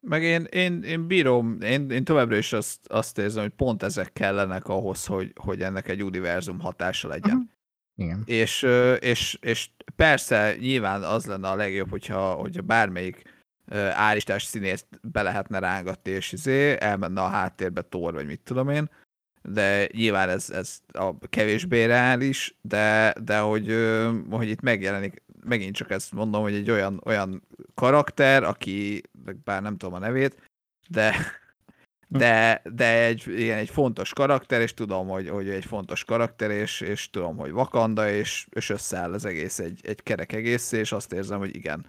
Meg én, én, én bírom, én, én továbbra is azt, azt érzem, hogy pont ezek kellenek ahhoz, hogy, hogy ennek egy univerzum hatása legyen. Uh-huh. Igen. És, és, és persze nyilván az lenne a legjobb, hogyha, hogyha bármelyik áristás színészt be lehetne rángatni, és izé, elmenne a háttérbe tor, vagy mit tudom én, de nyilván ez, ez a kevésbé reális, de, de hogy, hogy itt megjelenik, megint csak ezt mondom, hogy egy olyan, olyan karakter, aki, bár nem tudom a nevét, de, de, de egy, ilyen, egy fontos karakter, és tudom, hogy, hogy egy fontos karakter, és, és tudom, hogy Vakanda, és, és összeáll az egész egy, egy kerek egész, és azt érzem, hogy igen,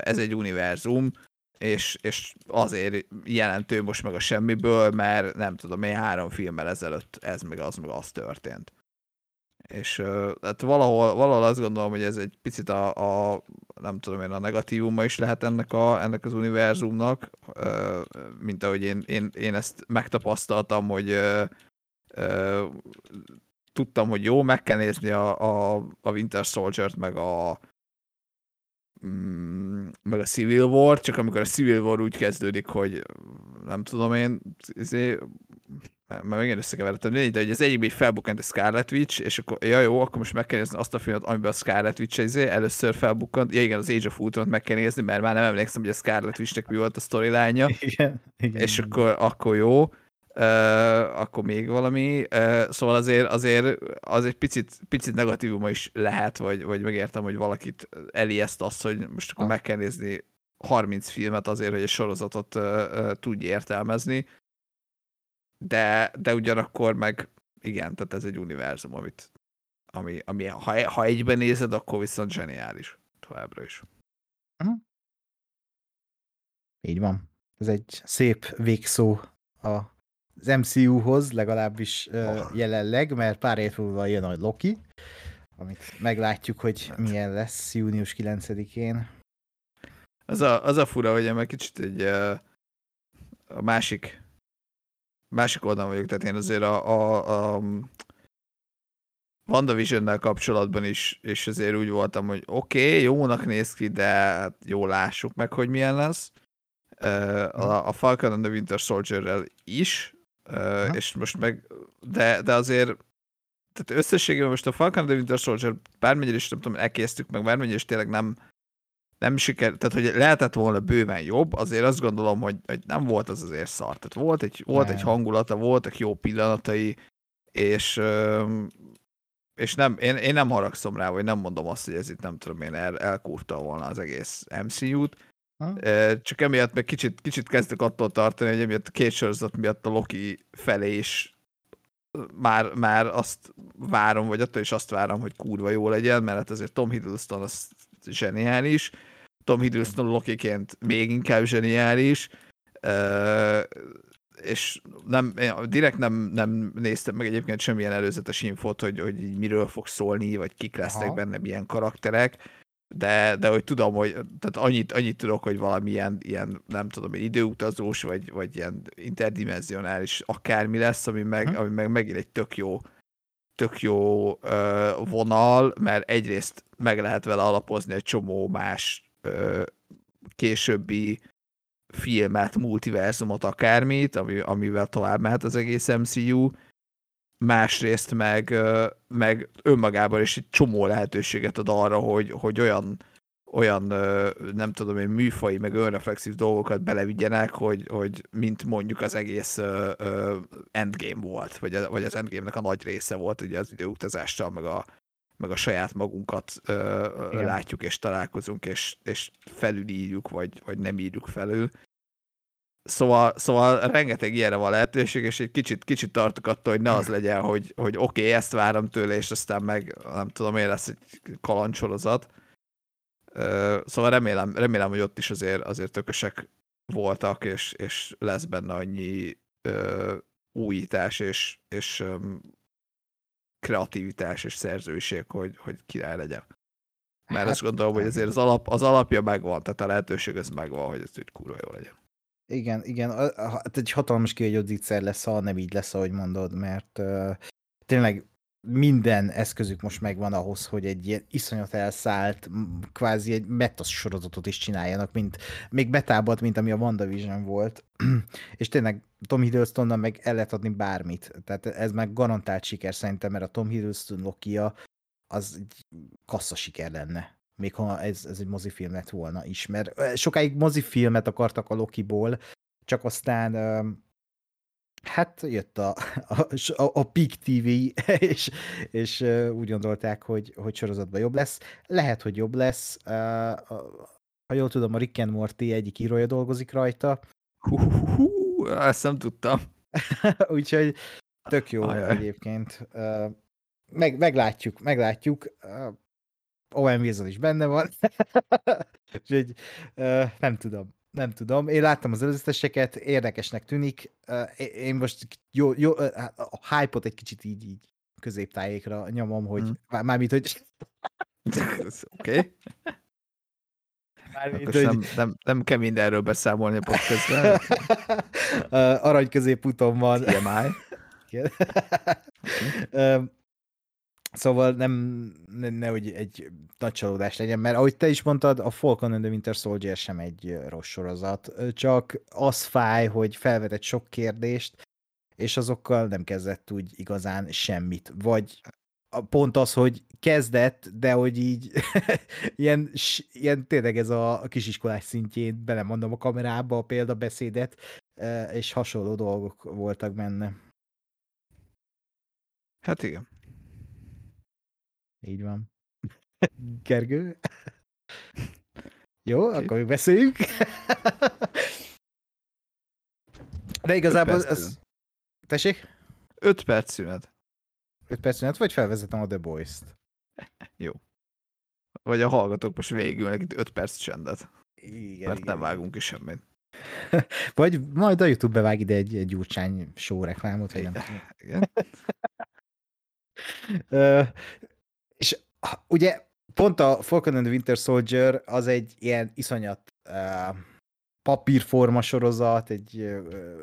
ez egy univerzum, és, és azért jelentő most meg a semmiből, mert nem tudom, én három filmmel ezelőtt ez meg az meg az történt. És hát valahol, valahol azt gondolom, hogy ez egy picit a, a nem tudom én, a negatívuma is lehet ennek, a, ennek az univerzumnak, mint ahogy én, én, én ezt megtapasztaltam, hogy tudtam, hogy jó, meg kell nézni a, a, a Winter Soldier-t, meg a, mm, meg a Civil War, csak amikor a Civil War úgy kezdődik, hogy nem tudom én, ezért mert megint összekevertem, de hogy az egyikben így felbukkant a Scarlet Witch, és akkor, ja jó, akkor most meg kell nézni azt a filmet, amiben a Scarlet Witch izé, először felbukkant, ja igen, az Age of ultron meg kell nézni, mert már nem emlékszem, hogy a Scarlet Witchnek mi volt a storyline igen, igen, és akkor, akkor jó, uh, akkor még valami, uh, szóval azért, azért az egy picit, picit negatívuma is lehet, vagy, vagy megértem, hogy valakit elijeszt azt, hogy most akkor meg kell nézni 30 filmet azért, hogy egy sorozatot uh, uh, tudj értelmezni, de, de ugyanakkor meg igen, tehát ez egy univerzum, amit, ami, ami ha, ha egyben nézed, akkor viszont zseniális továbbra is. Uh-huh. Így van. Ez egy szép végszó a az MCU-hoz, legalábbis oh. jelenleg, mert pár év múlva jön a Loki, amit meglátjuk, hogy hát. milyen lesz június 9-én. Az a, az a fura, hogy meg kicsit egy a másik másik oldalon vagyok, tehát én azért a, a, a WandaVision-nel kapcsolatban is, és azért úgy voltam, hogy oké, okay, jónak néz ki, de hát jó lássuk meg, hogy milyen lesz. A, a Falcon and the Winter Soldier-rel is, uh, és most meg, de, de azért tehát összességében most a Falcon and the Winter Soldier bármennyire is nem tudom, elkésztük meg, bármennyire is tényleg nem nem siker, tehát hogy lehetett volna bőven jobb, azért azt gondolom, hogy, hogy nem volt az azért szar. Tehát volt egy, volt egy hangulata, voltak jó pillanatai, és, és nem, én, én nem haragszom rá, vagy nem mondom azt, hogy ez itt nem tudom én el, elkúrta volna az egész MCU-t. Ha? Csak emiatt meg kicsit, kicsit kezdek attól tartani, hogy emiatt a két sorozat miatt a Loki felé is már, már azt várom, vagy attól is azt várom, hogy kurva jó legyen, mert hát azért Tom Hiddleston az zseniális, Tom Hiddleston Lokiként még inkább zseniális, és nem, én direkt nem, nem néztem meg egyébként semmilyen előzetes infót, hogy, hogy így miről fog szólni, vagy kik lesznek Aha. benne, milyen karakterek, de, de hogy tudom, hogy tehát annyit, annyit tudok, hogy valamilyen ilyen, nem tudom, időutazós, vagy, vagy ilyen interdimenzionális akármi lesz, ami meg, ami meg megint egy tök jó tök jó ö, vonal, mert egyrészt meg lehet vele alapozni egy csomó más ö, későbbi filmet, multiverzumot, akármit, ami, amivel tovább mehet az egész MCU, másrészt meg, meg önmagában is egy csomó lehetőséget ad arra, hogy, hogy olyan, olyan nem tudom én, műfai, meg önreflexív dolgokat belevigyenek, hogy, hogy mint mondjuk az egész ö, ö, Endgame volt, vagy, vagy az Endgame-nek a nagy része volt, ugye az időutazással, meg a, meg a saját magunkat ö, ö, Igen. látjuk és találkozunk, és, és felülírjuk, vagy, vagy nem írjuk felül. Szóval, szóval rengeteg ilyenre van lehetőség, és egy kicsit, kicsit tartok attól, hogy ne az legyen, hogy, hogy oké, okay, ezt várom tőle, és aztán meg nem tudom, én lesz egy kalandsorozat. Ö, Szóval remélem, remélem, hogy ott is azért, azért tökösek voltak, és, és lesz benne annyi ö, újítás és, és öm, kreativitás és szerzőség, hogy, hogy király legyen. Mert Hát, azt gondolom, hogy azért az, alap, az alapja megvan, tehát a lehetőség az megvan, hogy ez úgy kurva jó legyen. Igen, igen, hát egy hatalmas kiegyógyítszer lesz, ha nem így lesz, ahogy mondod, mert uh, tényleg minden eszközük most megvan ahhoz, hogy egy ilyen iszonyat elszállt, kvázi egy metas sorozatot is csináljanak, mint még betábbat, mint ami a WandaVision volt. És tényleg Tom Hiddlestonnal meg el lehet adni bármit. Tehát ez meg garantált siker szerintem, mert a Tom Hiddleston Lokia az egy kassza siker lenne. Még ha ez, ez egy mozifilm lett volna is, mert sokáig mozifilmet akartak a Lokiból, csak aztán hát jött a, a, a, a Peak TV, és, és úgy gondolták, hogy, hogy sorozatban jobb lesz. Lehet, hogy jobb lesz. Ha jól tudom, a Rick and Morty egyik írója dolgozik rajta, Hú, hú, hú, ezt nem tudtam. úgyhogy tök jó Ajaj. egyébként. Meg, meglátjuk, meglátjuk. Owen Wilson is benne van. Úgyhogy nem tudom. Nem tudom. Én láttam az előzeteseket, érdekesnek tűnik. Én most jó, jó, hát a hype-ot egy kicsit így, így középtájékra nyomom, hogy már, mármint, hogy Oké, okay. mármint, hogy nem, nem, nem kell mindenről beszámolni a podcastben. Arany középúton van. TMI. Igen. Szóval nem, ne, nehogy egy nagy csalódás legyen, mert ahogy te is mondtad, a Falcon and the Winter Soldier sem egy rossz sorozat, csak az fáj, hogy felvetett sok kérdést, és azokkal nem kezdett úgy igazán semmit. Vagy pont az, hogy kezdett, de hogy így ilyen, ilyen tényleg ez a kisiskolás szintjén belemondom a kamerába a példabeszédet, és hasonló dolgok voltak benne. Hát igen. Így van. Gergő? Jó, akkor még beszéljünk. De igazából ez... Tessék? 5 perc szünet. 5 perc szünet, vagy felvezetem a The Boys-t? Vagy a hallgatók most végülnek itt 5 perc csendet. Igen, Mert igen. nem vágunk ki semmit. Vagy majd a YouTube bevág ide egy, egy gyurcsány show reklámot, vagy nem. Igen. Ugye pont a Falcon and the Winter Soldier az egy ilyen iszonyat uh, papírforma sorozat, egy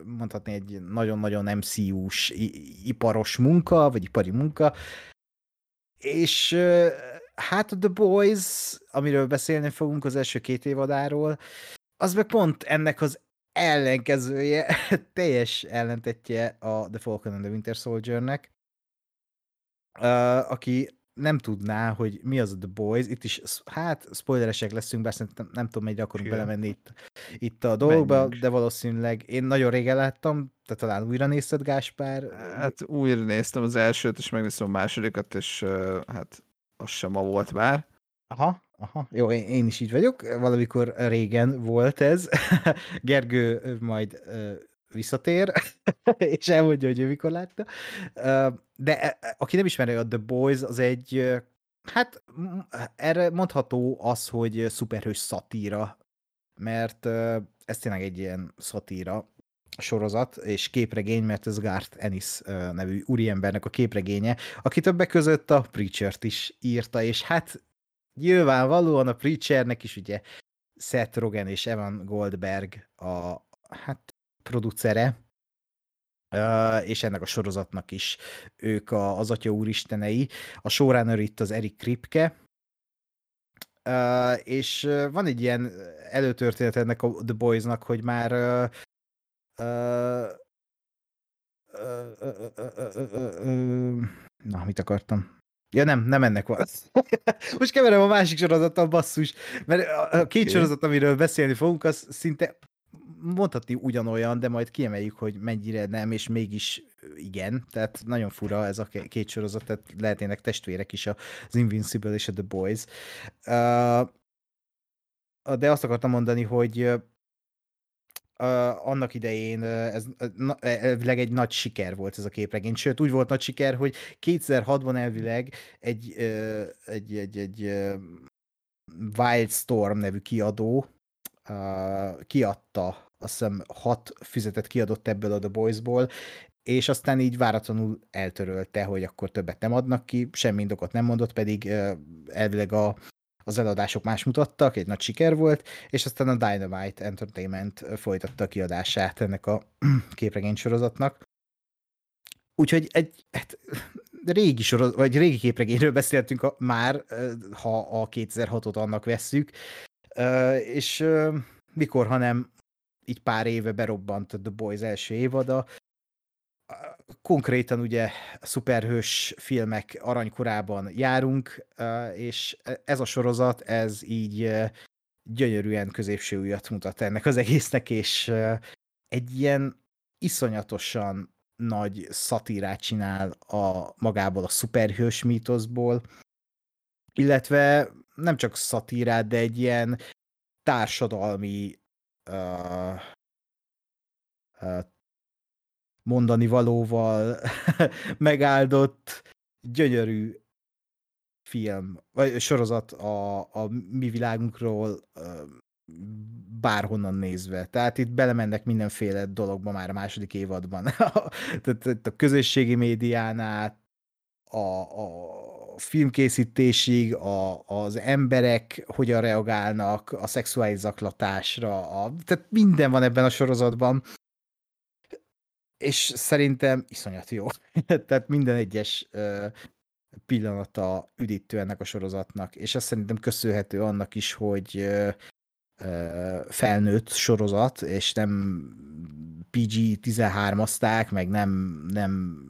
mondhatni egy nagyon-nagyon MCU-s iparos munka, vagy ipari munka, és ö, hát a The Boys, amiről beszélni fogunk az első két évadáról, az meg pont ennek az ellenkezője, teljes ellentetje a The Falcon and the Winter Soldier-nek, uh, aki nem tudná, hogy mi az a The Boys, itt is, hát spoileresek leszünk, bár szerintem nem tudom, mennyire akarunk Igen. belemenni itt, itt a dolgokba, Menjünk. de valószínűleg én nagyon régen láttam, te talán újra nézted, Gáspár. Hát újra néztem az elsőt, és megnéztem a másodikat, és hát az sem ma volt már. Aha, aha, jó, én, én is így vagyok, valamikor régen volt ez, Gergő majd visszatér, és elmondja, hogy ő mikor látta. De e- e- aki nem ismeri a The Boys, az egy, hát erre mondható az, hogy szuperhős szatíra, mert ez tényleg egy ilyen szatíra, sorozat és képregény, mert ez Garth Ennis nevű úriembernek a képregénye, aki többek között a Preacher-t is írta, és hát nyilvánvalóan a Preachernek is ugye Seth Rogen és Evan Goldberg a hát producere, és ennek a sorozatnak is ők a, az Atya Úristenei. A showrunner itt az Erik Kripke, és van egy ilyen előtörténet ennek a The Boys-nak, hogy már na, mit akartam? Ja nem, nem ennek van. Most keverem a másik sorozattal, basszus. Mert a két okay. sorozat, amiről beszélni fogunk, az szinte mondhatni ugyanolyan, de majd kiemeljük, hogy mennyire nem, és mégis igen. Tehát nagyon fura ez a ké- két sorozat, tehát lehetnének testvérek is az Invincible és a The Boys. De azt akartam mondani, hogy annak idején ez na- elvileg egy nagy siker volt ez a képregény, sőt úgy volt nagy siker, hogy 2006-ban elvileg egy, egy, egy, egy Wildstorm nevű kiadó kiadta, azt hiszem hat füzetet kiadott ebből a The Boysból, és aztán így váratlanul eltörölte, hogy akkor többet nem adnak ki, semmi indokot nem mondott, pedig elvileg a, az eladások más mutattak, egy nagy siker volt, és aztán a Dynamite Entertainment folytatta a kiadását ennek a képregény sorozatnak. Úgyhogy egy hát, régi sorozat, vagy régi képregényről beszéltünk a, már, ha a 2006-ot annak vesszük, és mikor, hanem így pár éve berobbant a The Boys első évada, konkrétan ugye szuperhős filmek aranykorában járunk, és ez a sorozat, ez így gyönyörűen középső ujjat mutat ennek az egésznek, és egy ilyen iszonyatosan nagy szatírát csinál a magából a szuperhős mítoszból, illetve nem csak szatírát, de egy ilyen társadalmi uh, mondani valóval megáldott gyönyörű film, vagy sorozat a, a mi világunkról bárhonnan nézve. Tehát itt belemennek mindenféle dologba már a második évadban. Tehát a közösségi médián át, a, a filmkészítésig, a, az emberek hogyan reagálnak a szexuális zaklatásra, a, tehát minden van ebben a sorozatban, és szerintem iszonyat jó. tehát minden egyes ö, pillanata üdítő ennek a sorozatnak, és ez szerintem köszönhető annak is, hogy ö, ö, felnőtt sorozat, és nem PG-13-azták, meg nem, nem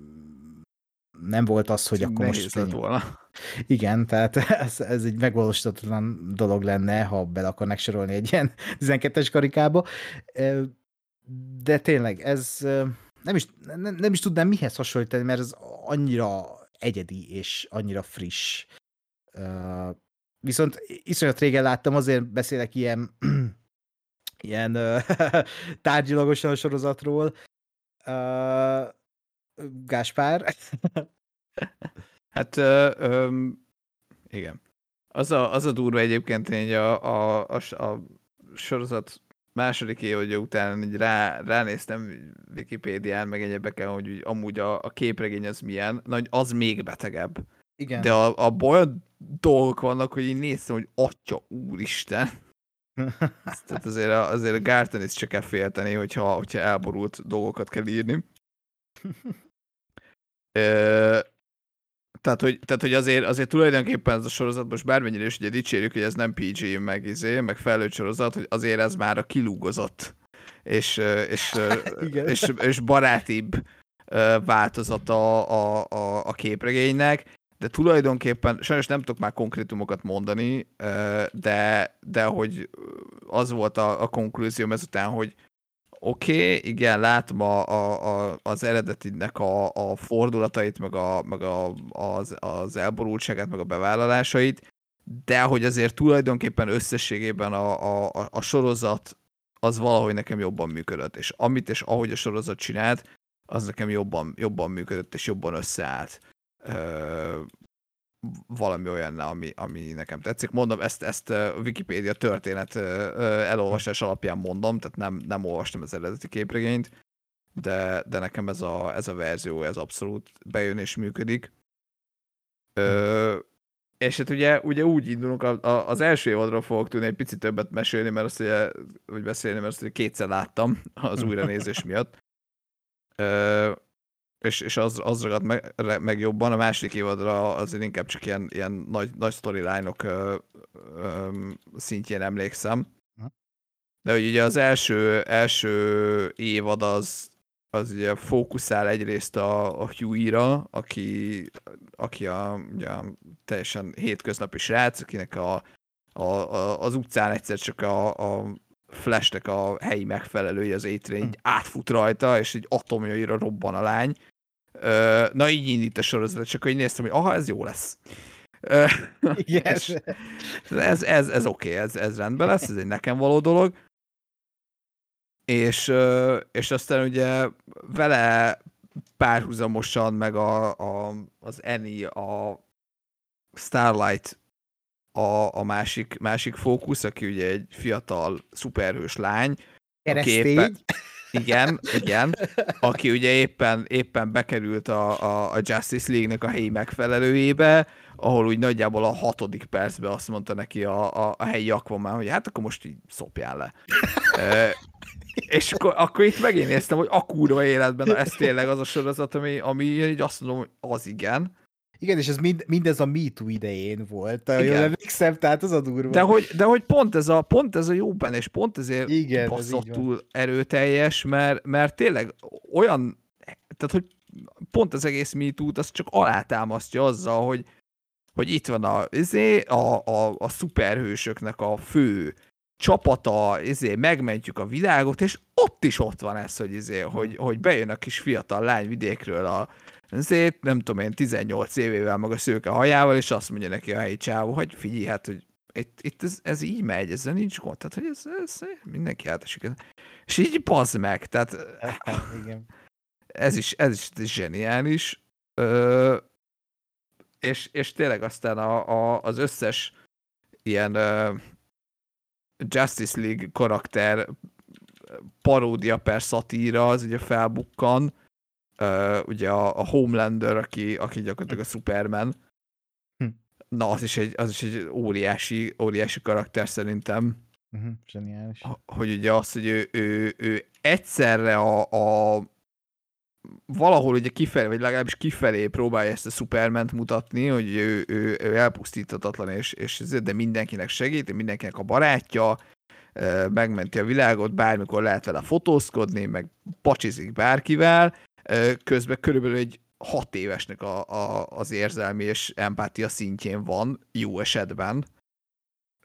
nem volt az, hogy akkor Nehéz most lett volna. igen, tehát ez, ez egy megvalósítatlan dolog lenne, ha bele akarnak sorolni egy ilyen 12-es karikába. De tényleg, ez nem is, nem, nem is tudnám mihez hasonlítani, mert ez annyira egyedi és annyira friss. Viszont iszonyat régen láttam, azért beszélek ilyen, ilyen tárgyilagosan a sorozatról. Gáspár, Hát, ö, ö, igen. Az a, az a durva egyébként, hogy a, a, a, a sorozat második évadja után így rá, ránéztem Wikipédián, meg egyebeken, hogy úgy, amúgy a, a képregény az milyen, na, hogy az még betegebb. igen. De a, abban olyan dolgok vannak, hogy én néztem, hogy atya úristen. Tehát azért a, azért a Garten is csak kell félteni, hogyha, hogyha elborult dolgokat kell írni. Ö, tehát, hogy, tehát, hogy azért, azért tulajdonképpen ez a sorozat, most bármennyire is ugye dicsérjük, hogy ez nem PG, meg izé, meg felnőtt sorozat, hogy azért ez már a kilúgozott, és, és, Igen. és, és barátibb változata a, a, a képregénynek, de tulajdonképpen, sajnos nem tudok már konkrétumokat mondani, de, de hogy az volt a, a konklúzióm ezután, hogy oké, okay, igen, látom a, a, a, az eredetinek a, a fordulatait, meg, a, meg a, az, az elborultságát, meg a bevállalásait, de hogy azért tulajdonképpen összességében a, a, a- sorozat az valahogy nekem jobban működött, és amit és ahogy a sorozat csinált, az nekem jobban, jobban működött, és jobban összeállt. Ö, valami olyan, ami, ami nekem tetszik. Mondom, ezt, ezt a Wikipédia történet elolvasás alapján mondom, tehát nem, nem olvastam az eredeti képregényt, de, de nekem ez a, ez a verzió, ez abszolút bejön és működik. Ö, és hát ugye, ugye úgy indulunk, a, a, az első évadról fogok tudni egy picit többet mesélni, mert azt ugye, úgy beszélni, mert azt ugye kétszer láttam az újranézés miatt. Ö, és, és az, az ragad meg, meg, jobban, a második évadra azért inkább csak ilyen, ilyen nagy, nagy storyline-ok szintjén emlékszem. De hogy ugye az első, első évad az, az ugye fókuszál egyrészt a, a Huey-ra, aki, aki a, ugye, teljesen hétköznapi srác, akinek a, a, a, az utcán egyszer csak a, a Flashnek a helyi megfelelője, az étre így hm. átfut rajta, és egy atomjaira robban a lány. Na így indít a sorozat, csak hogy néztem, hogy aha, ez jó lesz. Igen. ez, ez, ez oké, okay, ez, ez rendben lesz, ez egy nekem való dolog és, és aztán ugye vele párhuzamosan meg a, a, az Eni, a Starlight a, a másik, másik fókusz, aki ugye egy fiatal szuperhős lány. Keresztény. Éppen, igen, igen. Aki ugye éppen, éppen bekerült a, a, a Justice League-nek a helyi megfelelőjébe, ahol úgy nagyjából a hatodik percben azt mondta neki a, a, a helyi Aquaman, hogy hát akkor most így szopjál le. És akkor, akkor itt megint néztem, hogy a kurva életben ez tényleg az a sorozat, ami, ami így azt mondom, hogy az igen. Igen, és ez mind, mindez a MeToo idején volt. Igen. Jól emlékszem, tehát az a durva. De hogy, de hogy pont, ez a, pont ez a jó benne, és pont ezért Igen, basszottul ez erőteljes, mert, mert tényleg olyan, tehát hogy pont az egész MeToo-t az csak alátámasztja azzal, hogy, hogy itt van a, izé, a, a, a szuperhősöknek a fő csapata, izé, megmentjük a világot, és ott is ott van ez, hogy, izé, hogy, hogy bejön a kis fiatal lány vidékről a, azért, nem tudom én, 18 évével maga szőke hajával, és azt mondja neki a helyi csávó, hogy figyelj, hát, hogy itt, itt ez, ez, így megy, ezzel nincs gond, tehát, hogy ez, ez mindenki átesik. És így bazd meg, tehát Igen. ez is, ez is zseniális. Ö, és, és tényleg aztán a, a, az összes ilyen ö, Justice League karakter paródia per szatíra, az ugye felbukkan. Uh, ugye a, a Homelander, aki, aki gyakorlatilag a Superman. Hm. Na, az is egy, az is egy óriási, óriási karakter szerintem. Uh-huh, zseniális. Hogy ugye az, hogy ő, ő, ő egyszerre a, a valahol ugye kifelé, vagy legalábbis kifelé próbálja ezt a Superment mutatni, hogy ő, ő, ő elpusztíthatatlan, és, és de mindenkinek segít, mindenkinek a barátja, megmenti a világot, bármikor lehet vele fotózkodni, meg pacsizik bárkivel, közben körülbelül egy hat évesnek a, a, az érzelmi és empátia szintjén van, jó esetben,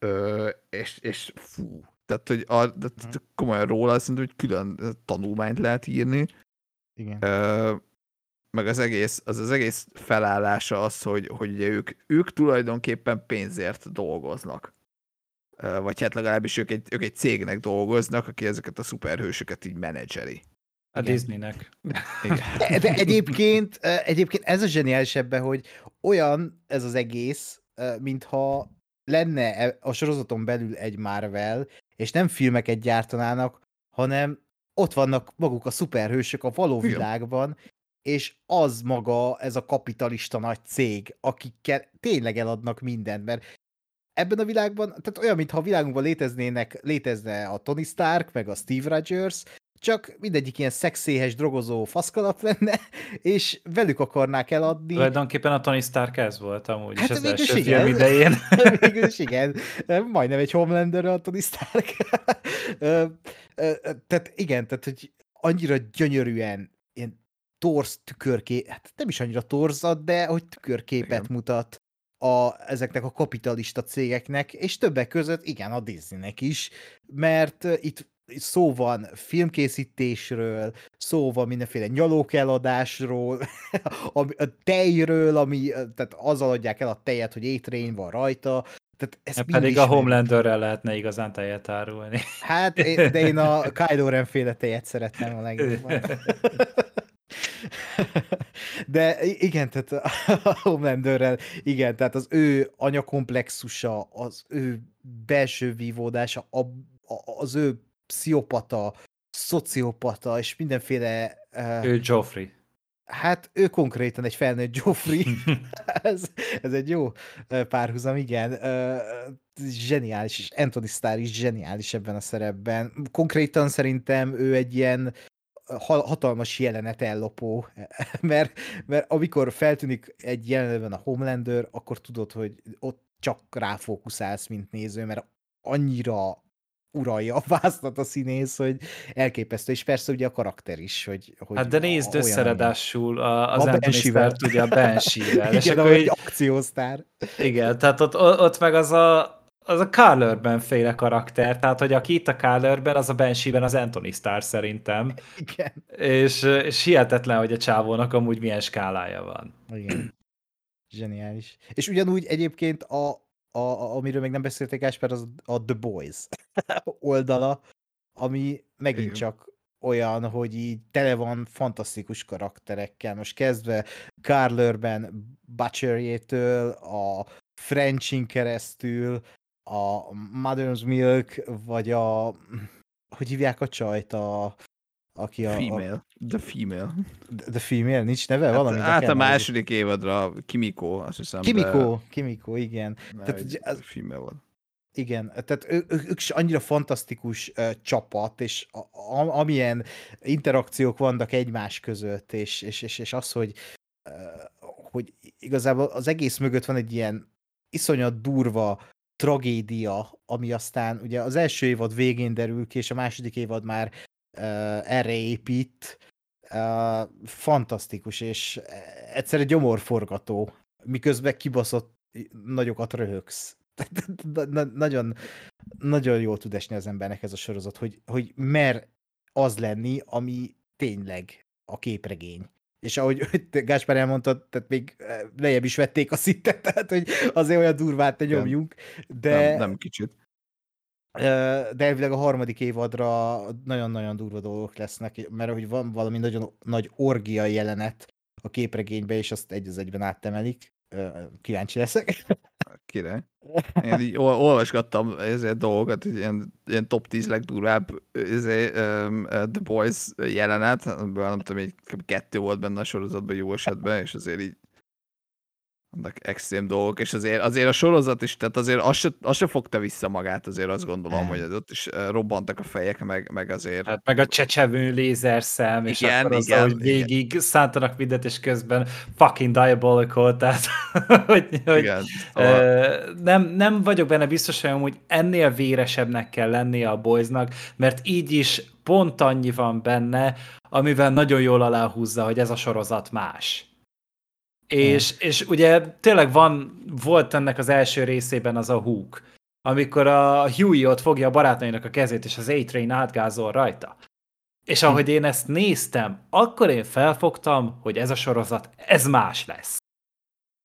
Ö, és, és fú, tehát, hogy a, de, komolyan róla szerintem, hogy külön tanulmányt lehet írni, igen. Ö, meg az egész, az, az egész felállása az, hogy, hogy ők, ők tulajdonképpen pénzért dolgoznak. Ö, vagy hát legalábbis ők egy, ők egy cégnek dolgoznak, aki ezeket a szuperhősöket így menedzseri. A Disneynek. De, de egyébként, egyébként ez a zseniális ebben, hogy olyan ez az egész, mintha lenne e, a sorozaton belül egy Marvel, és nem filmeket gyártanának, hanem ott vannak maguk a szuperhősök a való Igen. világban, és az maga ez a kapitalista nagy cég, akikkel tényleg eladnak mindent, mert ebben a világban, tehát olyan, mintha a világunkban léteznének, létezne a Tony Stark, meg a Steve Rogers, csak mindegyik ilyen szexéhes, drogozó faszkalap lenne, és velük akarnák eladni. Tulajdonképpen a Tony Stark ez volt amúgy hát is az első igen. film idején. Mégis igen, majdnem egy Homelander a Tony Stark. tehát igen, tehát hogy annyira gyönyörűen ilyen torz tükörkép, hát nem is annyira torzad, de hogy tükörképet igen. mutat a, ezeknek a kapitalista cégeknek, és többek között igen, a Disneynek is, mert itt szó van filmkészítésről, szó van mindenféle nyalókeladásról, a tejről, ami, tehát azzal adják el a tejet, hogy étrény van rajta, tehát ez Pedig a Homelanderrel lehetne igazán tejet árulni. Hát, de én a Kylo Ren féle tejet szeretném a legjobban. De igen, tehát a Homelanderrel, igen, tehát az ő anyakomplexusa, az ő belső vívódása, az ő pszichopata szociopata, és mindenféle... Uh, Ő Joffrey. Hát ő konkrétan egy felnőtt Joffrey. ez, ez egy jó párhuzam, igen. Ö, Zseniális, és Anthony Starr is zseniális ebben a szerepben. Konkrétan szerintem ő egy ilyen ha- hatalmas jelenet ellopó, mert, mert amikor feltűnik egy jelenetben a Homelander, akkor tudod, hogy ott csak ráfókuszálsz, mint néző, mert annyira uralja a vásztat a színész, hogy elképesztő, és persze ugye a karakter is, hogy, hogy Hát de nézd a- az A Banshee-vel. Starr ugye a Banshee-vel. és Igen, akkor egy akciósztár. igen, tehát ott, ott meg az a, az a Carl Urban féle karakter, tehát hogy aki itt a Carl Urban, az a Banshee-ben az Anthony Starr szerintem, Igen. és, és hihetetlen, hogy a csávónak amúgy milyen skálája van. Igen. Zseniális. És ugyanúgy egyébként a, a, a amiről még nem beszélték Ásper, az a The Boys oldala, ami megint Igen. csak olyan, hogy így tele van fantasztikus karakterekkel. Most kezdve Carl Urban Butcherjétől, a Frenchin keresztül, a Mother's Milk, vagy a hogy hívják a csajt, a, aki a, a Female. The female. The Female, nincs neve? Valami hát, hát a második évadra Kimiko, azt hiszem. Kimiko, Kimiko, igen. De, Tehát ugye az... female volt. Igen, tehát ő, ő, ők is annyira fantasztikus uh, csapat, és a, a, amilyen interakciók vannak egymás között, és, és, és, és az, hogy, uh, hogy igazából az egész mögött van egy ilyen iszonyat durva tragédia, ami aztán ugye az első évad végén derül ki, és a második évad már erre épít. Fantasztikus, és egyszerre gyomorforgató, miközben kibaszott nagyokat röhögsz. Na- na- nagyon, nagyon jól tud esni az embernek ez a sorozat, hogy, hogy mer az lenni, ami tényleg a képregény. És ahogy Gáspár elmondtad, tehát még lejjebb is vették a szintet, tehát hogy azért olyan durvát ne nyomjunk, de, Nem, nem kicsit. De elvileg a harmadik évadra nagyon-nagyon durva dolgok lesznek, mert hogy van valami nagyon nagy orgia jelenet a képregénybe, és azt egy az egyben áttemelik. Kíváncsi leszek. Király. Én így ol- olvasgattam ezért dolgokat, hogy ilyen, ilyen top 10 legdurvább ezért, um, The Boys jelenet, nem tudom, egy kettő volt benne a sorozatban jó esetben, és azért így vannak extrém dolgok, és azért, azért a sorozat is, tehát azért az se, az se fogta vissza magát, azért azt gondolom, hogy az ott is robbantak a fejek, meg, meg azért Hát meg a csecsevő lézerszem, és Igen, akkor az, igen, hogy igen. végig szántanak mindent, és közben fucking diabolical, tehát hogy, hogy igen, szóval, nem, nem vagyok benne biztos, hogy amúgy ennél véresebbnek kell lennie a boysnak, mert így is pont annyi van benne, amivel nagyon jól aláhúzza, hogy ez a sorozat más. És, és ugye tényleg van, volt ennek az első részében az a húk, amikor a Huey ott fogja a barátainak a kezét, és az A-Train átgázol rajta. És ahogy én ezt néztem, akkor én felfogtam, hogy ez a sorozat, ez más lesz.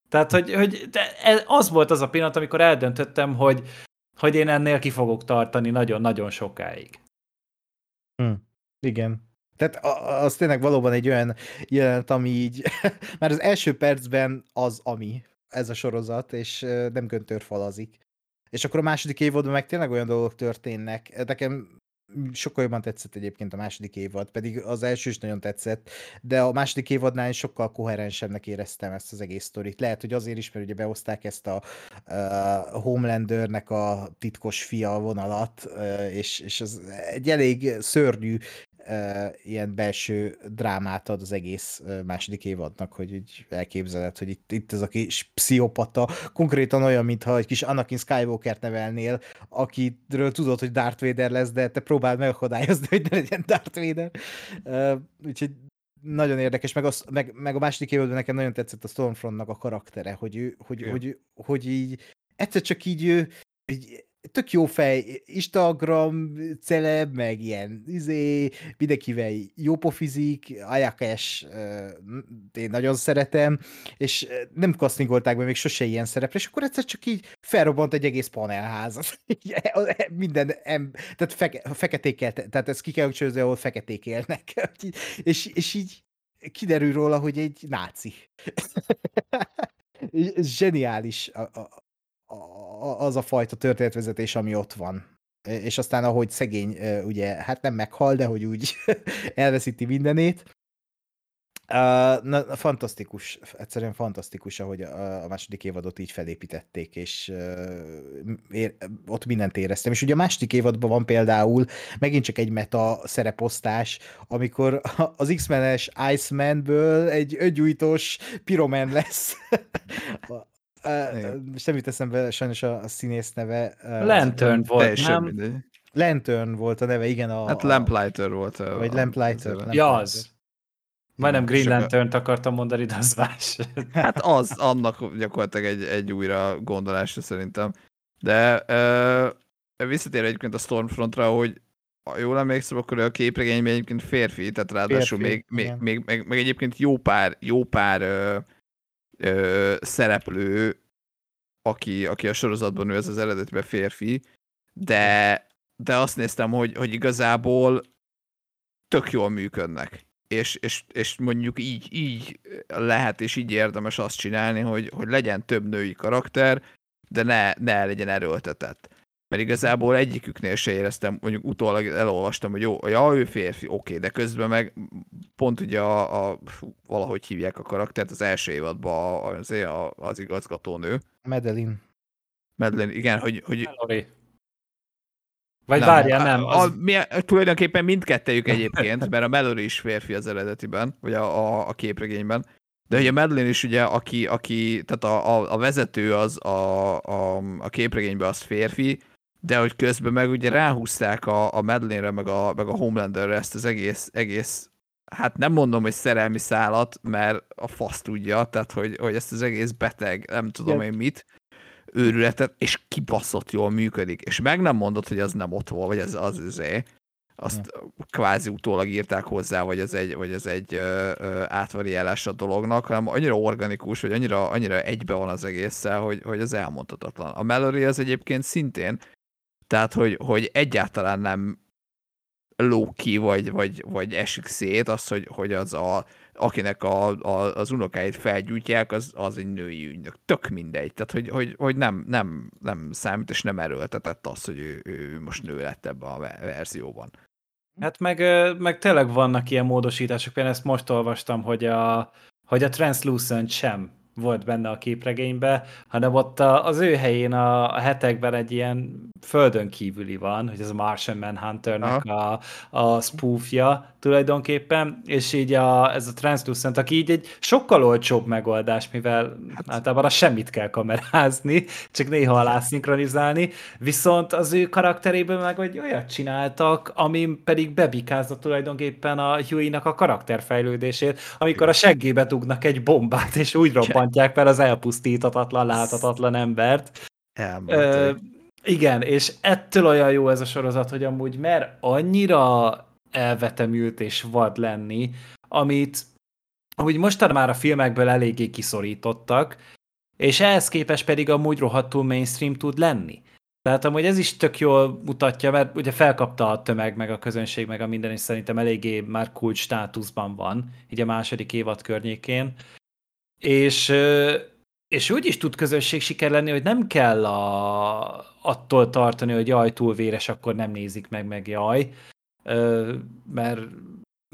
Tehát, hogy, hogy ez- az volt az a pillanat, amikor eldöntöttem, hogy, hogy én ennél ki fogok tartani nagyon-nagyon sokáig. Igen. Tehát az tényleg valóban egy olyan jelenet, ami így, már az első percben az, ami ez a sorozat, és nem göntörfalazik. És akkor a második évadban meg tényleg olyan dolgok történnek. Nekem sokkal jobban tetszett egyébként a második évad, pedig az első is nagyon tetszett, de a második évadnál is sokkal koherensebbnek éreztem ezt az egész sztorit. Lehet, hogy azért is, mert ugye behozták ezt a uh, Homelandernek a titkos fia vonalat, uh, és, és az egy elég szörnyű ilyen belső drámát ad az egész második évadnak, hogy így elképzeled, hogy itt, itt ez a kis pszichopata, konkrétan olyan, mintha egy kis Anakin Skywalker-t nevelnél, akiről tudod, hogy Darth Vader lesz, de te próbáld megakadályozni, hogy ne legyen Darth Vader. Úgyhogy nagyon érdekes, meg, az, meg, meg a második évadban nekem nagyon tetszett a Stormfrontnak a karaktere, hogy, ő, hogy, Igen. hogy, hogy így egyszer csak így ő így, tök jó fej, Instagram celeb, meg ilyen izé, mindenkivel jó pofizik, Ayakash én nagyon szeretem, és nem kasztingolták be még sose ilyen szerepre, és akkor egyszer csak így felrobbant egy egész panelházat. Így, e- e- Minden, em, tehát feke, feketékkel, tehát ezt ki kell hangsúlyozni, ahol feketék élnek. És, és így kiderül róla, hogy egy náci. Zseniális a, a, az a fajta történetvezetés, ami ott van. és aztán ahogy szegény, ö, ugye, hát nem meghal, de hogy úgy elveszíti mindenét. Na, fantasztikus, egyszerűen fantasztikus, ahogy a, második évadot így felépítették, és uh, ér, ott mindent éreztem. És ugye a második évadban van például megint csak egy meta szereposztás, amikor az X-menes Iceman-ből egy öngyújtós piroman lesz. Uh, semmit eszembe, sajnos a, a színész neve. Uh, Lantern volt, Teljesen nem? mindegy. Lantern volt a neve, igen. A, Hát Lamplighter volt. a- Vagy a- Lamplighter. az- Ja, az. Majdnem Green lantern akartam mondani, de az más. Hát az, annak gyakorlatilag egy, egy újra gondolásra szerintem. De ö, visszatérve egyébként a Stormfrontra, hogy ha jól emlékszem, akkor a képregényben egyébként férfi, tehát ráadásul Férfi, még, még, még, meg, meg, egyébként jó pár, jó pár ö, ö, szereplő, aki, aki a sorozatban ő ez az eredetiben férfi, de, de azt néztem, hogy, hogy igazából tök jól működnek. És, és, és mondjuk így, így lehet, és így érdemes azt csinálni, hogy, hogy legyen több női karakter, de ne, ne legyen erőltetett. Mert igazából egyiküknél se éreztem, mondjuk utólag elolvastam, hogy jó, ja, ő férfi, oké, de közben meg pont ugye a, a fú, valahogy hívják a karaktert, az első évadban az, az igazgatónő, Madeline. Madeleine, igen, hogy, hogy Lori. Vagy várjál, nem. A, Az, a, mi, tulajdonképpen mindkettejük egyébként, mert a Mallory is férfi az eredetiben, vagy a, a, a képregényben. De ugye a Madeline is ugye, aki, aki tehát a, a, a vezető az a, a, a képregényben az férfi, de hogy közben meg ugye ráhúzták a, a Madeline-re, meg a, meg a Homelanderre ezt az egész, egész, hát nem mondom, hogy szerelmi szálat, mert a fasz tudja, tehát hogy, hogy ezt az egész beteg, nem tudom Igen. én mit, őrületet, és kibaszott jól működik. És meg nem mondod, hogy az nem ott volt, vagy ez az üzé. Azt kvázi utólag írták hozzá, vagy ez egy, vagy ez egy ö, ö, átvariálás a dolognak, hanem annyira organikus, vagy annyira, annyira egybe van az egésszel, hogy, hogy az elmondhatatlan. A Mallory az egyébként szintén, tehát, hogy, hogy egyáltalán nem ki, vagy, vagy, vagy esik szét, az, hogy, hogy az a, akinek a, a, az unokáit felgyújtják, az, az egy női ügynök. Tök mindegy. Tehát, hogy, hogy, hogy nem, nem, nem számít, és nem erőltetett az, hogy ő, ő most nő lett ebben a ve- verzióban. hát meg, meg tényleg vannak ilyen módosítások. Például ezt most olvastam, hogy a, hogy a Translucent sem volt benne a képregénybe, hanem ott a, az ő helyén a, a hetekben egy ilyen földön kívüli van, hogy ez a Martian Manhunternek a, a spoofja tulajdonképpen, és így a, ez a Translucent, aki így egy sokkal olcsóbb megoldás, mivel hát, általában az semmit kell kamerázni, csak néha alá szinkronizálni, viszont az ő karakteréből meg egy olyat csináltak, ami pedig bebikázza tulajdonképpen a Huey-nak a karakterfejlődését, amikor a seggébe dugnak egy bombát, és úgy robbantják fel az elpusztítatatlan, láthatatlan embert. Ö, igen, és ettől olyan jó ez a sorozat, hogy amúgy mer annyira elvetemült és vad lenni, amit amúgy mostanában már a filmekből eléggé kiszorítottak, és ehhez képest pedig amúgy rohadtul mainstream tud lenni. Tehát amúgy ez is tök jól mutatja, mert ugye felkapta a tömeg, meg a közönség, meg a minden, és szerintem eléggé már kulcs státuszban van, így a második évad környékén. És, és úgy is tud közösség siker lenni, hogy nem kell a, attól tartani, hogy jaj, túl véres, akkor nem nézik meg, meg jaj, mert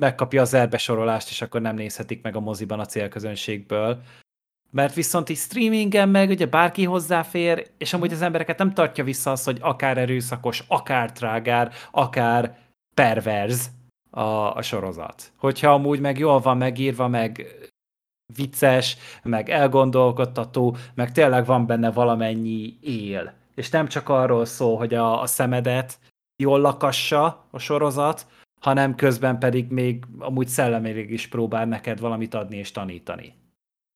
megkapja az erbesorolást, és akkor nem nézhetik meg a moziban a célközönségből. Mert viszont így streamingen meg ugye bárki hozzáfér, és amúgy az embereket nem tartja vissza az, hogy akár erőszakos, akár trágár, akár perverz a, a sorozat. Hogyha amúgy meg jól van megírva, meg vicces, meg elgondolkodtató, meg tényleg van benne valamennyi él. És nem csak arról szól, hogy a, a szemedet jól lakassa a sorozat, hanem közben pedig még amúgy szellemileg is próbál neked valamit adni és tanítani.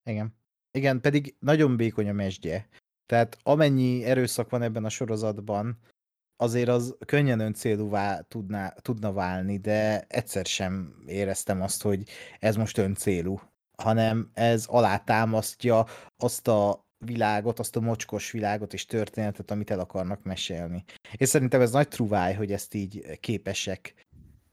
Igen. Igen, pedig nagyon vékony a mesdje. Tehát amennyi erőszak van ebben a sorozatban, azért az könnyen öncélúvá tudná, tudna válni, de egyszer sem éreztem azt, hogy ez most öncélú, hanem ez alátámasztja azt a világot, azt a mocskos világot és történetet, amit el akarnak mesélni. És szerintem ez nagy truváj, hogy ezt így képesek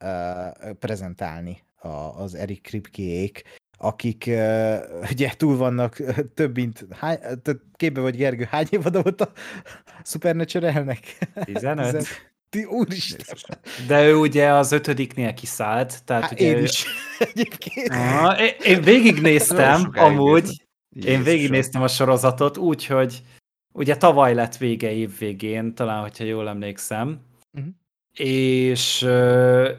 uh, prezentálni a, az Eric Kripkéék, akik uh, ugye túl vannak több mint, hány, képbe vagy Gergő, hány évad volt a Supernatural-nek? 15? Ti úristen. Jézusom. De ő ugye az ötödiknél kiszállt, tehát Hát ugye én ő- is egyébként. Aha, én, én végignéztem, amúgy, néztem. én Jézusom. végignéztem a sorozatot, úgyhogy ugye tavaly lett vége év végén, talán, hogyha jól emlékszem, Mhm. és,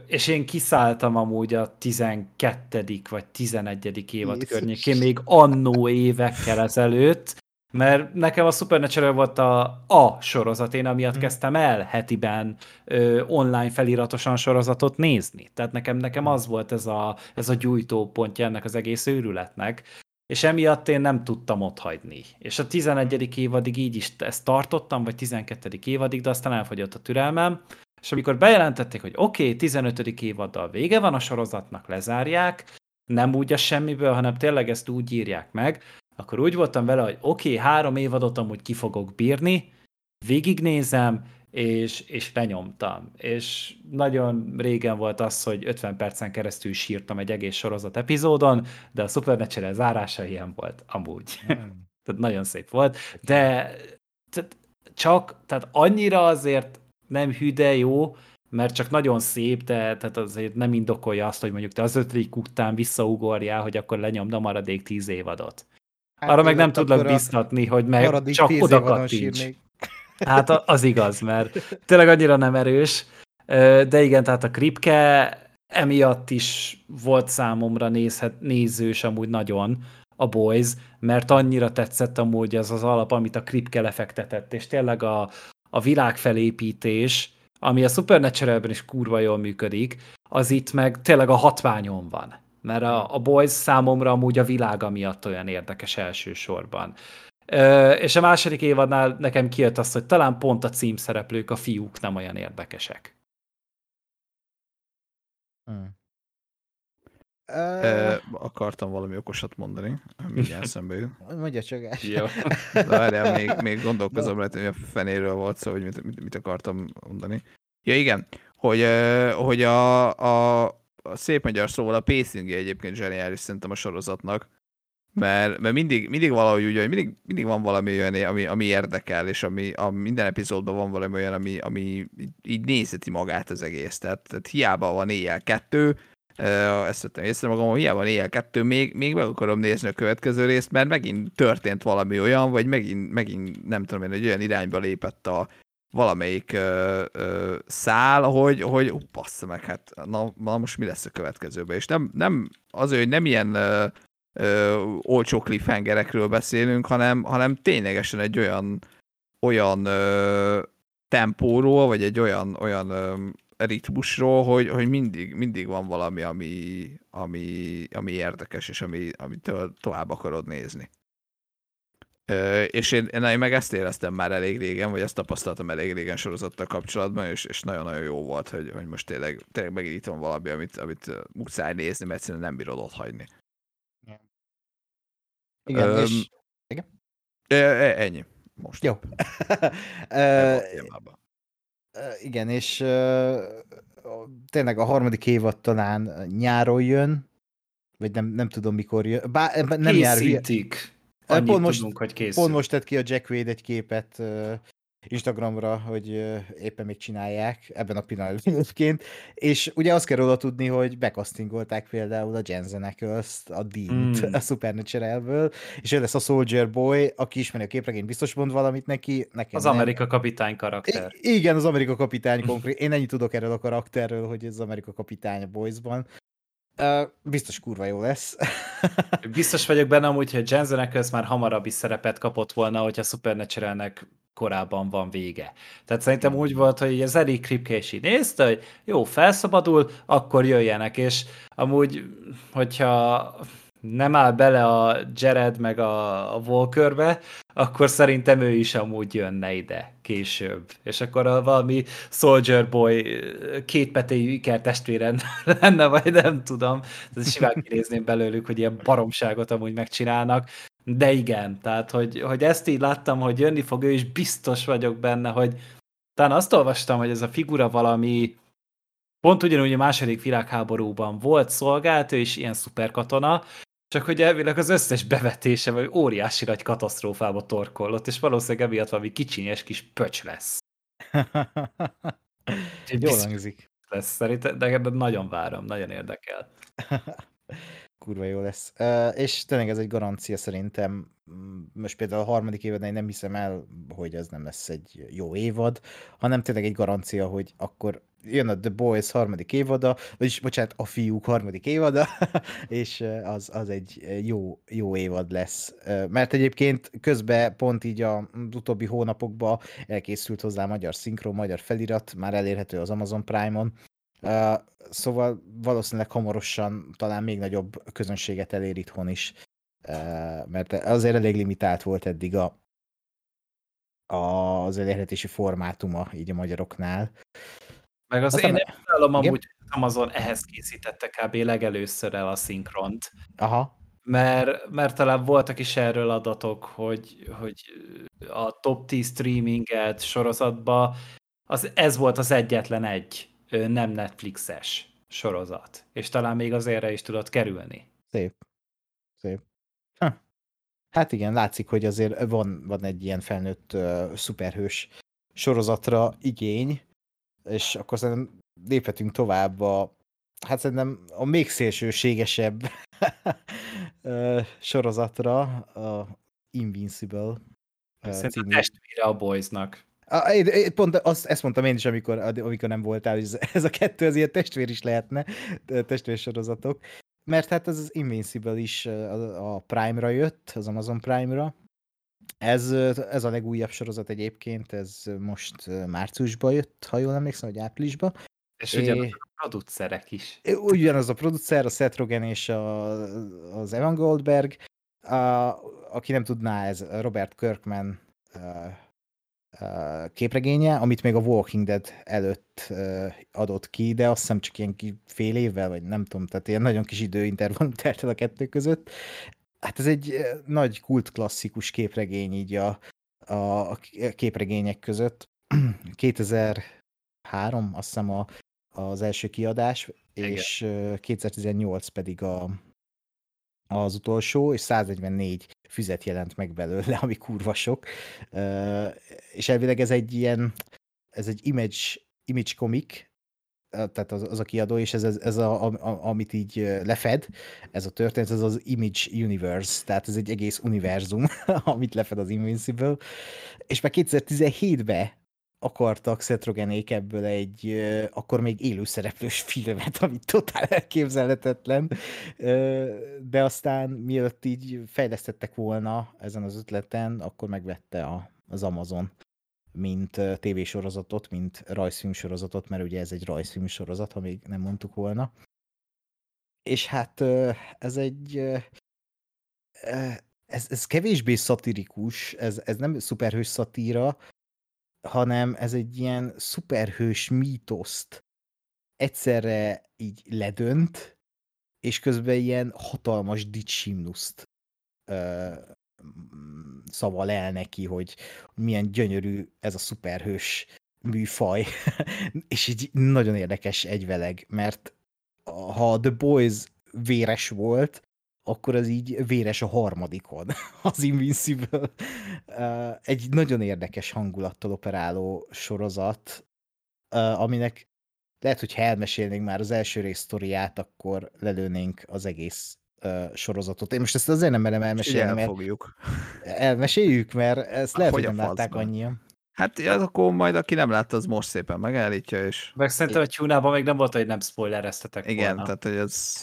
és én kiszálltam amúgy a 12. vagy 11. évad Jézus. környékén, még annó évekkel ezelőtt, mert nekem a Supernatural volt a, a sorozat, én amiatt Mhm. kezdtem el hetiben ö, online feliratosan sorozatot nézni. Tehát nekem, nekem az volt ez a, ez a gyújtópontja ennek az egész őrületnek, és emiatt én nem tudtam ott hagyni. És a 11. évadig így is ezt tartottam, vagy 12. évadig, de aztán elfogyott a türelmem, és amikor bejelentették, hogy oké, okay, 15. évaddal vége van a sorozatnak, lezárják, nem úgy a semmiből, hanem tényleg ezt úgy írják meg, akkor úgy voltam vele, hogy oké, okay, három évadot amúgy ki fogok bírni, végignézem, és, és lenyomtam. És nagyon régen volt az, hogy 50 percen keresztül sírtam egy egész sorozat epizódon, de a Supernatural zárása ilyen volt, amúgy. tehát nagyon szép volt, de tehát csak, tehát annyira azért nem hű, de jó, mert csak nagyon szép, de tehát azért nem indokolja azt, hogy mondjuk te az ötödik után visszaugorjál, hogy akkor lenyomd a maradék tíz évadot. Hát Arra meg nem tudlak biztatni, hogy meg csak oda kattints. Hát az igaz, mert tényleg annyira nem erős. De igen, tehát a Kripke emiatt is volt számomra nézhet, nézős amúgy nagyon a Boys, mert annyira tetszett amúgy az az alap, amit a Kripke lefektetett, és tényleg a, a világfelépítés, ami a Supernaturalben is kurva jól működik, az itt meg tényleg a hatványon van. Mert a, a Boys számomra amúgy a világa miatt olyan érdekes elsősorban. Ö, és a második évadnál nekem kijött az, hogy talán pont a címszereplők, a fiúk nem olyan érdekesek. Hm. Ö, Ö, akartam valami okosat mondani, mindjárt eszembe jut. Mondja csak el. Jó. De várjál, még, még gondolkozom, lehet, hogy a fenéről volt szó, hogy mit, mit, mit akartam mondani. Ja igen, hogy, hogy a, a, a szép magyar szóval a pacing egyébként zseniális szerintem a sorozatnak, mert, mert mindig, mindig valahogy úgy, hogy mindig, mindig van valami olyan, ami, ami érdekel, és ami, a, minden epizódban van valami olyan, ami, ami így- nézheti magát az egész. Tehát, tehát hiába van éjjel kettő, ezt vettem észre magam, hogy hiába van éjjel kettő, még, még meg akarom nézni a következő részt, mert megint történt valami olyan, vagy megint, megint nem tudom én, egy olyan irányba lépett a valamelyik ö, ö, szál, hogy, hogy ú, bassza meg, hát na, na most mi lesz a következőben. És nem, nem azért, hogy nem ilyen ö, ö, olcsó cliffhangerekről beszélünk, hanem, hanem ténylegesen egy olyan olyan ö, tempóról, vagy egy olyan, olyan ö, ritmusról, hogy, hogy mindig, mindig van valami, ami, ami, ami érdekes, és ami, amitől tovább akarod nézni. És én, én meg ezt éreztem már elég régen, vagy ezt tapasztaltam elég régen sorozattal kapcsolatban, és, és nagyon-nagyon jó volt, hogy, hogy most tényleg, tényleg megint itt van valami, amit, amit muszáj nézni, mert egyszerűen nem bírod ott hagyni. Igen, Öm, és... E, e, ennyi. Most. Jó. Igen, és tényleg a harmadik évad talán nyáron jön, vagy nem, nem tudom mikor jön. Bár nem Készítik. Ö, Annyit pont most- tudunk, hogy készül. Pont most tett ki a Jack Wade egy képet Instagramra, hogy éppen még csinálják, ebben a pillanatban egyébként, és ugye azt kell róla tudni, hogy bekasztingolták például a Jensen Ackles-t, a Dean-t Mm. a Supernatural-ből, és ő lesz a Soldier Boy, aki ismeri a képregényt, biztos mond valamit neki, nekem Az nem. Amerika kapitány karakter. I- igen, az Amerika kapitány konkrét. Én ennyit tudok erről a karakterről, hogy ez az Amerika kapitány a Boysban. Biztos kurva jó lesz. Biztos vagyok benne amúgy, hogy Jensen Ackles már hamarabb is szerepet kapott volna, hogyha Supernaturalnek korábban van vége. Tehát szerintem úgy volt, hogy az Eric Kripke is így nézte, hogy jó, felszabadul, akkor jöjjenek, és amúgy, hogyha nem áll bele a Jared meg a, a Walkerbe, akkor szerintem ő is amúgy jönne ide később. És akkor a valami Soldier Boy két petéjű iker testvére lenne, vagy nem tudom. Ez simán kinézném belőlük, hogy ilyen baromságot amúgy megcsinálnak. De igen, tehát hogy, hogy ezt így láttam, hogy jönni fog ő, és biztos vagyok benne, hogy talán azt olvastam, hogy ez a figura valami pont ugyanúgy a második világháborúban volt, szolgált, ő is ilyen szuperkatona, csak hogy elvileg az összes bevetése vagy óriási nagy katasztrófába torkollott, és valószínűleg emiatt valami kicsinyes kis pöcs lesz. Jól hangzik. lesz szerintem, de de nagyon várom, nagyon érdekel. Kurva jó lesz. Uh, és tényleg ez egy garancia szerintem. Mm, Most például a harmadik évad én nem hiszem el, hogy ez nem lesz egy jó évad, hanem tényleg egy garancia, hogy akkor jön a The Boys harmadik évada, vagyis bocsánat, a fiúk harmadik évada, és az, az egy jó, jó évad lesz. Mert egyébként közben pont így a- utóbbi hónapokban elkészült hozzá magyar szinkron, magyar felirat, már elérhető az Amazon Prime-on, Uh, szóval valószínűleg hamarosan talán még nagyobb közönséget elér itthon is, uh, mert azért elég limitált volt eddig a, a, az elérhetési formátuma így a magyaroknál. Meg az Aztán- én nem Igen? amúgy, Amazon ehhez készítette kb. legelőször el a szinkront, Aha, mert, mert talán voltak is erről adatok, hogy, hogy a top 10 streaminget sorozatba az, ez volt az egyetlen egy nem Netflixes sorozat, és talán még az erre is tudott kerülni. szép. Szép. Ha. Hát igen, látszik, hogy azért van, van egy ilyen felnőtt uh, szuperhős sorozatra igény, és akkor szerintem léphetünk tovább a, hát szerintem a még szélsőségesebb ö, sorozatra, a Invincible ö, Szerintem című. testvére a Boysnak. Pont azt, ezt mondtam én is, amikor, amikor nem voltál, hogy ez, a kettő az ilyen testvér is lehetne, testvérsorozatok. Mert hát ez az Invincible is a, Prime-ra jött, az Amazon Prime-ra. Ez, ez a legújabb sorozat egyébként, ez most márciusban jött, ha jól emlékszem, vagy áprilisban. És ugye a producerek is. Ugyanaz a producer, a Seth Rogen és a, az Evan Goldberg. A, aki nem tudná, ez Robert Kirkman képregénye, amit még a Walking Dead előtt adott ki, de azt hiszem csak ilyen fél évvel, vagy nem tudom, tehát ilyen nagyon kis időintervallum telt el a kettő között. Hát ez egy nagy kult klasszikus képregény így a, a, képregények között. 2003, azt hiszem a, az első kiadás, Igen. és ö, 2018 pedig a, az utolsó, és 144 füzet jelent meg belőle, ami kurva sok. És elvileg ez egy ilyen, ez egy image, image comic, ö, tehát az, az a kiadó, és ez, ez, ez a, a, amit így lefed, ez a történet, ez az Image Universe, tehát ez egy egész univerzum, amit lefed az Invincible, és már 2017-ben akartak Seth Rogenék ebből egy akkor még élőszereplős filmet, ami totál elképzelhetetlen, de aztán mielőtt így fejlesztettek volna ezen az ötleten, akkor megvette a, az Amazon mint tévésorozatot, mint rajzfilmsorozatot, mert ugye ez egy rajzfilmsorozat, ha még nem mondtuk volna. És hát ez egy ez, ez kevésbé szatirikus, ez, ez nem szuperhős szatíra, hanem ez egy ilyen szuperhős mítoszt egyszerre így ledönt, és közben ilyen hatalmas dicsimnuszt mm, szaval el neki, hogy milyen gyönyörű ez a szuperhős műfaj, és így nagyon érdekes egyveleg, mert ha a The Boys véres volt, akkor az így véres a harmadikon, az Invincible. Egy nagyon érdekes hangulattal operáló sorozat, aminek lehet, hogy ha elmesélnénk már az első rész sztoriát, akkor lelőnénk az egész sorozatot. Én most ezt azért nem merem elmesélni, mert elfogjuk. elmeséljük, mert ezt lehet, hogy hogy a nem látták annyian. Hát ja, akkor majd aki nem látta, az most szépen megállítja, és Meg szerintem a tyúnában még nem volt, hogy nem spoilereztetek igen, volna. tehát hogy ez...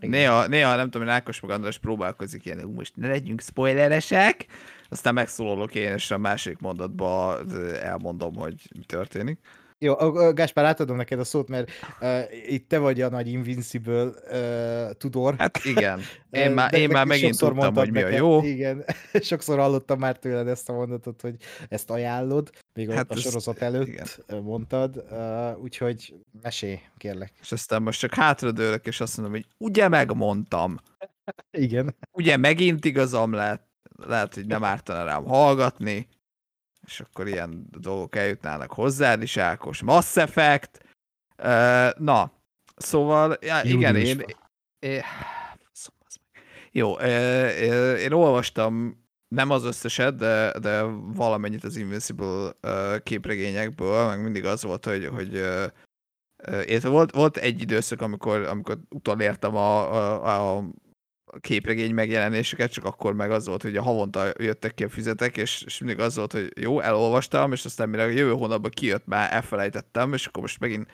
Néha, néha, nem tudom, hogy Ákos meg András próbálkozik ilyen, "Ú, most ne legyünk spoileresek, aztán megszólalok én, és a másik mondatba ö, elmondom, hogy mi történik. Jó, Gáspár, átadom neked a szót, mert uh, itt te vagy a nagy Invincible uh, tudor. Hát igen, én már, én már megint tudtam, hogy mi a jó. Igen, sokszor hallottam már tőled ezt a mondatot, hogy ezt ajánlod, még hát a ez- sorozat előtt igen. mondtad, uh, úgyhogy mesélj, kérlek. És aztán most csak hátradőlök, és azt mondom, hogy ugye megmondtam, Igen. ugye megint igazam lett, lehet, hogy nem ártana rám hallgatni, és akkor ilyen dolgok eljutnának hozzád is, Ákos. Mass Effect. Na, szóval, ja, igen, én, én, jó, én olvastam nem az összeset, de, de valamennyit az Invincible képregényekből, meg mindig az volt, hogy, hogy uh, volt, volt egy időszak, amikor, amikor utolértem a, a, a képregény megjelenéseket, csak akkor meg az volt, hogy a havonta jöttek ki a füzetek, és, és mindig az volt, hogy jó, elolvastam, és aztán mire a jövő hónapban kijött, már elfelejtettem, és akkor most megint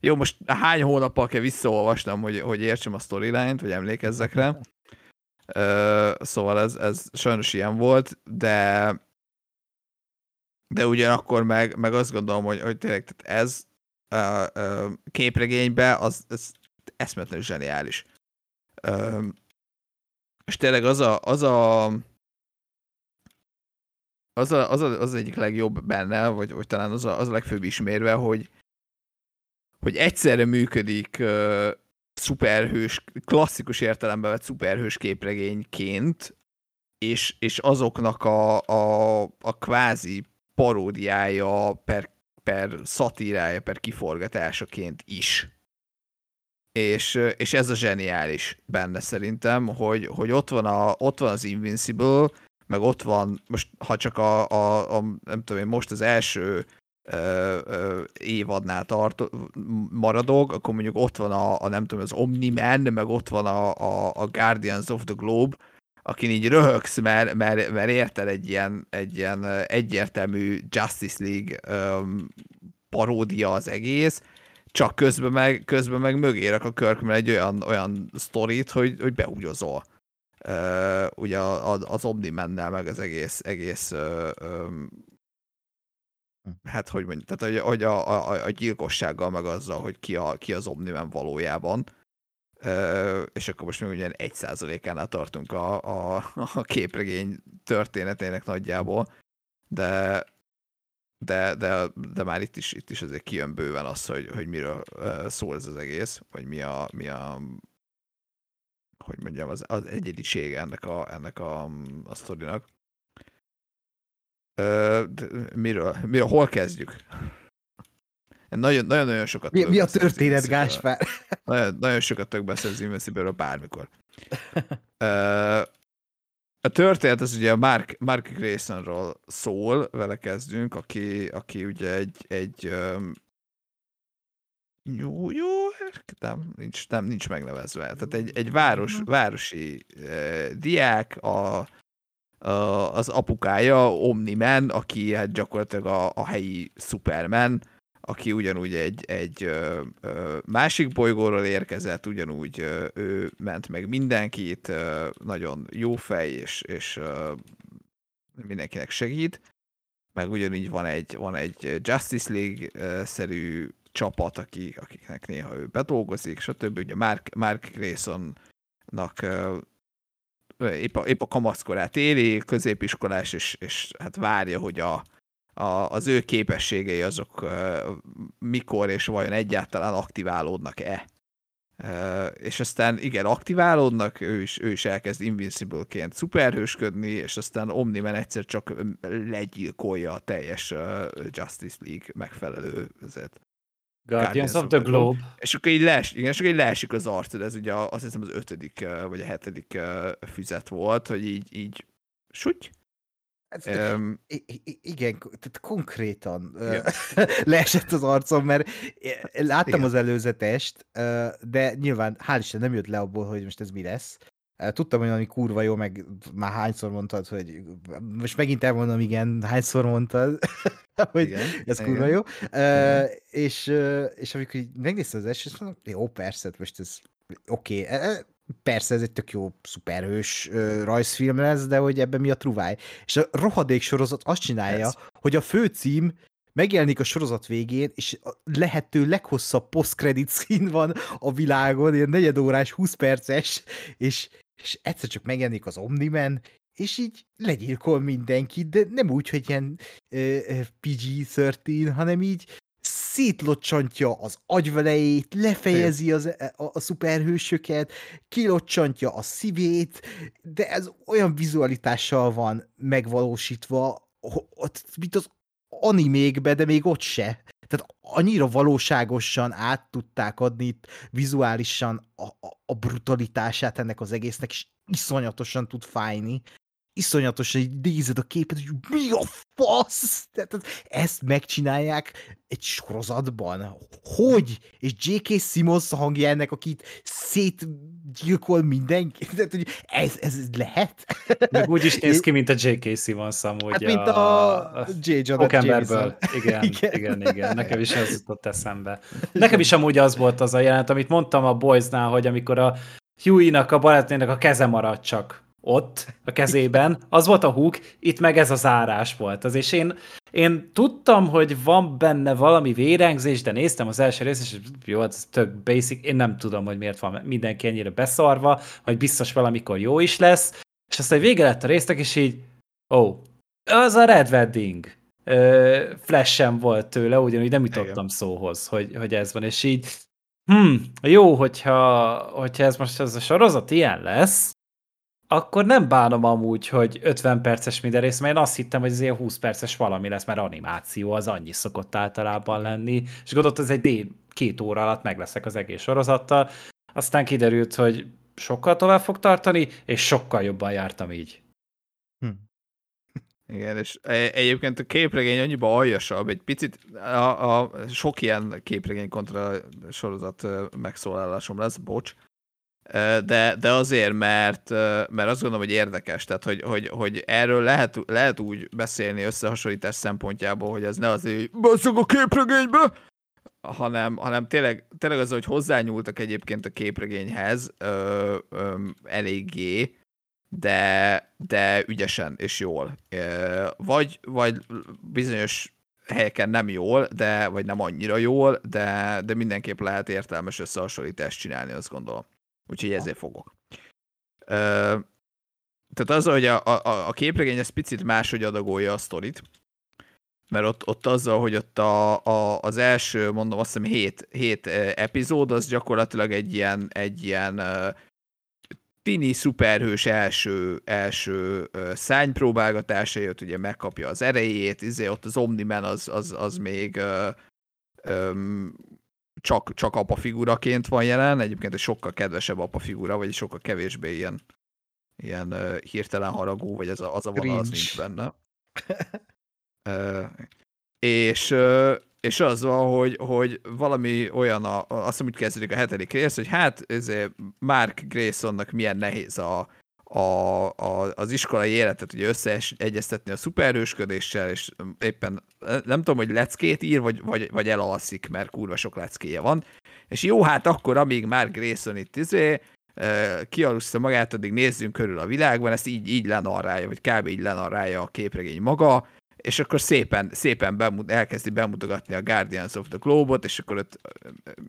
jó, most hány hónappal kell visszaolvasnom, hogy, hogy értsem a storyline-t, vagy emlékezzek rá. Uh, szóval ez, ez sajnos ilyen volt, de de ugyanakkor meg, meg azt gondolom, hogy, hogy tényleg tehát ez uh, uh, képregénybe az, az eszmetlenül zseniális. Uh, és tényleg az a, az a az, a, az, a, az egyik legjobb benne, vagy, vagy talán az a, az a legfőbb ismérve, hogy, hogy egyszerre működik uh, szuperhős, klasszikus értelemben vett szuperhős képregényként, és, és azoknak a, a, a kvázi paródiája per, per szatírája, per kiforgatásaként is. És, és ez a zseniális benne szerintem, hogy, hogy ott, van a, ott van az Invincible, meg ott van, most ha csak a, a, a nem tudom én, most az első ö, ö, évadnál tart, maradok, akkor mondjuk ott van a, a nem tudom, az Omni-Man, meg ott van a, a, a Guardians of the Globe, akin így röhögsz, mert, mert, mert érted egy ilyen, egy ilyen egyértelmű Justice League um, paródia az egész, csak közben meg, közben meg mögérak a Kirkman egy olyan, olyan sztorit, hogy, hogy beúgyozol. Uh, ugye az Omni-mennel, meg az egész, egész uh, um, hát hogy mondjuk, tehát hogy, hogy a, a, a gyilkossággal, meg azzal, hogy ki, a, ki az Omniman valójában. Uh, és akkor most még ugyan egy százalékánál tartunk a, a, a képregény történetének nagyjából, de de, de, de már itt is, itt is azért kijön bőven az, hogy, hogy miről szól ez az egész, vagy mi a, mi a hogy mondjam, az, az egyedisége ennek a, ennek a, a sztorinak. Uh, miről, miről, hol kezdjük? Nagyon, nagyon, nagyon sokat Mi, mi a történet, Gáspár? Nagyon, nagyon sokat tudok beszélni az Invincible-ről bármikor. Uh, a történet az ugye a Mark, Mark Graysonról szól, vele kezdünk, aki, aki ugye egy, egy um, jó, jó, nem, nincs, nem, nincs megnevezve. Tehát egy, egy város, városi uh, diák, a, az apukája Omni-Man, aki hát gyakorlatilag a, a helyi Superman, aki ugyanúgy egy, egy ö, ö, másik bolygóról érkezett, ugyanúgy ö, ő ment meg mindenkit, ö, nagyon jó fej, és, és ö, mindenkinek segít, meg ugyanígy van egy, van egy Justice League-szerű csapat, aki, akiknek néha ő bedolgozik, stb. Ugye Mark, Mark Graysonnak épp a, épp a kamaszkorát éli, középiskolás, és, és hát várja, hogy a, a, az ő képességei azok uh, mikor és vajon egyáltalán aktiválódnak-e. Uh, és aztán igen, aktiválódnak, ő is, ő is elkezd Invincible-ként szuperhősködni, és aztán Omni-Man egyszer csak legyilkolja a teljes uh, Justice League megfelelő ezért Guardians of the Globe. És akkor így, lees, igen, és akkor így leesik az arcod, ez ugye azt hiszem az ötödik vagy a hetedik füzet volt, hogy így, így suty. Ez, um, igen, tehát konkrétan igen. leesett az arcom, mert láttam igen. az előzetest, de nyilván hál' Isten nem jött le abból, hogy most ez mi lesz. Tudtam, hogy valami kurva jó, meg már hányszor mondtad, hogy most megint elmondom, igen, hányszor mondtad, hogy igen, ez igen. kurva jó. Uh, és, és amikor megnéztem az első, mondom, jó, persze, most ez oké, okay. Persze ez egy tök jó szuperhős rajzfilm lesz, de hogy ebben mi a truváj. És a rohadék sorozat azt csinálja, ez. hogy a főcím megjelenik a sorozat végén, és a lehető leghosszabb post-credit szín van a világon, ilyen negyedórás, 20 perces, és, és egyszer csak megjelenik az Omniman, és így legyilkol mindenkit, de nem úgy, hogy ilyen uh, PG-13, hanem így szétlocsantja az agyvelejét, lefejezi az, e, a, a szuperhősöket, kilocsantja a szívét, de ez olyan vizualitással van megvalósítva, mint az animékbe, de még ott se. Tehát annyira valóságosan át tudták adni itt vizuálisan a, a, a brutalitását ennek az egésznek, és iszonyatosan tud fájni. Iszonyatosan így nézed a képet, hogy mi a fasz? Tehát ezt megcsinálják egy sorozatban. Hogy? És J.K. Simmons a hangja ennek, akit szétgyilkol mindenki? Tehát, hogy ez, ez lehet? Meg úgy is néz ki, mint a J.K. Simmons amúgy. Hát, mint a, a J. Jameson. Igen, igen, igen, igen. Nekem is ez jutott eszembe. Nekem is amúgy az volt az a jelent, amit mondtam a Boysnál, hogy amikor a Huey-nak, a barátnének a keze maradt csak ott a kezében, az volt a húk, itt meg ez a zárás volt. Az, és én, én tudtam, hogy van benne valami vérengzés, de néztem az első részt, és jó, ez tök basic, én nem tudom, hogy miért van mindenki ennyire beszarva, hogy biztos valamikor jó is lesz, és aztán vége lett a résztek, és így, ó, oh, az a Red Wedding. Flash sem volt tőle, ugyanúgy nem jutottam Igen. szóhoz, hogy, hogy ez van, és így, hm, jó, hogyha, hogyha ez most ez a sorozat ilyen lesz, akkor nem bánom amúgy, hogy 50 perces minden rész, mert én azt hittem, hogy ez ilyen 20 perces valami lesz, mert animáció az annyi szokott általában lenni, és gondolt, ez egy dél, két óra alatt meg az egész sorozattal. Aztán kiderült, hogy sokkal tovább fog tartani, és sokkal jobban jártam így. Hm. Igen, és e- egyébként a képregény annyiba aljasabb, egy picit a, a sok ilyen képregény kontra sorozat megszólalásom lesz, bocs, de, de azért, mert, mert azt gondolom, hogy érdekes, tehát hogy, hogy, hogy erről lehet, lehet úgy beszélni összehasonlítás szempontjából, hogy ez ne az, hogy basszok a képregénybe, hanem, hanem tényleg, tényleg az, hogy hozzányúltak egyébként a képregényhez ö, ö, eléggé, de, de ügyesen és jól. Vagy, vagy bizonyos helyeken nem jól, de, vagy nem annyira jól, de, de mindenképp lehet értelmes összehasonlítást csinálni, azt gondolom. Úgyhogy ezért fogok. Ö, tehát az, hogy a, a, a képregény ez picit máshogy adagolja a sztorit, mert ott, ott azzal, hogy ott a, a, az első, mondom, azt hiszem hét, hét epizód, az gyakorlatilag egy ilyen, egy ilyen tini szuperhős első, első szánypróbálgatása jött, ugye megkapja az erejét, izé, ott az Omniman az, az, az még csak, csak apa figuraként van jelen, egyébként egy sokkal kedvesebb apa figura, vagy sokkal kevésbé ilyen, ilyen uh, hirtelen haragú, vagy ez a, az a vonal, az nincs benne. uh, és, uh, és az van, hogy, hogy valami olyan, a, azt hiszem, hogy kezdődik a hetedik rész, hogy hát ez Mark Graysonnak milyen nehéz a, a, a, az iskolai életet ugye összeegyeztetni a szuperhősködéssel, és éppen nem tudom, hogy leckét ír, vagy, vagy, vagy elalszik, mert kurva sok leckéje van. És jó, hát akkor, amíg már Grayson itt izé, kialussza magát, addig nézzünk körül a világban, ezt így, így lenarrálja, vagy kb. így lenarrálja a képregény maga, és akkor szépen, szépen bemut, elkezdi bemutogatni a Guardians of the Globe-ot, és akkor ott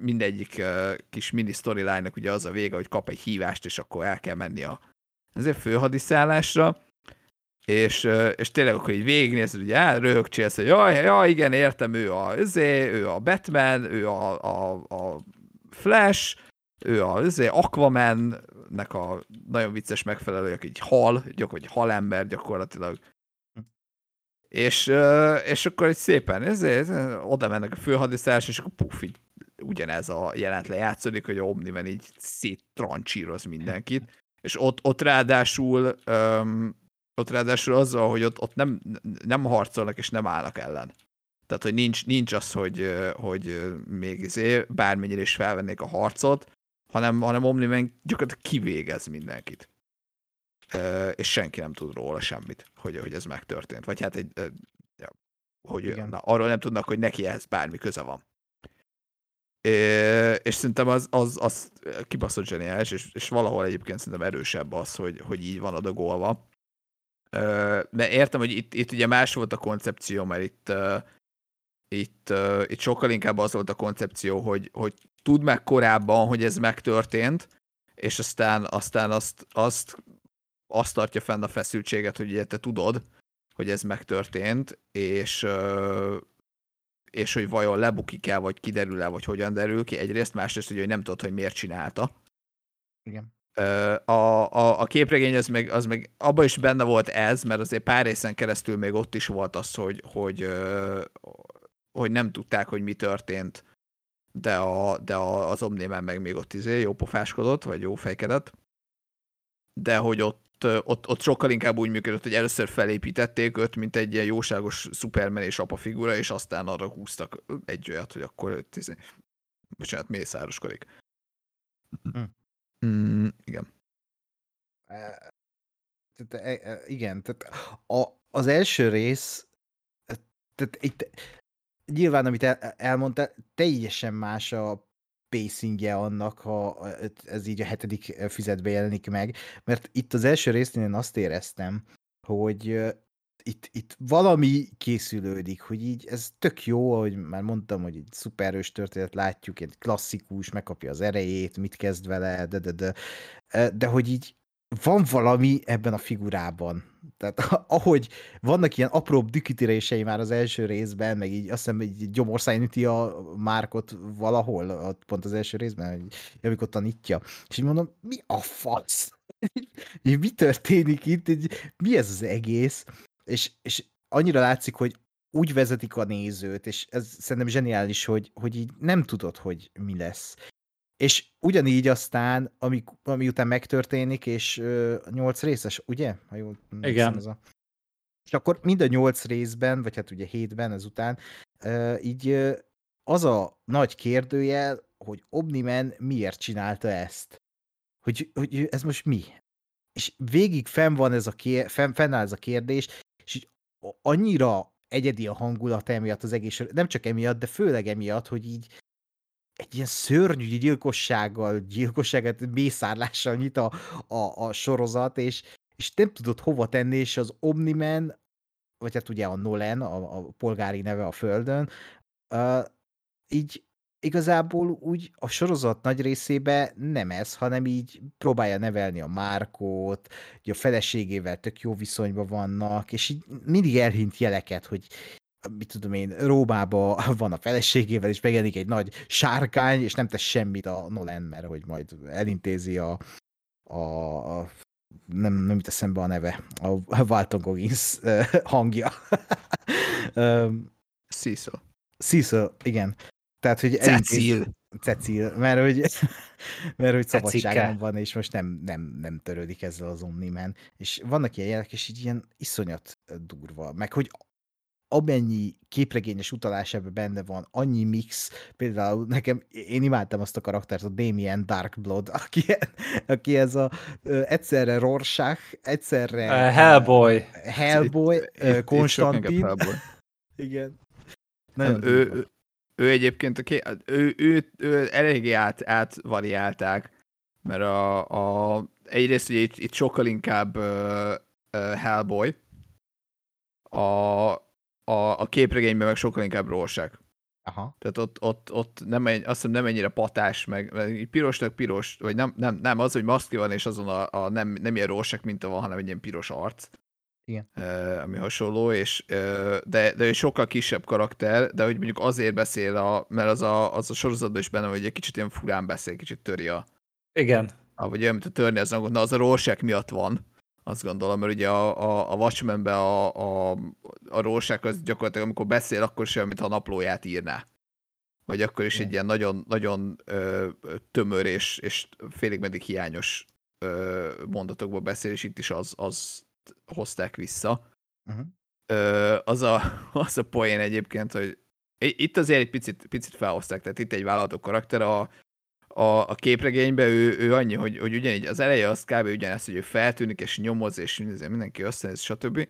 mindegyik kis mini storyline-nak ugye az a vége, hogy kap egy hívást, és akkor el kell menni a ezért főhadiszállásra, és, és tényleg akkor így végignézed, hogy á, röhögcsélsz, hogy jaj, jaj, igen, értem, ő a, özé, ő a Batman, ő a, a, a Flash, ő a özé, Aquaman-nek a nagyon vicces megfelelő, aki egy hal, vagy halember gyakorlatilag. És, és akkor egy szépen ezért, oda mennek a főhadiszállás, és akkor puf, így ugyanez a jelent lejátszódik, hogy a Omniman így széttrancsíroz mindenkit és ott, ott ráadásul um, ott ráadásul azzal, hogy ott, ott nem, nem harcolnak és nem állnak ellen. Tehát, hogy nincs, nincs az, hogy, hogy még izé, bármennyire is felvennék a harcot, hanem, hanem Omni-Man gyakorlatilag kivégez mindenkit. Uh, és senki nem tud róla semmit, hogy, hogy ez megtörtént. Vagy hát egy, hogy na, arról nem tudnak, hogy neki ehhez bármi köze van és szerintem az, az, az kibaszott zseniális, és, és valahol egyébként szerintem erősebb az, hogy, hogy így van adagolva. De értem, hogy itt, itt ugye más volt a koncepció, mert itt, itt, itt sokkal inkább az volt a koncepció, hogy, hogy tud meg korábban, hogy ez megtörtént, és aztán, aztán azt, azt, azt tartja fenn a feszültséget, hogy ugye te tudod, hogy ez megtörtént, és, és hogy vajon lebukik-e, vagy kiderül-e, vagy hogyan derül ki. Egyrészt, másrészt, hogy nem tudod, hogy miért csinálta. Igen. A, a, a képregény az meg, az meg abban is benne volt ez, mert azért pár részen keresztül még ott is volt az, hogy, hogy, hogy nem tudták, hogy mi történt, de, a, de a, az Omnémen meg még ott izé jó pofáskodott, vagy jó fejkedett. De hogy ott, ott, ott sokkal inkább úgy működött, hogy először felépítették őt, mint egy ilyen jóságos Superman és apa figura, és aztán arra húztak egy olyat, hogy akkor tizen... bocsánat, mészároskodik. Hm. Mm, igen. Tehát, e, e, igen, tehát a, az első rész, tehát itt nyilván, amit el, elmondta, teljesen más a pacingje annak, ha ez így a hetedik fizetbe jelenik meg, mert itt az első részén én azt éreztem, hogy itt, itt valami készülődik, hogy így ez tök jó, ahogy már mondtam, hogy egy szuperős történet látjuk, egy klasszikus, megkapja az erejét, mit kezd vele, de, de, de, de hogy így van valami ebben a figurában. Tehát ahogy vannak ilyen apróbb dükütérései már az első részben, meg így azt hiszem, hogy gyomorszáján üti a Márkot valahol, pont az első részben, hogy amikor tanítja. És így mondom, mi a fasz? mi történik itt? Mi ez az egész? És, és annyira látszik, hogy úgy vezetik a nézőt, és ez szerintem zseniális, hogy, hogy így nem tudod, hogy mi lesz. És ugyanígy aztán, ami, ami után megtörténik, és nyolc részes, ugye? Ha jól Igen. Ez a... És akkor mind a nyolc részben, vagy hát ugye hétben ezután, uh, így uh, az a nagy kérdőjel, hogy Omniman miért csinálta ezt. Hogy, hogy ez most mi? És végig fenn van ez a kér, fenn, fennáll ez a kérdés, és így annyira egyedi a hangulat emiatt az egész, nem csak emiatt, de főleg emiatt, hogy így egy ilyen szörnyű gyilkossággal, gyilkosságát, mészárlással nyit a, a, a sorozat, és, és nem tudod hova tenni, és az Omniman, vagy hát ugye a Nolan, a, a polgári neve a Földön, uh, így igazából úgy a sorozat nagy részébe nem ez, hanem így próbálja nevelni a Márkót, hogy a feleségével tök jó viszonyban vannak, és így mindig elhint jeleket, hogy mit tudom én, Rómába van a feleségével, és megjelenik egy nagy sárkány, és nem tesz semmit a Nolan, mert hogy majd elintézi a, a, a nem, nem jut eszembe a neve, a Walton Goggins hangja. Cecil. Cecil, igen. Tehát, hogy Cecil. Cecil, mert hogy, mert hogy szabadságban van, és most nem, nem, nem törődik ezzel az Omniman. És vannak ilyen jelek, és így ilyen iszonyat durva. Meg hogy amennyi képregényes utalás ebben benne van, annyi mix, például nekem, én imádtam azt a karaktert, a Damien Darkblood, aki, aki ez a egyszerre Rorschach, egyszerre uh, Hellboy, Hellboy, uh, Konstantin. Igen. Nagyon ő, ő, ő egyébként, ő, ő, ő, ő eléggé át, átvariálták, mert a, a, egyrészt ugye itt, itt sokkal inkább uh, uh, Hellboy, a, a, a képregényben meg sokkal inkább róság. Aha. Tehát ott, ott, ott nem, azt hiszem nem ennyire patás, meg, meg pirosnak piros, vagy nem, nem, nem az, hogy maszki van, és azon a, a nem, nem ilyen róság minta van, hanem egy ilyen piros arc. Igen. Uh, ami hasonló, és, uh, de, de egy sokkal kisebb karakter, de hogy mondjuk azért beszél, a, mert az a, az a sorozatban is benne, hogy egy kicsit ilyen furán beszél, kicsit töri a... Igen. Ah, vagy olyan, mint a törni az na az a Rorschach miatt van azt gondolom, mert ugye a, a, a watchmen a, a, a Rorschach az gyakorlatilag, amikor beszél, akkor sem, mintha naplóját írná. Vagy akkor is egy ilyen nagyon, nagyon ö, tömör és, és félig meddig hiányos ö, mondatokból beszél, és itt is az, az hozták vissza. Uh-huh. Ö, az, a, az a poén egyébként, hogy itt azért egy picit, picit felhozták, tehát itt egy vállalatok karakter, a, a, a képregényben ő, ő annyi, hogy, hogy ugyanígy az eleje az kb. ugyanezt, hogy ő feltűnik, és nyomoz, és mindenki összenéz, stb.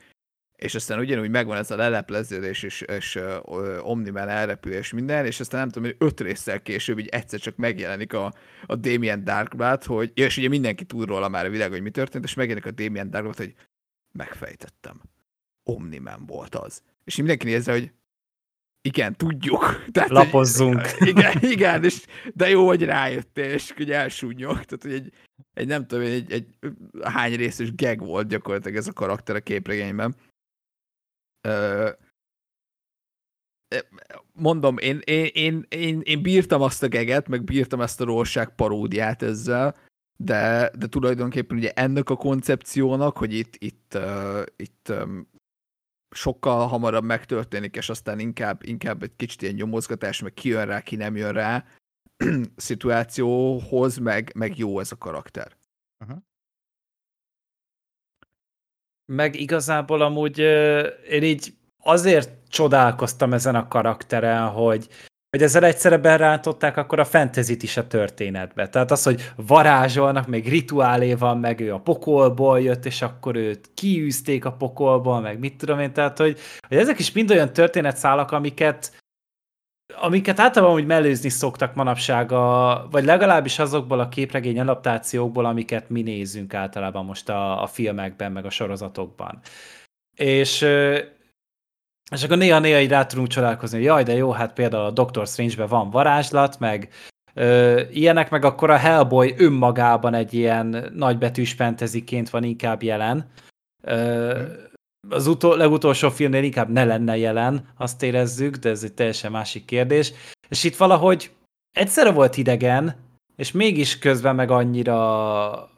És aztán ugyanúgy megvan ez a lelepleződés, és, és uh, Omniman elrepül, és minden, és aztán nem tudom, hogy öt résszel később így egyszer csak megjelenik a, a Damien Darkblood, hogy, ja, és ugye mindenki tud róla már a világ, hogy mi történt, és megjelenik a Damien Darkblood, hogy megfejtettem. Omniman volt az. És mindenki nézze, hogy igen, tudjuk. Tehát, Lapozzunk. Hogy, igen, igen, és de jó, hogy rájöttél, és hogy elsúnyog. Tehát, hogy egy, egy nem tudom, egy, egy hány részes gag volt gyakorlatilag ez a karakter a képregényben. Ö, mondom, én, én, én, én, én bírtam azt a geget, meg bírtam ezt a róság paródiát ezzel, de, de tulajdonképpen ugye ennek a koncepciónak, hogy itt, itt, uh, itt um, sokkal hamarabb megtörténik, és aztán inkább, inkább egy kicsit ilyen nyomozgatás, meg ki jön rá, ki nem jön rá szituációhoz, meg, meg jó ez a karakter. Uh-huh. Meg igazából amúgy én így azért csodálkoztam ezen a karakteren, hogy hogy ezzel egyszerre berántották akkor a fantasy is a történetbe. Tehát az, hogy varázsolnak, még rituálé van, meg ő a pokolból jött, és akkor őt kiűzték a pokolból, meg mit tudom én, tehát hogy, hogy ezek is mind olyan történetszálak, amiket amiket általában úgy mellőzni szoktak manapság, a, vagy legalábbis azokból a képregény adaptációkból, amiket mi nézünk általában most a, a filmekben, meg a sorozatokban. És, és akkor néha-néha így rá tudunk csodálkozni, hogy jaj, de jó, hát például a Doctor Strange-ben van varázslat, meg ö, ilyenek, meg akkor a Hellboy önmagában egy ilyen nagybetűs fantasyként van inkább jelen. Ö, az utol, legutolsó filmnél inkább ne lenne jelen, azt érezzük, de ez egy teljesen másik kérdés. És itt valahogy egyszerre volt idegen, és mégis közben meg annyira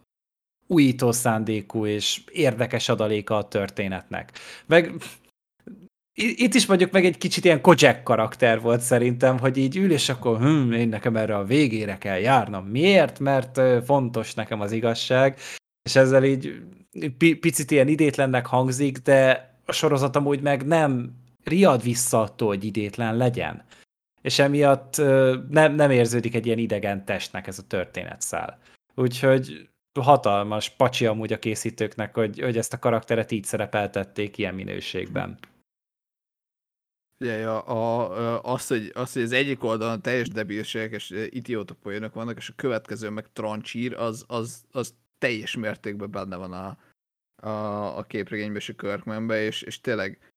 újító szándékú és érdekes adaléka a történetnek. Meg itt is mondjuk meg egy kicsit ilyen Kojak karakter volt szerintem, hogy így ül, és akkor hm, én nekem erre a végére kell járnom. Miért? Mert fontos nekem az igazság, és ezzel így picit ilyen idétlennek hangzik, de a sorozat amúgy meg nem riad vissza attól, hogy idétlen legyen. És emiatt nem, nem érződik egy ilyen idegen testnek ez a történetszál. Úgyhogy hatalmas pacsi amúgy a készítőknek, hogy, hogy ezt a karakteret így szerepeltették ilyen minőségben. Ugye, a, a, azt, hogy, azt, hogy az egyik oldalon teljes debilségek és idióta poénok vannak, és a következő meg trancsír, az, az, az teljes mértékben benne van a, a, a képregénybe és a Kirkmanbe, és, és tényleg,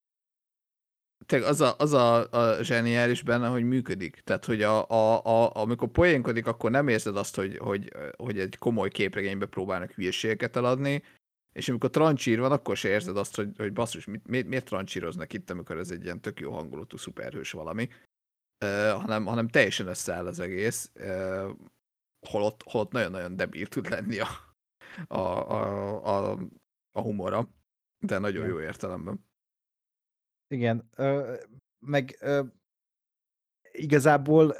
tényleg az, a, az a, a zseniális benne, hogy működik. Tehát, hogy a, a, a, amikor poénkodik, akkor nem érzed azt, hogy, hogy, hogy egy komoly képregénybe próbálnak hülyeségeket eladni, és amikor trancsír van, akkor se érzed azt, hogy, hogy basszus, mit, miért, miért trancsíroznak itt, amikor ez egy ilyen tök jó hangulatú szuperhős valami, uh, hanem, hanem teljesen összeáll az egész, uh, holott, holott nagyon-nagyon debil tud lenni a, a, a, a, a humora, de nagyon jó értelemben. Igen, ö, meg ö, igazából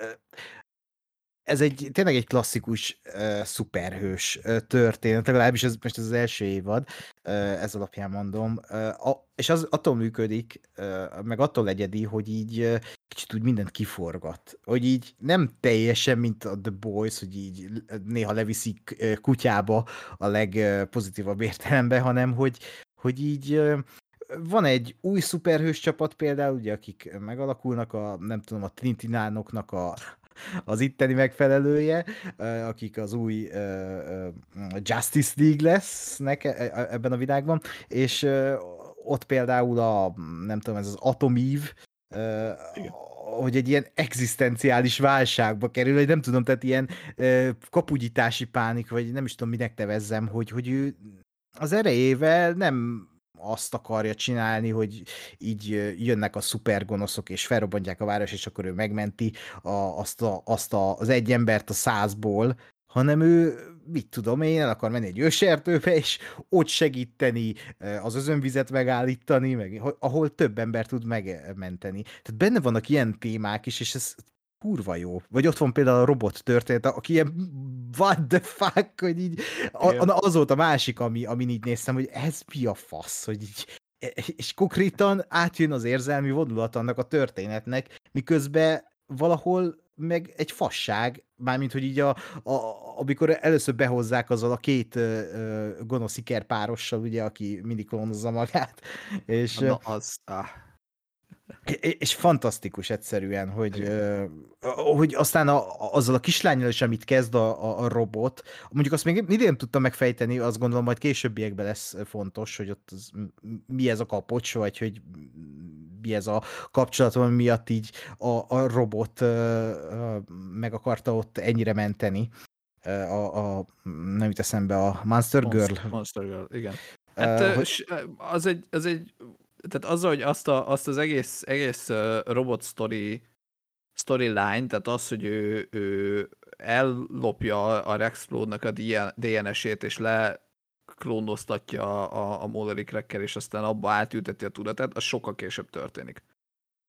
ez egy tényleg egy klasszikus uh, szuperhős uh, történet, legalábbis ez most ez az első évad, uh, ez alapján mondom, uh, a, és az attól működik, uh, meg attól egyedi, hogy így uh, kicsit úgy mindent kiforgat, hogy így nem teljesen, mint a The Boys, hogy így néha leviszik uh, kutyába a legpozitívabb értelemben, hanem hogy, hogy így uh, van egy új szuperhős csapat például, ugye, akik megalakulnak, a, nem tudom, a Trintinánoknak a az itteni megfelelője, akik az új Justice League lesznek ebben a világban, és ott például a, nem tudom, ez az Atomív, hogy egy ilyen egzisztenciális válságba kerül, hogy nem tudom, tehát ilyen kapugyítási pánik, vagy nem is tudom, minek nevezzem, hogy, hogy ő az erejével nem azt akarja csinálni, hogy így jönnek a szupergonoszok, és felrobbantják a város, és akkor ő megmenti a, azt, a, azt a, az egy embert a százból, hanem ő, mit tudom én, el akar menni egy ősertőbe, és ott segíteni, az özönvizet megállítani, meg, ahol több ember tud megmenteni. Tehát benne vannak ilyen témák is, és ez kurva jó. Vagy ott van például a robot történet, aki ilyen what the fuck, hogy így, a, az volt a másik, ami, amin így néztem, hogy ez mi a fasz, hogy így, és konkrétan átjön az érzelmi vonulat annak a történetnek, miközben valahol meg egy fasság, mármint, hogy így a, a, amikor először behozzák azzal a két ö, ö, gonosz ikerpárossal, ugye, aki mindig klónozza magát, és... Na, az, ah és fantasztikus egyszerűen, hogy, hogy aztán a, azzal a kislányjal is, amit kezd a, a, a robot, mondjuk azt még idén tudtam megfejteni, azt gondolom, majd későbbiekben lesz fontos, hogy ott az, mi ez a kapocs, vagy hogy mi ez a kapcsolat, ami miatt így a, a robot meg akarta ott ennyire menteni. A, a, nem jut eszembe, a Monster Girl. Monster Girl, igen. Hát, uh, hogy... az, egy, az egy tehát azzal, hogy azt, a, azt az egész, egész robot story, storyline, tehát az, hogy ő, ő ellopja a Rexplode-nak a DNS-ét, és le klónoztatja a, a Mollery Cracker, és aztán abba átülteti a tudatát, az sokkal később történik.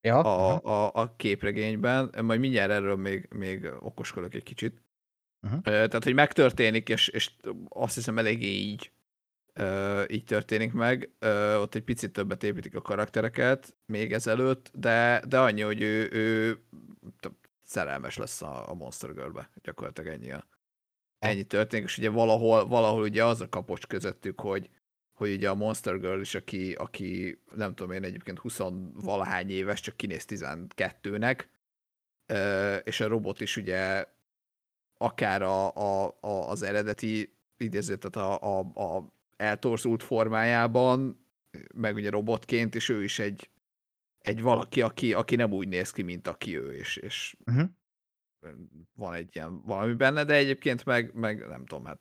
Ja. A, a, a képregényben, majd mindjárt erről még, még okoskodok egy kicsit. Uh-huh. Tehát, hogy megtörténik, és, és azt hiszem eléggé így így történik meg. Ö, ott egy picit többet építik a karaktereket még ezelőtt, de, de annyi, hogy ő, ő szerelmes lesz a, a Monster Girl-be. Gyakorlatilag ennyi a, ennyi történik, és ugye valahol, valahol ugye az a kapocs közöttük, hogy, hogy ugye a Monster Girl is, aki, aki nem tudom én egyébként 20 valahány éves, csak kinéz 12-nek, ö, és a robot is ugye akár a, a, a, az eredeti idéző, tehát a, a, a eltorzult formájában, meg ugye robotként, és ő is egy, egy valaki, aki, aki nem úgy néz ki, mint aki ő, és, és Uh-huh. van egy ilyen valami benne, de egyébként meg, meg nem tudom, hát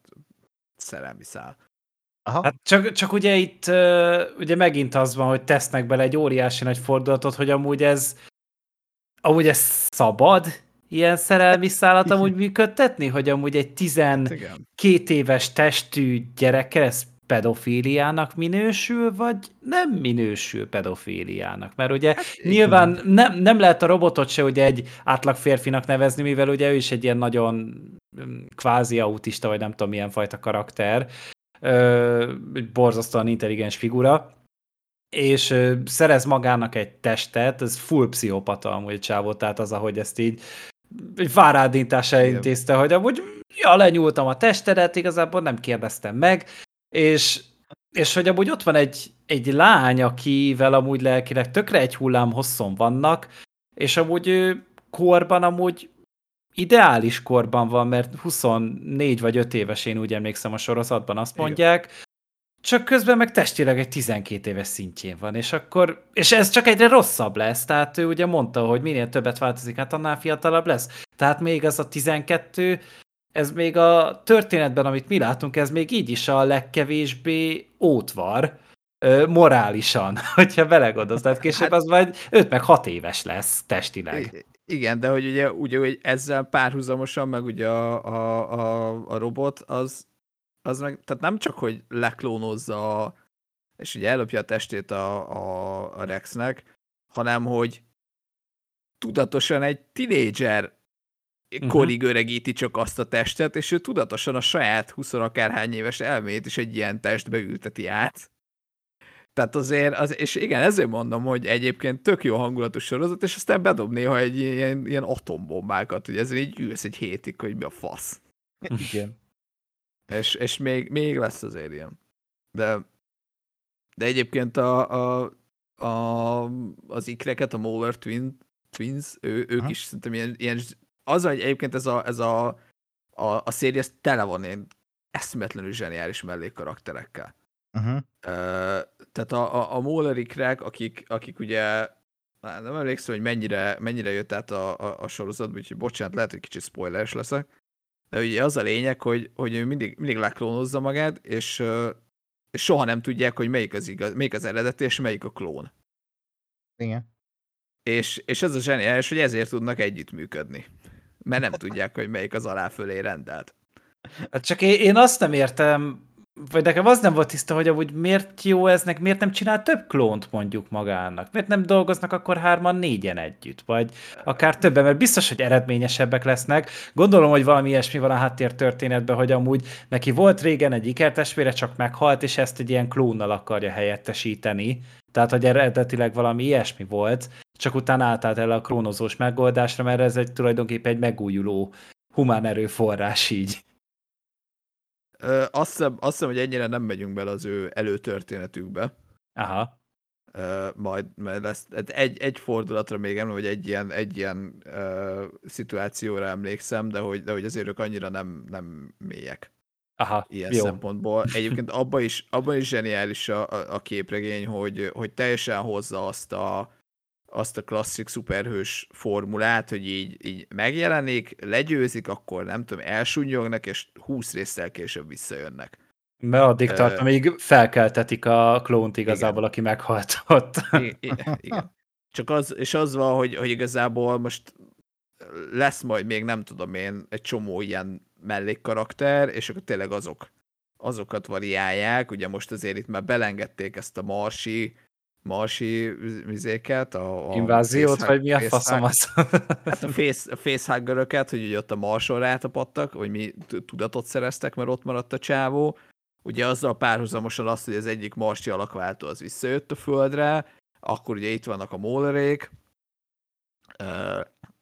szerelmi szál. Aha. Hát csak, csak ugye itt ugye megint az van, hogy tesznek bele egy óriási nagy fordulatot, hogy amúgy ez amúgy ez szabad ilyen szerelmi szállat amúgy működtetni, hogy amúgy egy 12 Igen. éves testű gyerekkel ez pedofíliának minősül, vagy nem minősül pedofíliának? Mert ugye hát, nyilván nem, nem lehet a robotot se ugye egy átlag férfinak nevezni, mivel ugye ő is egy ilyen nagyon mm, kvázi autista, vagy nem tudom milyen fajta karakter, ö, borzasztóan intelligens figura, és ö, szerez magának egy testet, ez full pszichopata amúgy csávó, tehát az, ahogy ezt így egy várádintással Igen. intézte, hogy amúgy ja, lenyúltam a testedet, igazából nem kérdeztem meg, és, és hogy amúgy ott van egy, egy lány, akivel amúgy lelkileg tökre egy hullám hosszon vannak, és amúgy ő korban amúgy ideális korban van, mert 24 vagy 5 éves, én úgy emlékszem a sorozatban, azt Igen. mondják, csak közben meg testileg egy 12 éves szintjén van, és akkor, és ez csak egyre rosszabb lesz, tehát ő ugye mondta, hogy minél többet változik, hát annál fiatalabb lesz. Tehát még az a 12, ez még a történetben, amit mi látunk, ez még így is a legkevésbé ótvar, ö, morálisan, hogyha belegondolsz. Tehát később Hát- az majd 5 meg 6 éves lesz testileg. Igen, de hogy ugye, ugye hogy ezzel párhuzamosan, meg ugye a, a, a, a robot, az, az meg, tehát nem csak, hogy leklónozza, a- és ugye ellopja a testét a, a, a Rexnek, hanem, hogy tudatosan egy tinédzser korig öregíti csak azt a testet, és ő tudatosan a saját 20 akárhány éves elmét is egy ilyen testbe ülteti át. Tehát azért, az, és igen, ezért mondom, hogy egyébként tök jó hangulatú sorozat, és aztán bedob néha egy ilyen, ilyen atombombákat, hogy ezért így ülsz egy hétig, hogy mi a fasz. Igen. És, és még, még lesz azért ilyen. De, de egyébként a, a, a, az ikreket, a Molar Twin, Twins, ő, ők Aha. is szerintem ilyen, ilyen az, hogy egyébként ez a, ez a, a, a széria ez tele van ilyen eszméletlenül zseniális mellékkarakterekkel. Uh-huh. Tehát a, a, a Mólerikrek, akik, akik ugye nem emlékszem, hogy mennyire, mennyire jött át a, a, a sorozatba, úgyhogy bocsánat, lehet, hogy kicsit spoileres leszek, de ugye az a lényeg, hogy, hogy ő mindig, mindig leklónozza magát, és, és soha nem tudják, hogy melyik az, igaz, melyik az eredeti, és melyik a klón. Igen. És, és ez a zseniális, hogy ezért tudnak együttműködni. Mert nem tudják, hogy melyik az aláfölé rendelt. Hát csak én azt nem értem, vagy nekem az nem volt tiszta, hogy amúgy miért jó eznek, miért nem csinál több klónt mondjuk magának? Miért nem dolgoznak akkor hárman, négyen együtt? Vagy akár többen, mert biztos, hogy eredményesebbek lesznek. Gondolom, hogy valami ilyesmi van a háttér történetben, hogy amúgy neki volt régen egy ikertestvére, csak meghalt, és ezt egy ilyen klónnal akarja helyettesíteni. Tehát, hogy eredetileg valami ilyesmi volt, csak utána átállt el a klónozós megoldásra, mert ez egy tulajdonképpen egy megújuló humán erőforrás így. Ö, azt, hiszem, azt hiszem, hogy ennyire nem megyünk bele az ő előtörténetükbe. Aha. Uh, majd mert lesz, hát egy, egy fordulatra még emlékszem, vagy egy ilyen, egy ilyen uh, szituációra emlékszem, de hogy, de hogy azért ők annyira nem, nem mélyek Aha, ilyen jó. szempontból. Egyébként abban is, abban is zseniális a, a, a képregény, hogy, hogy teljesen hozza azt a, azt a klasszik szuperhős formulát, hogy így, így megjelenik, legyőzik, akkor nem tudom, elsúnyognak, és 20 résszel később visszajönnek. Mert addig tart, amíg felkeltetik a klónt igazából, aki meghalt ott. I- i- igen. Csak az, és az van, hogy, hogy igazából most lesz majd még nem tudom én egy csomó ilyen mellékkarakter, és akkor tényleg azok, azokat variálják, ugye most azért itt már belengedték ezt a marsi, marsi vizéket, a, a Inváziót, facehug- vagy mi a faszom az? Hát a face, a facehuggeröket, hogy ugye ott a marson rátapadtak, vagy mi tudatot szereztek, mert ott maradt a csávó, ugye azzal párhuzamosan azt, hogy az egyik marsi alakváltó az visszajött a földre, akkor ugye itt vannak a Maulerék,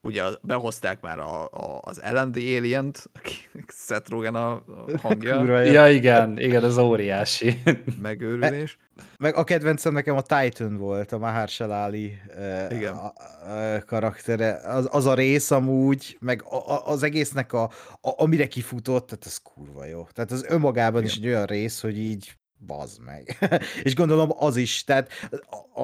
ugye behozták már a, a, az LND Alien-t, Seth Rogen a, a hangja. ja, igen, igen, az óriási. Megőrülés. Meg a kedvencem nekem a Titan volt, a Mahershala Ali Igen. A, a karaktere. Az, az a rész amúgy, meg a, a, az egésznek a, a, amire kifutott, tehát ez kurva jó. Tehát az önmagában Igen. is egy olyan rész, hogy így bazd meg. És gondolom az is, tehát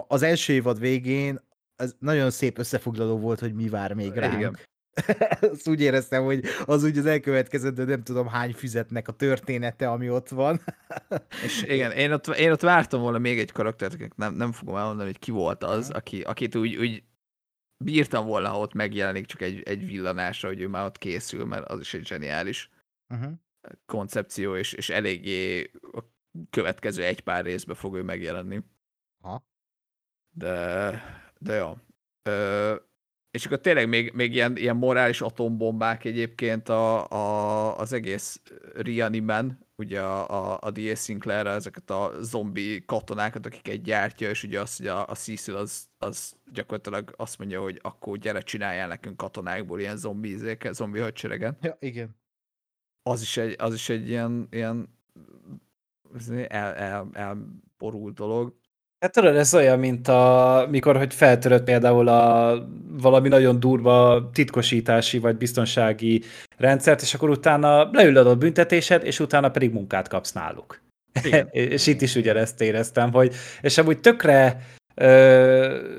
az első évad végén ez nagyon szép összefoglaló volt, hogy mi vár még ránk. Igen. Azt úgy éreztem, hogy az úgy az elkövetkezendő nem tudom hány füzetnek a története, ami ott van. És igen, én ott, én ott vártam volna még egy karaktert, nem, nem fogom elmondani, hogy ki volt az, aki, akit úgy, úgy bírtam volna, ha ott megjelenik csak egy, egy villanásra, hogy ő már ott készül, mert az is egy zseniális uh-huh. koncepció, és, és eléggé a következő egy pár részbe fog ő megjelenni. Ha. De, de jó. Ö, és akkor tényleg még, még ilyen, ilyen morális atombombák egyébként a, a, az egész Reaniman, ugye a, a, a D.A. Sinclair ezeket a zombi katonákat, akiket gyártja, és ugye azt, hogy a, a Cecil az, az gyakorlatilag azt mondja, hogy akkor gyere, csináljál nekünk katonákból ilyen zombi, izéke, zombi hadseregen. Ja, igen. Az is egy, az is egy ilyen, ilyen el, el, elborult dolog. Hát tudod, ez olyan, mint a, mikor, hogy feltörött például a valami nagyon durva titkosítási vagy biztonsági rendszert, és akkor utána leülöd a büntetésed, és utána pedig munkát kapsz náluk. és itt is ugyanezt éreztem, hogy, és amúgy tökre ö,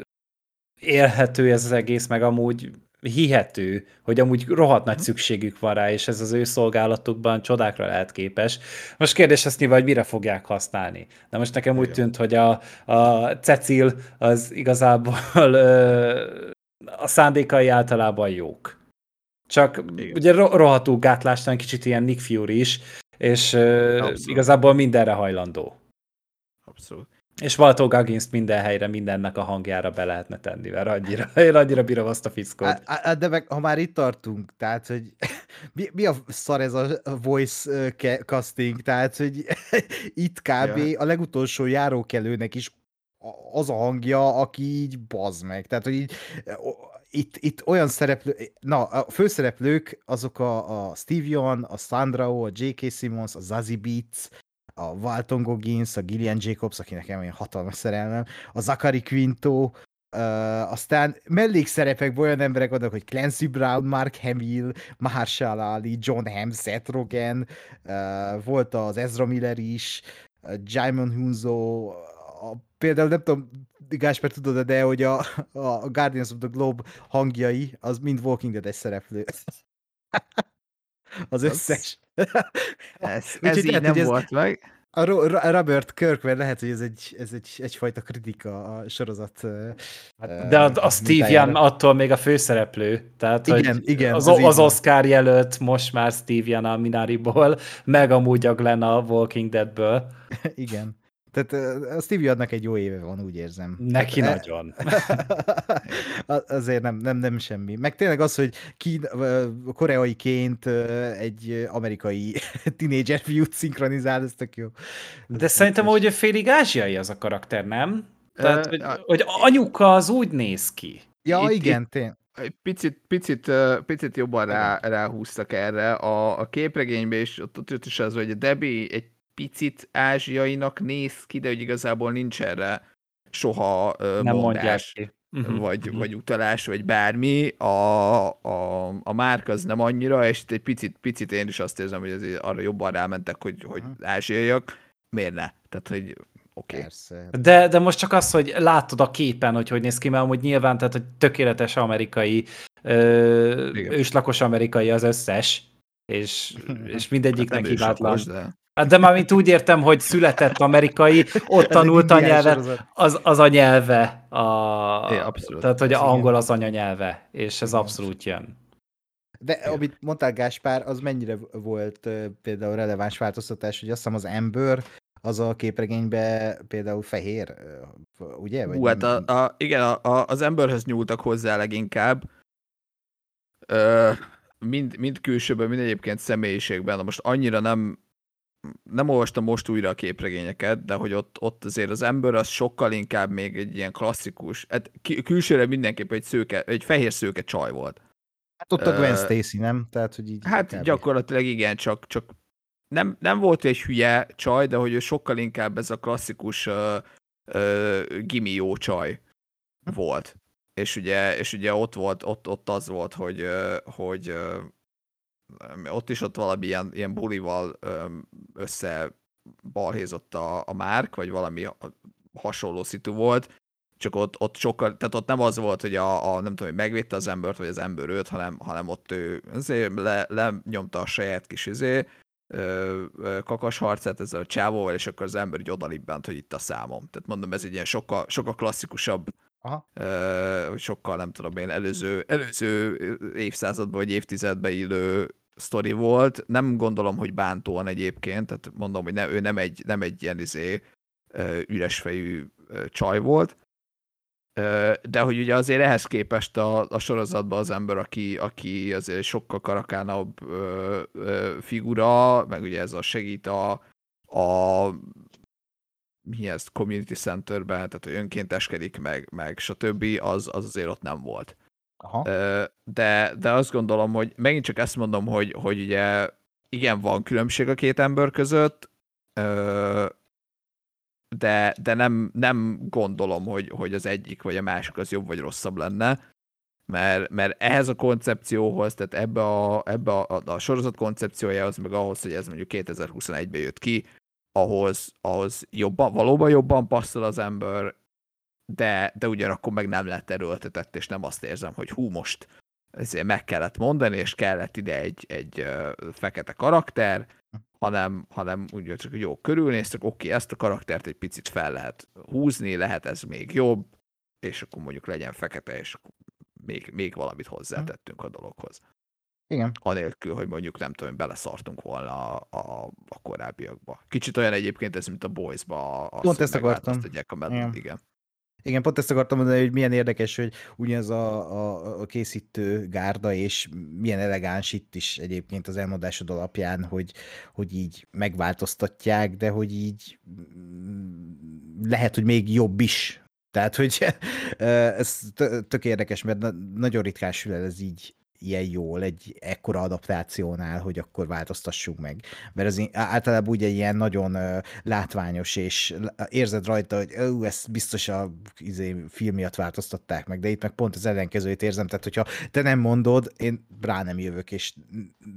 élhető ez az egész, meg amúgy hihető, hogy amúgy rohadt nagy szükségük van rá, és ez az ő szolgálatukban csodákra lehet képes. Most kérdés azt nyilván, hogy mire fogják használni. De most nekem úgy tűnt, hogy a, a Cecil az igazából ö, a szándékai általában jók. Csak Igen. ugye rohadtul gátlástan kicsit ilyen Nick Fury is, és ö, igazából mindenre hajlandó. Abszolút. És Walter Goggins minden helyre, mindennek a hangjára be lehetne tenni, mert annyira, én annyira bírom azt a fickót. De meg, ha már itt tartunk, tehát, hogy mi, mi a szar ez a voice casting, tehát, hogy itt kb. Ja. a legutolsó járókelőnek is az a hangja, aki így bazd meg. Tehát, hogy így itt, itt olyan szereplő, na, a főszereplők azok a, a Steve Young, a Sandra Oh, a J.K. Simmons, a Zazie Beats, a Walton Goggins, a Gillian Jacobs, aki nekem olyan hatalmas szerelmem, a Zachary Quinto, uh, aztán mellékszerepekben olyan emberek vannak, hogy Clancy Brown, Mark Hamill, Mahershala Ali, John Hamm, Seth Rogen, uh, volt az Ezra Miller is, uh, Jaimon Hunzo, a, például nem tudom, Gásper tudod de hogy a, a Guardians of the Globe hangjai, az mind Walking Dead-es szereplő. az összes. Ez, ez így nem ez, volt meg. A Robert Kirkman lehet, hogy ez, egy, ez egy, egyfajta kritika a sorozat. Hát, de a, a Steve Young attól még a főszereplő. Tehát, igen, hogy igen. Az, az Oscar jelölt most már Steve Young a Minariból, meg amúgy a Glenn a Walking Deadből. igen. Tehát a Stevie adnak egy jó éve van, úgy érzem. Neki hát, nagyon. azért nem, nem, nem semmi. Meg tényleg az, hogy kín, koreaiként egy amerikai tínédzser fiút szinkronizál, ez tök jó. De szerintem, hogy félig ázsiai az a karakter, nem? Tehát, hogy, hogy anyuka az úgy néz ki. Ja, itt, igen, tényleg egy picit, picit, picit jobban rá, ráhúztak erre. A, a képregényben is ott, ott is az, hogy a Debbie egy picit ázsiainak néz ki, de hogy igazából nincs erre soha Nem mondás, ki. Uh-huh. vagy, uh-huh. vagy utalás, vagy bármi. A, a, a márk az nem annyira, és egy picit, picit én is azt érzem, hogy azért arra jobban rámentek, hogy, uh-huh. hogy ázsiaiak. Miért ne? Tehát, hogy oké. Okay. De, de most csak az, hogy látod a képen, hogy hogy néz ki, mert amúgy nyilván, tehát, hogy tökéletes amerikai, ö, őslakos amerikai az összes, és, és mindegyiknek hát hibátlan. De... Hát de már mint úgy értem, hogy született amerikai, ott tanult a nyelvet, az, az a nyelve. A, é, abszolút. Tehát, hogy a angol az anyanyelve, és ez abszolút jön. De amit mondtál, Gáspár, az mennyire volt például releváns változtatás, hogy azt hiszem az ember az a képregénybe például fehér, ugye? Vagy Hú, hát a, a, igen, a, a, az emberhöz nyúltak hozzá leginkább. Ö, mind, mind külsőben, mind egyébként személyiségben. Na most annyira nem nem olvastam most újra a képregényeket, de hogy ott, ott azért az ember az sokkal inkább még egy ilyen klasszikus, hát külsőre mindenképp egy, szőke, egy fehér szőke csaj volt. Hát ott a Gwen uh, Stacy, nem? Tehát, hogy így hát kb. gyakorlatilag igen, csak, csak nem, nem volt egy hülye csaj, de hogy ő sokkal inkább ez a klasszikus uh, uh, gimi jó csaj volt. És ugye, és ugye ott volt, ott, ott az volt, hogy, hogy ott is ott valami ilyen, ilyen bulival össze balhézott a, a Márk, vagy valami hasonló szitu volt, csak ott, ott sokkal, tehát ott nem az volt, hogy a, a nem tudom, hogy megvédte az embert, vagy az ember őt, hanem, hanem ott ő azért le, lenyomta a saját kis izé, kakas harcát ezzel a csávóval, és akkor az ember így odalibbent, hogy itt a számom. Tehát mondom, ez egy ilyen sokkal, sokkal klasszikusabb, Aha. sokkal nem tudom én, előző, előző évszázadban vagy évtizedben illő sztori volt. Nem gondolom, hogy bántóan egyébként, tehát mondom, hogy ne, ő nem egy, nem egy ilyen izé, üresfejű csaj volt, de hogy ugye azért ehhez képest a, a sorozatban az ember, aki, aki azért sokkal karakánabb figura, meg ugye ez a segít a, a mi ez, community centerben, tehát önkénteskedik, meg, meg stb., az, az azért ott nem volt. Aha. De, de azt gondolom, hogy megint csak ezt mondom, hogy, hogy ugye igen, van különbség a két ember között, de, de nem, nem gondolom, hogy, hogy az egyik vagy a másik az jobb vagy rosszabb lenne, mert, mert ehhez a koncepcióhoz, tehát ebbe a, ebbe a, a sorozat koncepciójához, meg ahhoz, hogy ez mondjuk 2021-ben jött ki, ahhoz, ahhoz jobban, valóban jobban passzol az ember, de, de ugyanakkor meg nem lett erőltetett, és nem azt érzem, hogy hú, most ezért meg kellett mondani, és kellett ide egy, egy fekete karakter, hanem, hanem úgy csak, hogy jó, körülnéztek, oké, ezt a karaktert egy picit fel lehet húzni, lehet ez még jobb, és akkor mondjuk legyen fekete, és még, még valamit hozzátettünk a dologhoz. Igen. Anélkül, hogy mondjuk nem tudom, beleszartunk volna a, a, a korábbiakba. Kicsit olyan egyébként ez, mint a Boys-ba. Pont ezt akartam. A igen. igen. Igen, pont ezt akartam mondani, hogy milyen érdekes, hogy ugyanaz a, a, a készítő gárda, és milyen elegáns itt is egyébként az elmondásod alapján, hogy, hogy így megváltoztatják, de hogy így mm, lehet, hogy még jobb is. Tehát, hogy ez tök érdekes, mert nagyon ritkán sül el ez így ilyen jól egy ekkora adaptációnál, hogy akkor változtassuk meg. Mert ez általában ugye ilyen nagyon látványos, és érzed rajta, hogy uh, ezt biztos a izé, film miatt változtatták meg, de itt meg pont az ellenkezőjét érzem, tehát hogyha te nem mondod, én rá nem jövök, és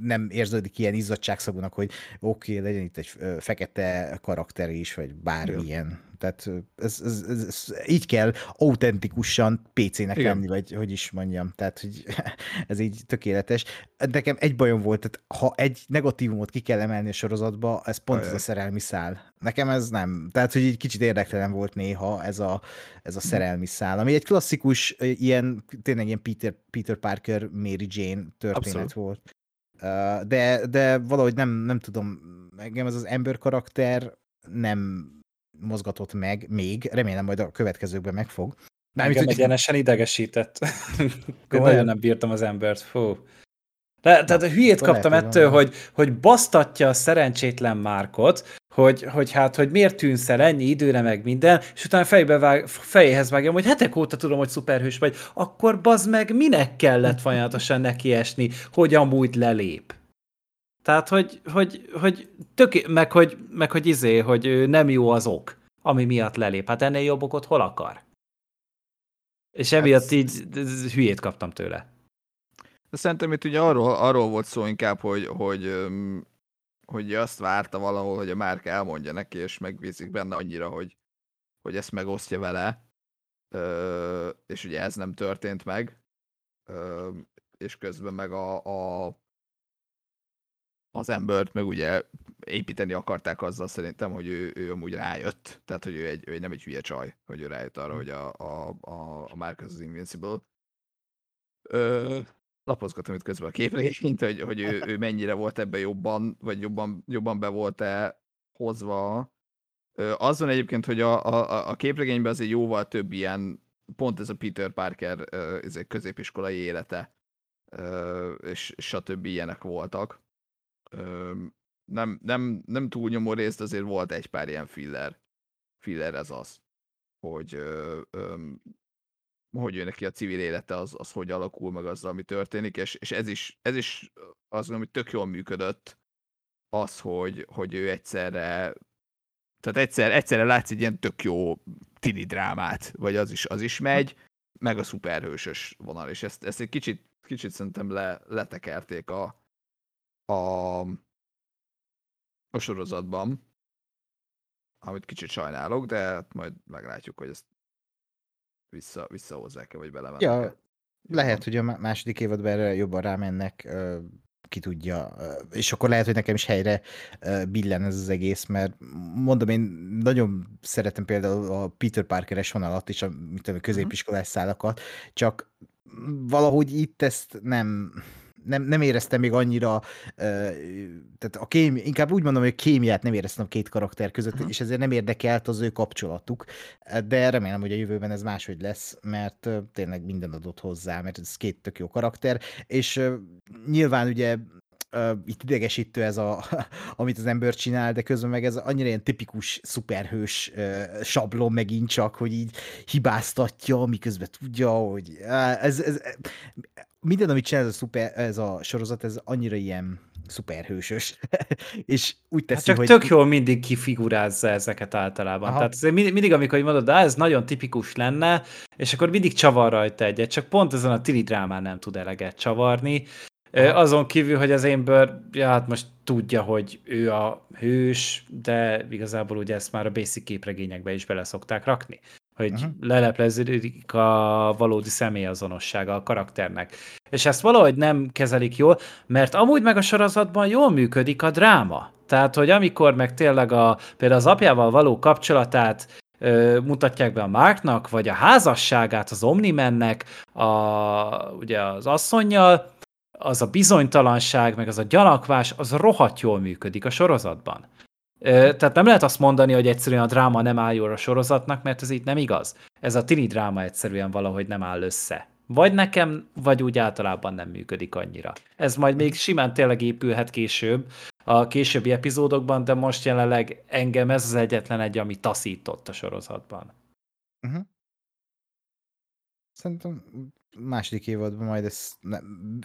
nem érződik ilyen izzadságszagúnak, hogy oké, okay, legyen itt egy fekete karakter is, vagy bármilyen. Tehát ez, ez, ez, ez így kell autentikusan PC-nek Igen. lenni, vagy hogy is mondjam. Tehát, hogy ez így tökéletes. Nekem egy bajom volt, tehát ha egy negatívumot ki kell emelni a sorozatba, ez pont Ajaj. ez a szerelmi szál. Nekem ez nem. Tehát, hogy egy kicsit érdektelen volt néha ez a, ez a szerelmi szál, ami egy klasszikus, ilyen, tényleg ilyen Peter, Peter Parker, Mary Jane történet Abszolút. volt. De, de valahogy nem, nem tudom, engem ez az ember karakter nem mozgatott meg még, remélem majd a következőkben megfog. Engem hogy... egyenesen idegesített. Nagyon nem bírtam az embert, fú. De, tehát a hülyét kaptam lehet, ettől, hogy, hogy basztatja a szerencsétlen Márkot, hogy, hogy hát, hogy miért tűnsz el ennyi időre, meg minden, és utána fejbe vág, fejéhez vágjam, hogy hetek óta tudom, hogy szuperhős vagy, akkor bazd meg, minek kellett folyamatosan nekiesni, hogy amúgy lelép. Tehát, hogy, hogy, hogy tök, meg, hogy, meg hogy izé, hogy nem jó az ok, ami miatt lelép. Hát ennél jobb okot hol akar? És emiatt hát, így hülyét kaptam tőle. De szerintem itt ugye arról, arról volt szó inkább, hogy, hogy, hogy azt várta valahol, hogy a márk elmondja neki, és megbízik benne annyira, hogy, hogy ezt megosztja vele, és ugye ez nem történt meg, és közben meg a, a az embert meg ugye építeni akarták azzal szerintem, hogy ő, ő amúgy rájött. Tehát, hogy ő, egy, ő nem egy hülye csaj, hogy ő rájött arra, hogy a, a, a, a Marcus az Invincible. Ö, lapozgatom itt közben a képregényt, hogy, hogy ő, ő mennyire volt ebben jobban, vagy jobban, jobban be volt-e hozva. Ö, az van egyébként, hogy a, a, a képregényben azért jóval több ilyen, pont ez a Peter Parker ez egy középiskolai élete, és stb. ilyenek voltak nem, nem, nem túlnyomó részt, azért volt egy pár ilyen filler. Filler ez az, hogy ö, ö, hogy jön neki a civil élete, az, az hogy alakul meg azzal, ami történik, és, és ez is, ez is az, ami tök jól működött, az, hogy, hogy ő egyszerre tehát egyszer, egyszerre látsz egy ilyen tök jó tini drámát, vagy az is, az is megy, meg a szuperhősös vonal, és ezt, ezt egy kicsit, kicsit szerintem le, letekerték a, a, a sorozatban, amit kicsit sajnálok, de hát majd meglátjuk, hogy ezt vissza, visszahozzák-e, vagy belemennek Ja, lehet, hogy a második évadban erre jobban rámennek, ki tudja, és akkor lehet, hogy nekem is helyre billen ez az egész, mert mondom, én nagyon szeretem például a Peter Parker-es vonalat és a, mit tudom, középiskolás szálakat, csak valahogy itt ezt nem, nem, nem éreztem még annyira, tehát a kém, inkább úgy mondom, hogy a kémiát nem éreztem a két karakter között, uh-huh. és ezért nem érdekelt az ő kapcsolatuk, de remélem, hogy a jövőben ez máshogy lesz, mert tényleg minden adott hozzá, mert ez két tök jó karakter, és nyilván ugye uh, itt idegesítő ez, a, amit az ember csinál, de közben meg ez annyira ilyen tipikus szuperhős uh, sablon megint csak, hogy így hibáztatja, miközben tudja, hogy uh, ez, ez, minden, amit csinál ez a, szuper, ez a sorozat, ez annyira ilyen szuperhősös. és úgy teszi, hát csak hogy... tök jól mindig kifigurázza ezeket általában. Aha. Tehát azért mindig, mindig, amikor mondod, ez nagyon tipikus lenne, és akkor mindig csavar rajta egyet, csak pont ezen a tili drámán nem tud eleget csavarni, Aha. Azon kívül, hogy az Ember, ja, hát most tudja, hogy ő a hős, de igazából ugye ezt már a basic képregényekbe is bele szokták rakni, hogy uh-huh. lelepleződik a valódi személyazonossága a karakternek. És ezt valahogy nem kezelik jól, mert amúgy meg a sorozatban jól működik a dráma. Tehát, hogy amikor meg tényleg a, például az apjával való kapcsolatát ö, mutatják be a Marknak, vagy a házasságát az Omnimennek, a, ugye az asszonynal, az a bizonytalanság, meg az a gyanakvás, az rohadt jól működik a sorozatban. Tehát nem lehet azt mondani, hogy egyszerűen a dráma nem áll jól a sorozatnak, mert ez így nem igaz. Ez a tini dráma egyszerűen valahogy nem áll össze. Vagy nekem, vagy úgy általában nem működik annyira. Ez majd még simán tényleg épülhet később, a későbbi epizódokban, de most jelenleg engem ez az egyetlen egy, ami taszított a sorozatban. Uh-huh. Szerintem második évadban majd ez nem,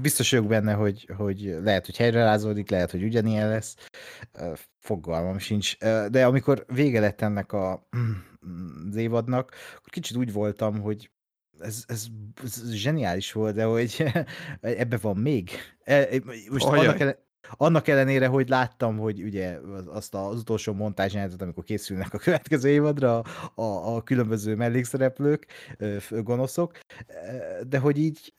biztos vagyok benne, hogy, hogy lehet, hogy helyre rázódik, lehet, hogy ugyanilyen lesz. Fogalmam sincs. De amikor vége lett ennek a, az évadnak, akkor kicsit úgy voltam, hogy ez, ez, ez zseniális volt, de hogy ebbe van még. E, most annak, ele, annak ellenére, hogy láttam, hogy ugye azt az utolsó montázsjelenetet, amikor készülnek a következő évadra a, a különböző mellékszereplők, gonoszok, de hogy így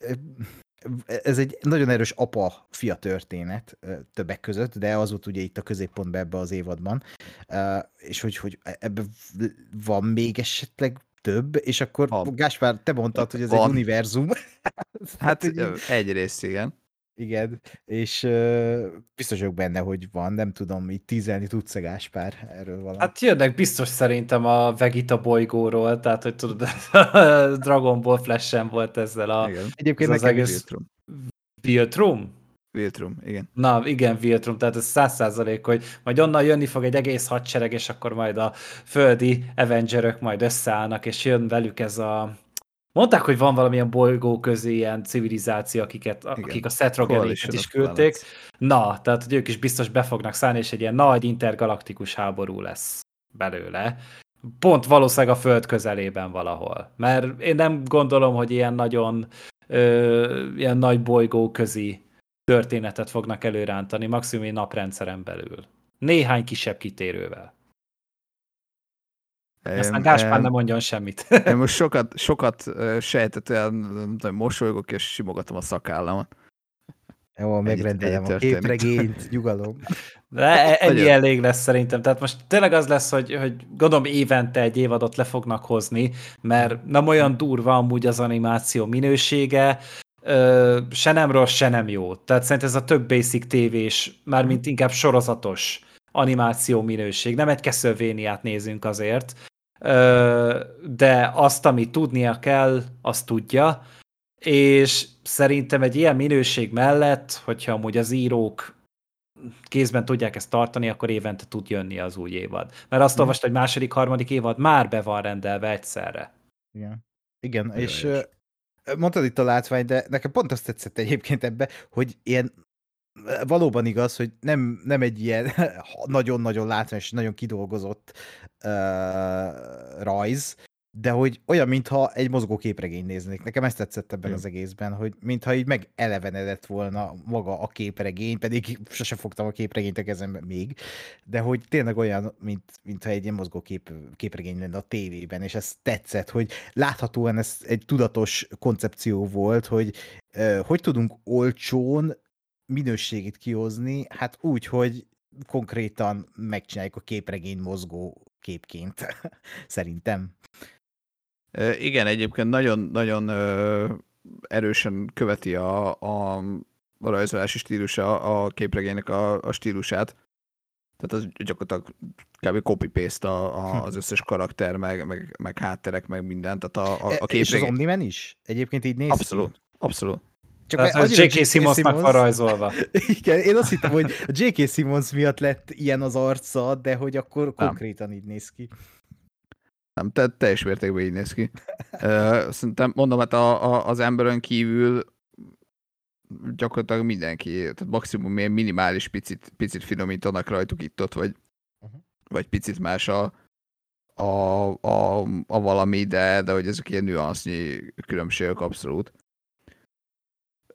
ez egy nagyon erős apa-fia történet többek között, de az volt ugye itt a középpontban ebbe az évadban, és hogy, hogy ebbe van még esetleg több, és akkor ha. Gáspár, te mondtad, hogy ez van. egy univerzum. Hát, hát egyrészt igen. Igen, és uh, biztos vagyok benne, hogy van, nem tudom, itt tízelni tudsz-e Gáspár erről valami? Hát jönnek biztos szerintem a Vegeta bolygóról, tehát hogy tudod, Dragon Ball Flash volt ezzel a... Igen. Egyébként az egész... Viltrum. Viltrum? Viltrum, igen. Na, igen, Viltrum, tehát ez száz százalék, hogy majd onnan jönni fog egy egész hadsereg, és akkor majd a földi Avengerök majd összeállnak, és jön velük ez a Mondták, hogy van valamilyen bolygó közé ilyen civilizáció, akiket, Igen. akik a Seth Rogenéket is küldték. Na, tehát hogy ők is biztos be fognak szállni, és egy ilyen nagy intergalaktikus háború lesz belőle. Pont valószínűleg a Föld közelében valahol. Mert én nem gondolom, hogy ilyen nagyon ö, ilyen nagy bolygó közi történetet fognak előrántani, maximum egy naprendszeren belül. Néhány kisebb kitérővel. Aztán Gáspár nem mondjon semmit. Én most sokat, sokat sejtetően mosolygok és simogatom a szakállamat. Jó, megrendelem a képregényt, nyugalom. De e- ennyi elég lesz szerintem. Tehát most tényleg az lesz, hogy, hogy gondolom évente egy évadot le fognak hozni, mert nem olyan durva amúgy az animáció minősége, se nem rossz, se nem jó. Tehát szerintem ez a tök basic tévés, mármint inkább sorozatos animáció minőség. Nem egy Castlevania-t nézünk azért, de azt, amit tudnia kell, azt tudja, és szerintem egy ilyen minőség mellett, hogyha amúgy az írók kézben tudják ezt tartani, akkor évente tud jönni az új évad. Mert azt olvasta, hogy második, harmadik évad már be van rendelve egyszerre. Igen. Igen, és ö, mondtad itt a látvány, de nekem pont azt tetszett egyébként ebbe, hogy ilyen valóban igaz, hogy nem, nem egy ilyen nagyon-nagyon látványos, nagyon kidolgozott uh, rajz, de hogy olyan, mintha egy mozgó képregény néznék. Nekem ezt tetszett ebben Igen. az egészben, hogy mintha így megelevenedett volna maga a képregény, pedig sose fogtam a képregényt a kezembe még, de hogy tényleg olyan, mint, mintha egy ilyen mozgó kép, képregény lenne a tévében, és ez tetszett, hogy láthatóan ez egy tudatos koncepció volt, hogy hogy tudunk olcsón minőségét kihozni, hát úgy, hogy konkrétan megcsináljuk a képregény mozgó képként, szerintem. Igen, egyébként nagyon-nagyon erősen követi a, a, rajzolási stílusa a képregénynek a, a stílusát. Tehát az gyakorlatilag kb. copy-paste a, a, az összes karakter, meg, meg, meg hátterek, meg minden. Tehát a, a, a E- És az képregény... Omniman is? Egyébként így néz? Abszolút, abszolút. Csak Tehát, hogy annyira J.K. Simmonsnak van rajzolva. Igen, én azt hittem, hogy a J.K. Simmons miatt lett ilyen az arca, de hogy akkor konkrétan így néz ki. Nem, te, teljes mértékben így néz ki. Szerintem mondom, hát a, a, az emberön kívül gyakorlatilag mindenki, tehát maximum ilyen minimális picit, picit finomítanak rajtuk itt-ott, vagy, Uh-huh. vagy picit más a, a, a, a valami, de, de hogy ezek ilyen nüansznyi különbségek abszolút.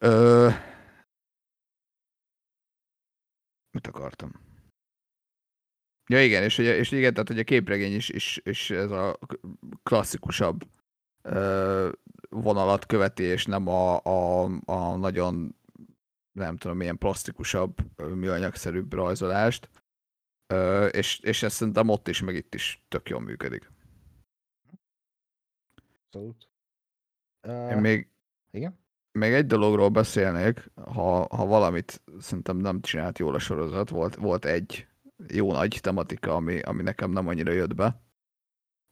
Ö, mit akartam? Ja igen, és, és igen, tehát hogy a képregény is, is, is ez a klasszikusabb ö, vonalat követi, és nem a, a, a nagyon nem tudom, milyen plastikusabb, műanyagszerűbb rajzolást. Ö, és, és ez szerintem ott is, meg itt is tök jól működik. Abszolút. Én Uh, még, igen? Még egy dologról beszélnék, ha, ha valamit szerintem nem csinált jól a sorozat, volt, volt egy jó nagy tematika, ami, ami nekem nem annyira jött be,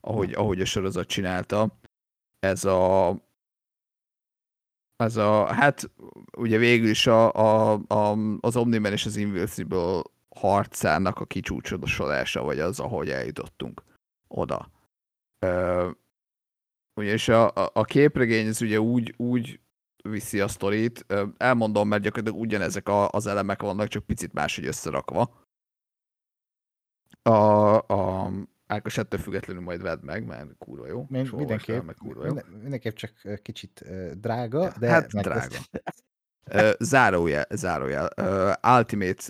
ahogy, ahogy a sorozat csinálta. Ez a ez a, hát ugye végül is a, a, a, az Omniman és az Invincible harcának a kicsúcsosodása, vagy az, ahogy eljutottunk oda. Ö, ugyanis a, a, a képregény az ugye úgy, úgy viszi a sztorit, elmondom, mert gyakorlatilag ugyanezek a, az elemek vannak, csak picit máshogy összerakva. A, a Ákos ettől függetlenül majd vedd meg, mert kurva jó. Min- és olvasd el, mindenképp, meg kurva jó. minden, mindenképp csak kicsit drága, de hát drága. Ö, zárójel, zárójel. Ultimate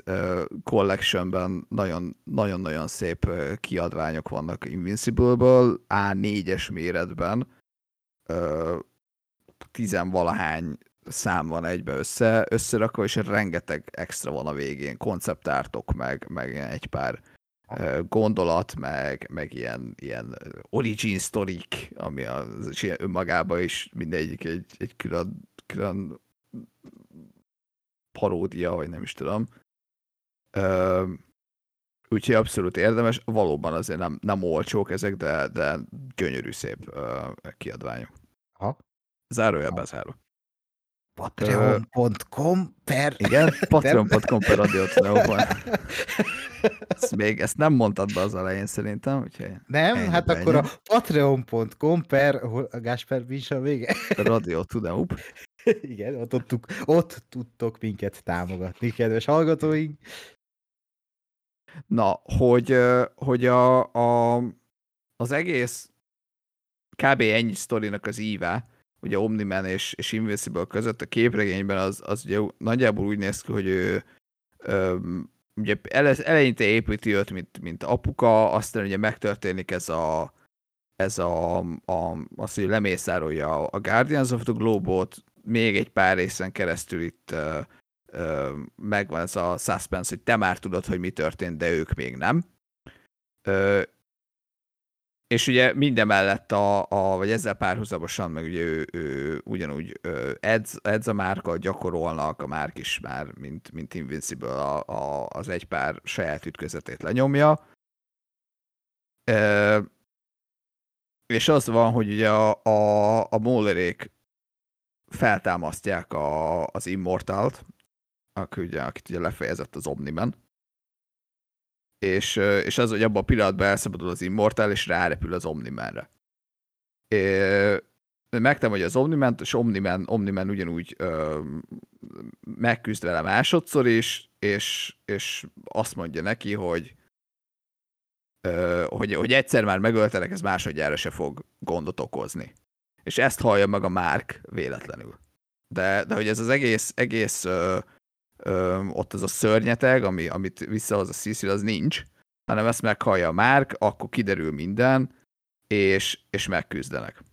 Collectionben nagyon- nagyon-nagyon szép kiadványok vannak Invincible-ből, A4-es méretben. Tizenvalahány szám van egybe össze, összerakva, és rengeteg extra van a végén, konceptártok, meg, meg egy pár gondolat, meg, meg ilyen, ilyen origin sztorik, ami az és ilyen önmagában is mindegyik egy, egy külön, külön paródia, vagy nem is tudom. Ö, úgyhogy abszolút érdemes. Valóban azért nem, nem olcsók ezek, de, de gyönyörű szép ö, kiadványok. Aha. Zárójel bezárva. Patreon.com per... Igen, patreon.com per Radiotoneuban. Ezt még ezt nem mondtad be az elején szerintem, úgyhogy Nem, Ennyi, hát ennyi. akkor a patreon.com per... A Gásper, is a vége? Radio Tudeup. Igen, ott, ott, tud- ott tudtok minket támogatni, kedves hallgatóink. Na, hogy, hogy a, a, az egész kb. ennyi sztorinak az íve, ugye Omniman és, és Invincible között a képregényben az, az ugye nagyjából úgy néz ki, hogy ő öm, ugye ele, eleinte építi őt, mint, mint apuka, aztán ugye megtörténik ez a ez a, a az, hogy lemészárolja a Guardians of the Globe-ot, még egy pár részen keresztül itt ö, ö, megvan ez a suspense, hogy te már tudod, hogy mi történt, de ők még nem. Ö, és ugye mindemellett a, a, vagy ezzel párhuzamosan, meg ugye ő, ő ugyanúgy edz, edz a márka, gyakorolnak, a márk is már, mint, mint Invincible a, a, az egy pár saját ütközetét lenyomja. Ö, és az van, hogy ugye a, a, a Maulerék feltámasztják a, az Immortalt, aki ugye, akit ugye lefejezett az Omniman. És, és az, hogy abban a pillanatban elszabadul az Immortal, és rárepül az Omnimanre. Megtámadja az Omniman, és Omniman, Omniman ugyanúgy ö, megküzd vele másodszor is, és, és azt mondja neki, hogy hogy, hogy egyszer már megöltenek, ez másodjára se fog gondot okozni. És ezt hallja meg a Márk véletlenül. De, de hogy ez az egész, egész ö, ö, ott az a szörnyeteg, ami, amit visszahoz a Cecil, az nincs, hanem ezt meghallja a Márk, akkor kiderül minden, és, és megküzdenek.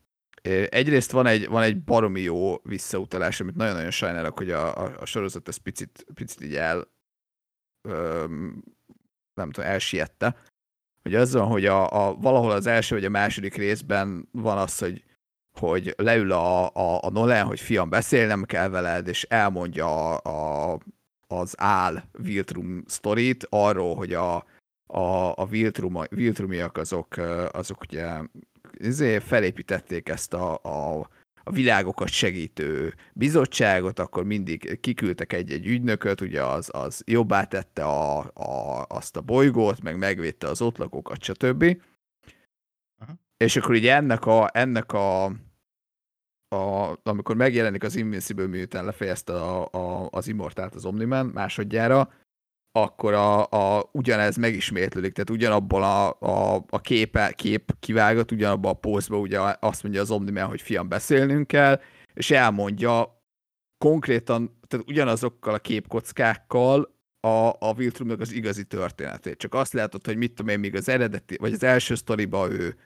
Egyrészt van egy, van egy baromi jó visszautalás, amit nagyon-nagyon sajnálok, hogy a, a, a sorozat ezt picit, picit így el ö, nem tudom, elsiette, hogy az van, hogy a, a, valahol az első vagy a második részben van az, hogy, hogy leül a, a, a Nolan, hogy fiam, beszélnem kell veled, és elmondja a, a, az Ál Viltrum sztorit arról, hogy a, a, a Viltrum, Viltrumiak azok, azok ugye izé felépítették ezt a, a a világokat segítő bizottságot, akkor mindig kiküldtek egy-egy ügynököt, ugye az, az jobbá tette a, a, azt a bolygót, meg megvédte az ott lakókat, stb. Aha. És akkor ugye ennek a, ennek a, a, amikor megjelenik az Invincible, miután lefejezte a, a, az Immortált az Omniman másodjára, akkor a, a, ugyanez megismétlődik, tehát ugyanabból a, a, a képe, kép kivágott, ugyanabban a pózban ugye azt mondja az Omniman, hogy fiam, beszélnünk kell, és elmondja konkrétan, tehát ugyanazokkal a képkockákkal a, a Viltrumnak az igazi történetét. Csak azt látod, hogy mit tudom én, még az eredeti, vagy az első sztoriba ő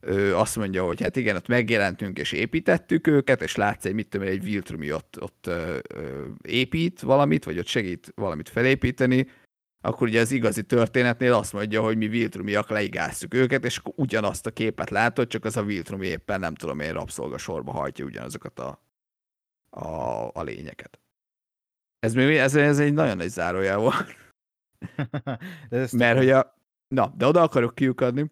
ő azt mondja, hogy hát igen, ott megjelentünk és építettük őket, és látsz egy, mit tudom, egy Viltrumi ott, ott ö, ö, épít valamit, vagy ott segít valamit felépíteni, akkor ugye az igazi történetnél azt mondja, hogy mi Viltrumiak leigáztuk őket, és akkor ugyanazt a képet látod, csak az a Viltrumi éppen nem tudom én rabszolga sorba hajtja ugyanazokat a, a, a lényeket. Ez, még, ez, ez egy nagyon nagy zárójel volt. Mert hogy a... Na, de oda akarok kiukadni,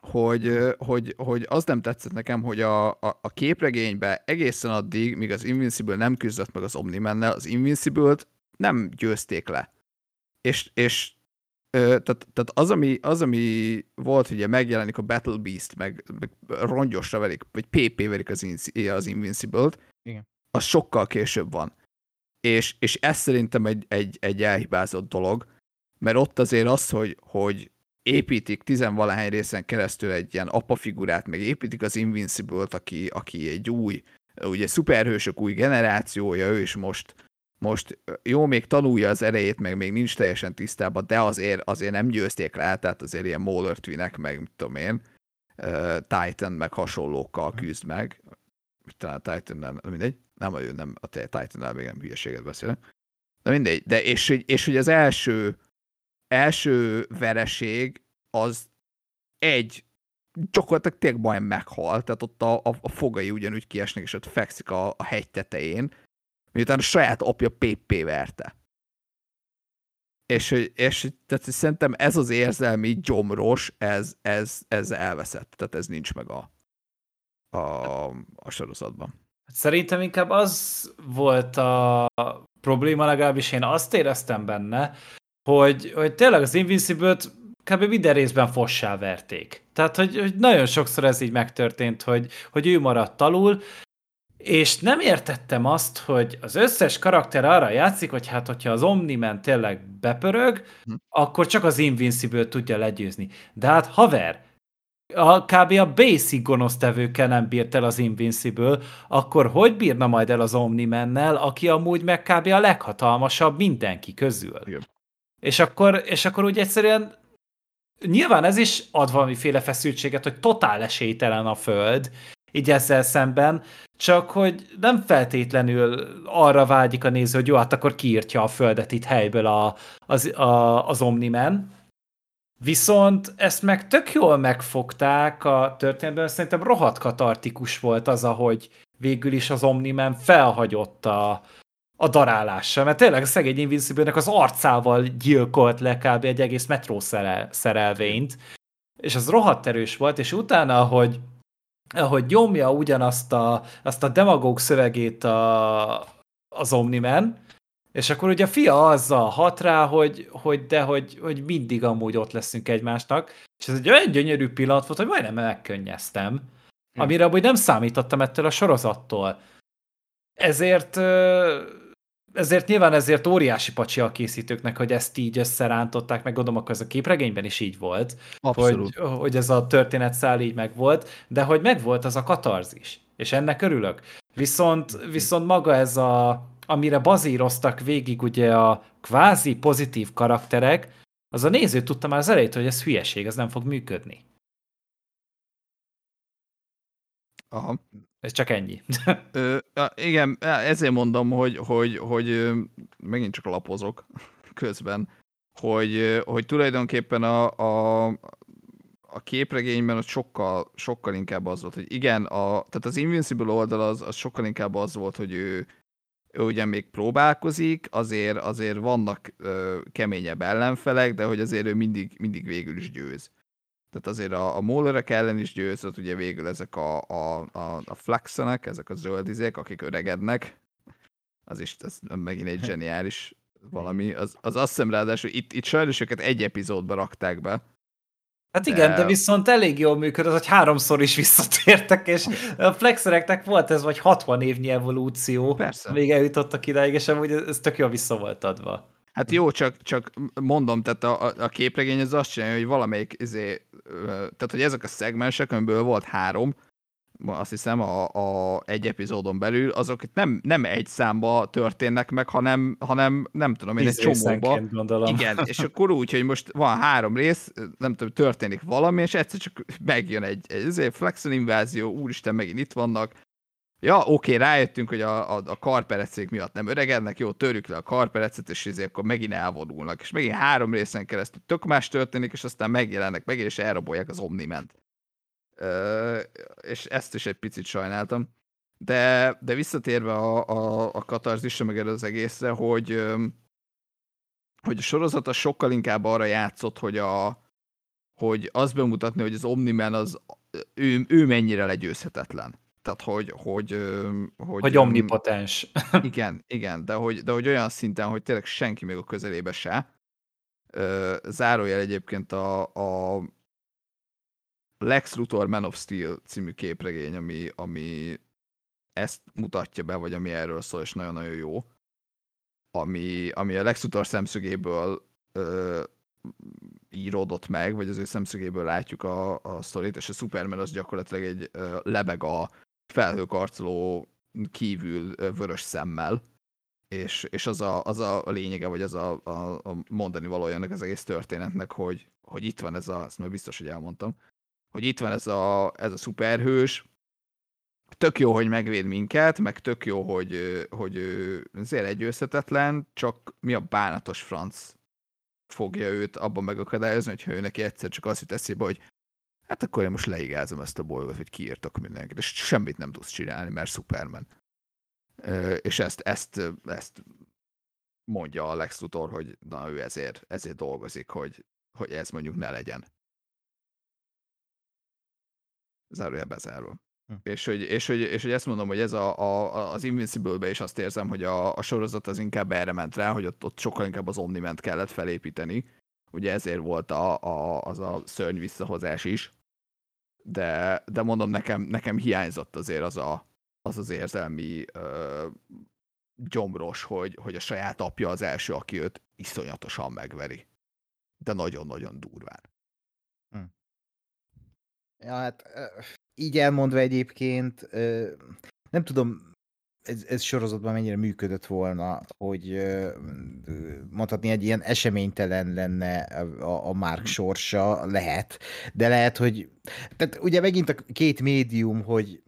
hogy, hogy, hogy az nem tetszett nekem, hogy a, a, a képregénybe egészen addig, míg az Invincible nem küzdött meg az Omni-mennel, az Invincible-t nem győzték le. És, és tehát, tehát az, ami, az, ami volt, ugye megjelenik a Battle Beast, meg, meg rongyosra verik, vagy PP verik az, az Invincible-t, Igen. az sokkal később van. És, és ez szerintem egy, egy, egy elhibázott dolog, mert ott azért az, hogy, hogy építik tizenvalahány részen keresztül egy ilyen apa figurát, meg építik az Invincible-t, aki, aki egy új, ugye szuperhősök új generációja, ő is most, most jó, még tanulja az erejét, meg még nincs teljesen tisztában, de azért, azért nem győzték le, tehát azért ilyen Mauler Twinek, meg mit tudom én, Titan, meg hasonlókkal küzd meg. Talán Titan nem, mindegy, nem, nem a Titan-nál még nem hülyeséget beszélek. De mindegy, de és, és hogy az első első vereség az egy gyakorlatilag tényleg majdnem meghal, tehát ott a, a, a fogai ugyanúgy kiesnek, és ott fekszik a, a hegy tetején, miután a saját apja PP verte. És, és tehát szerintem ez az érzelmi gyomros, ez, ez, ez elveszett, tehát ez nincs meg a, a, a sorozatban. Szerintem inkább az volt a probléma, legalábbis én azt éreztem benne, hogy, hogy tényleg az Invincible-t kb. minden részben fossá verték. Tehát, hogy, hogy nagyon sokszor ez így megtörtént, hogy, hogy ő maradt alul, és nem értettem azt, hogy az összes karakter arra játszik, hogy hát, hogyha az Omni-Man tényleg bepörög, hm. akkor csak az Invincible tudja legyőzni. De hát haver, a, kb. a basic gonosztevőkkel nem bírt el az Invincible, akkor hogy bírna majd el az Omni-mennel, aki amúgy meg kb. a leghatalmasabb mindenki közül? Igen. És akkor, és akkor úgy egyszerűen nyilván ez is ad valamiféle feszültséget, hogy totál esélytelen a Föld, így ezzel szemben, csak hogy nem feltétlenül arra vágyik a néző, hogy jó, hát akkor kiírtja a Földet itt helyből a, az, a, az Omnimen. Viszont ezt meg tök jól megfogták a történetben, szerintem rohadt katartikus volt az, ahogy végül is az Omnimen felhagyott a, a darálással, mert tényleg a szegény invincible az arcával gyilkolt le kb. egy egész metró szerelvényt, és az rohadt erős volt, és utána, ahogy, ahogy nyomja ugyanazt a, azt a demagóg szövegét a, az Omniman, És akkor ugye a fia azzal hat rá, hogy, hogy de hogy, hogy mindig amúgy ott leszünk egymásnak, és ez egy olyan gyönyörű pillanat volt, hogy majdnem megkönnyeztem, hm. amire amúgy nem számítottam ettől a sorozattól. Ezért ezért nyilván ezért óriási pacsi a készítőknek, hogy ezt így összerántották, meg gondolom, akkor ez a képregényben is így volt, Abszolút. Hogy, hogy ez a történetszál így meg volt, de hogy megvolt az a katarzis, és ennek örülök. Viszont, viszont maga ez a, amire bazíroztak végig ugye a kvázi pozitív karakterek, az a néző tudta már az elejét, hogy ez hülyeség, ez nem fog működni. Aha. Ez csak ennyi. Ö, igen, ezért mondom, hogy, hogy, hogy megint csak lapozok közben, hogy, hogy tulajdonképpen a, a, a képregényben ott sokkal, sokkal inkább az volt, hogy igen, a, tehát az Invincible oldal az, az sokkal inkább az volt, hogy ő, ő ugye még próbálkozik, azért, azért vannak ö, keményebb ellenfelek, de hogy azért ő mindig, mindig végül is győz. Tehát azért a, a Maulerek ellen is győzött, ugye végül ezek a, a, a, a flexenek, ezek a zöldizék, akik öregednek. Az is ez megint egy zseniális valami. Az, az azt hiszem ráadásul itt, itt sajnos őket egy epizódba rakták be. Hát igen, de... de viszont elég jól működött, hogy háromszor is visszatértek, és a flexereknek volt ez vagy 60 évnyi evolúció. Persze. Még eljutottak idáig, és amúgy ez tök jól vissza volt adva. Hát jó, csak, csak mondom, tehát a, a képregény az azt csinálja, hogy valamelyik, izé, tehát hogy ezek a szegmensek, amiből volt három, azt hiszem a, a egy epizódon belül, azok nem, nem egy számba történnek meg, hanem, hanem nem tudom én, egy csomóba. Igen, és akkor úgy, hogy most van három rész, nem tudom, történik valami, és egyszer csak megjön egy, egy, egy Flexon invázió, úristen, megint itt vannak, Ja, oké, rájöttünk, hogy a, a, a karperecék miatt nem öregednek, jó, törjük le a karperecet, és ezért akkor megint elvonulnak. És megint három részen keresztül tök más történik, és aztán megjelennek megint, és elrabolják az Omniment. Ö, és ezt is egy picit sajnáltam. De, de visszatérve a, a, a katarzisra, meg erre az egészre, hogy, hogy a sorozat a sokkal inkább arra játszott, hogy, a, hogy azt bemutatni, hogy az Omniman az ő, ő mennyire legyőzhetetlen tehát, hogy... Hogy, hogy, hogy omnipotens. Igen, igen, de hogy, de hogy olyan szinten, hogy tényleg senki még a közelébe se. Zárójel egyébként a, a Lex Luthor Man of Steel című képregény, ami, ami ezt mutatja be, vagy ami erről szól, és nagyon-nagyon jó. Ami, ami a Lex Luthor szemszögéből ö, íródott meg, vagy az ő szemszögéből látjuk a, a sztorit, és a Superman az gyakorlatilag egy ö, lebeg a felhőkarcoló kívül vörös szemmel, és, és az, a, az a lényege, vagy az a, a, a mondani valója ennek az egész történetnek, hogy, hogy itt van ez a, ezt már biztos, hogy elmondtam, hogy itt van ez a, ez a szuperhős, tök jó, hogy megvéd minket, meg tök jó, hogy, hogy azért egyőzhetetlen, csak mi a bánatos franc fogja őt abban megakadályozni, hogyha ő neki egyszer csak azt jut eszébe, hogy hát akkor én most leigázom ezt a bolygót, hogy kiírtok mindenkit, és semmit nem tudsz csinálni, mert Superman. És ezt, ezt, ezt mondja a Lex Luthor, hogy na ő ezért, ezért dolgozik, hogy, hogy ez mondjuk ne legyen. Zárójel bezárva. Hm. És, hogy, és, hogy, és hogy ezt mondom, hogy ez a, a, az Invincible-be is azt érzem, hogy a, a sorozat az inkább erre ment rá, hogy ott, ott sokkal inkább az Omniment kellett felépíteni. Ugye ezért volt a, a, az a szörny visszahozás is de, de mondom, nekem, nekem hiányzott azért az a, az, az érzelmi ö, gyomros, hogy, hogy a saját apja az első, aki őt iszonyatosan megveri. De nagyon-nagyon durván. Hm. Ja, hát így elmondva egyébként, nem tudom, ez, ez sorozatban mennyire működött volna, hogy mondhatni egy ilyen eseménytelen lenne a, a Mark sorsa, lehet, de lehet, hogy tehát ugye megint a két médium, hogy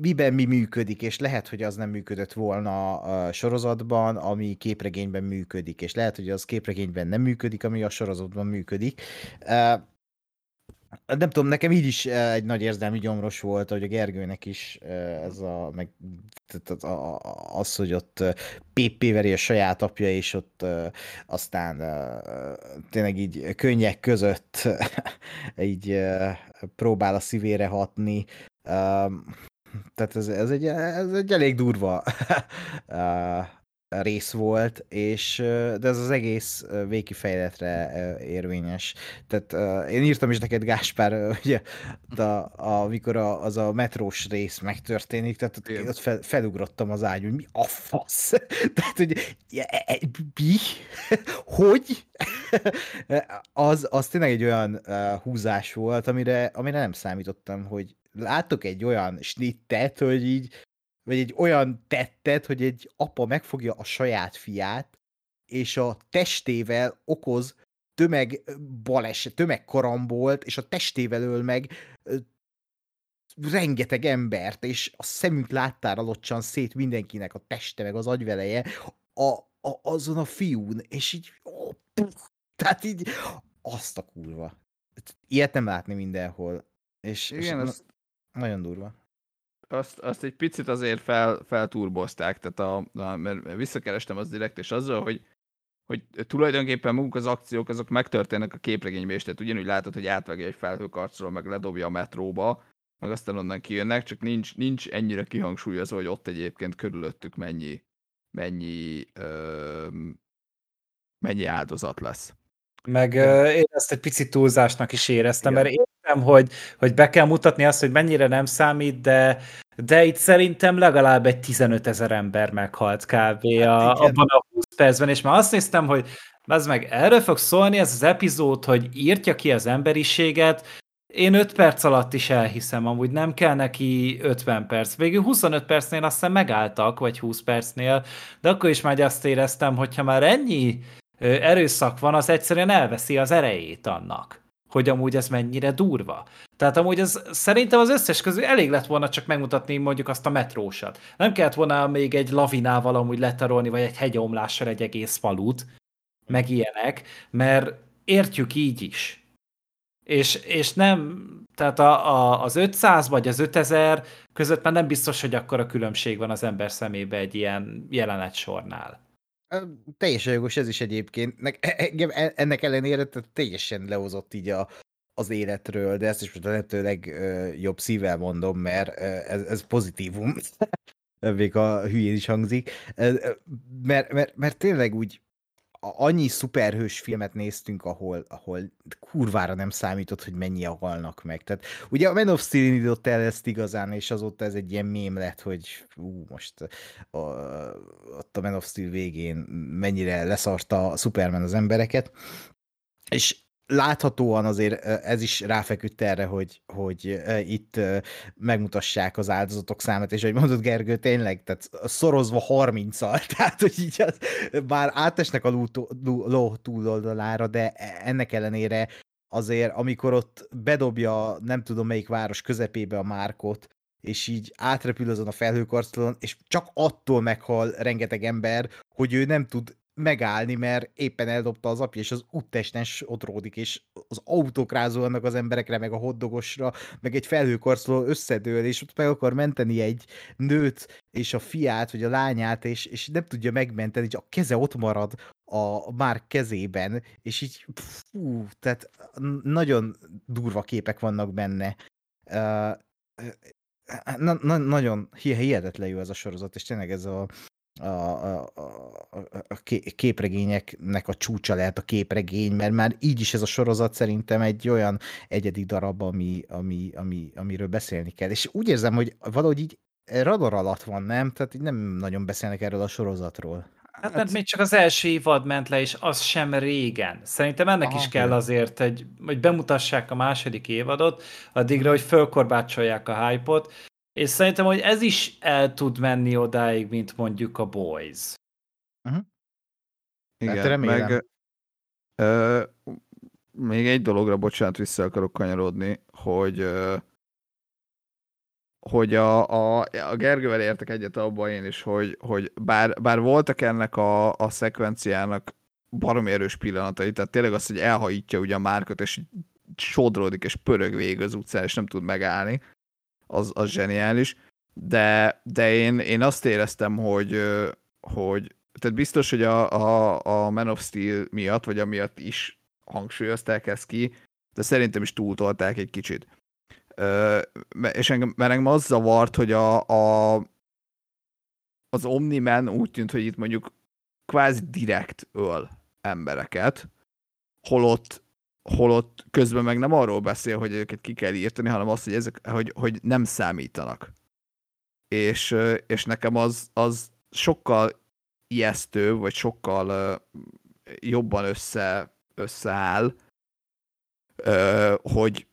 miben mi működik, és lehet, hogy az nem működött volna a sorozatban, ami képregényben működik, és lehet, hogy az képregényben nem működik, ami a sorozatban működik. Nem tudom, nekem így is eh, egy nagy érzelmi gyomros volt, hogy a Gergőnek is eh, ez a, meg az, hogy ott eh, PP veri a saját apja, és ott aztán tényleg így könnyek között így próbál a szívére hatni. Tehát ez, ez, egy, ez egy elég durva rész volt, és de ez az egész végkifejletre érvényes. Tehát én írtam is neked, Gáspár, ugye, a, a, amikor a, az a metrós rész megtörténik, tehát ott, ott fel, felugrottam az ágy, hogy mi a fasz? tehát, hogy e, e, mi? hogy? az, az tényleg egy olyan húzás volt, amire, amire nem számítottam, hogy látok egy olyan snittet, hogy így vagy egy olyan tettet, hogy egy apa megfogja a saját fiát, és a testével okoz tömeg baleset, tömegkarambolt, és a testével öl meg rengeteg embert, és a szemünk láttára locsan szét mindenkinek a teste, meg az agyveleje a, a, azon a fiún, és így, ó, puf, tehát így, azt a kurva. Ilyet nem látni mindenhol. És, Igen, és az... nagyon durva azt, azt egy picit azért fel, felturbozták, tehát a, a, mert visszakerestem az direkt, és azzal, hogy, hogy tulajdonképpen maguk az akciók, azok megtörténnek a képregényben is, tehát ugyanúgy látod, hogy átvágja egy felhőkarcról, meg ledobja a metróba, meg aztán onnan kijönnek, csak nincs, nincs ennyire kihangsúlyozva, hogy ott egyébként körülöttük mennyi, mennyi, ö, mennyi áldozat lesz. Meg én ezt egy picit túlzásnak is éreztem, Igen. mert értem, hogy, hogy be kell mutatni azt, hogy mennyire nem számít, de de itt szerintem legalább egy 15 ezer ember meghalt kb. Hát a, abban a 20 percben, és már azt néztem, hogy az meg erről fog szólni ez az epizód, hogy írtja ki az emberiséget, én 5 perc alatt is elhiszem, amúgy nem kell neki 50 perc. Végül 25 percnél azt hiszem megálltak, vagy 20 percnél, de akkor is már azt éreztem, hogyha már ennyi erőszak van, az egyszerűen elveszi az erejét annak hogy amúgy ez mennyire durva. Tehát amúgy ez szerintem az összes közül elég lett volna csak megmutatni mondjuk azt a metrósat. Nem kellett volna még egy lavinával amúgy letarolni, vagy egy hegyomlással egy egész falut, meg ilyenek, mert értjük így is. És, és nem, tehát a, a, az 500 vagy az 5000 között már nem biztos, hogy akkor a különbség van az ember szemébe egy ilyen jelenet sornál. Teljesen jogos ez is egyébként. E, e, ennek ellenére teljesen lehozott így a, az életről, de ezt is most a lehetőleg jobb szívvel mondom, mert ez, ez pozitívum. Még a hülyén is hangzik. Mert, mert, mert tényleg úgy annyi szuperhős filmet néztünk, ahol, ahol kurvára nem számított, hogy mennyi a halnak meg. Tehát ugye a Man of Steel indított el ezt igazán, és azóta ez egy ilyen mém lett, hogy ú, most a, ott a Man of Steel végén mennyire leszarta a Superman az embereket. És láthatóan azért ez is ráfeküdt erre, hogy, hogy itt megmutassák az áldozatok számát, és ahogy mondott Gergő, tényleg, tehát szorozva 30-al, tehát hogy így az, bár átesnek a ló, túloldalára, de ennek ellenére azért, amikor ott bedobja nem tudom melyik város közepébe a márkot, és így átrepül azon a felhőkarcolon, és csak attól meghal rengeteg ember, hogy ő nem tud megállni, mert éppen eldobta az apja, és az úttesten odródik, és az autók rázolnak az emberekre, meg a hoddogosra, meg egy felhőkarcoló összedől, és ott meg akar menteni egy nőt, és a fiát, vagy a lányát, és, és nem tudja megmenteni, csak a keze ott marad a már kezében, és így fú, tehát nagyon durva képek vannak benne. Uh, na, na, nagyon hihetetlen jó ez a sorozat, és tényleg ez a, a, a, a, a képregényeknek a csúcsa lehet a képregény, mert már így is ez a sorozat szerintem egy olyan egyedi darab, ami, ami, ami, amiről beszélni kell. És úgy érzem, hogy valahogy így radar alatt van, nem? Tehát így nem nagyon beszélnek erről a sorozatról. Hát, mert még csak az első évad ment le, és az sem régen. Szerintem ennek Aha, is kell azért, hogy, hogy bemutassák a második évadot, addigra, hogy fölkorbácsolják a hype-ot, és szerintem, hogy ez is el tud menni odáig, mint mondjuk a Boys. Uh-huh. Igen, meg ö, még egy dologra, bocsánat, vissza akarok kanyarodni, hogy ö, hogy a, a, a Gergővel értek egyet abban én is, hogy, hogy bár, bár voltak ennek a, a szekvenciának baromi erős pillanatai, tehát tényleg az, hogy elhajítja ugye a márkot, és sodródik, és pörög végig az utcán, és nem tud megállni, az, az zseniális, de, de én, én azt éreztem, hogy, hogy tehát biztos, hogy a, a, a Man of Steel miatt, vagy amiatt is hangsúlyozták ezt ki, de szerintem is túltolták egy kicsit. Ö, és engem, mert engem az zavart, hogy a, a, az Omni-Man úgy tűnt, hogy itt mondjuk kvázi direkt öl embereket, holott, holott közben meg nem arról beszél, hogy őket ki kell írtani, hanem azt, hogy, ezek, hogy, hogy nem számítanak. És, és nekem az, az sokkal ijesztő, vagy sokkal jobban össze, összeáll, hogy,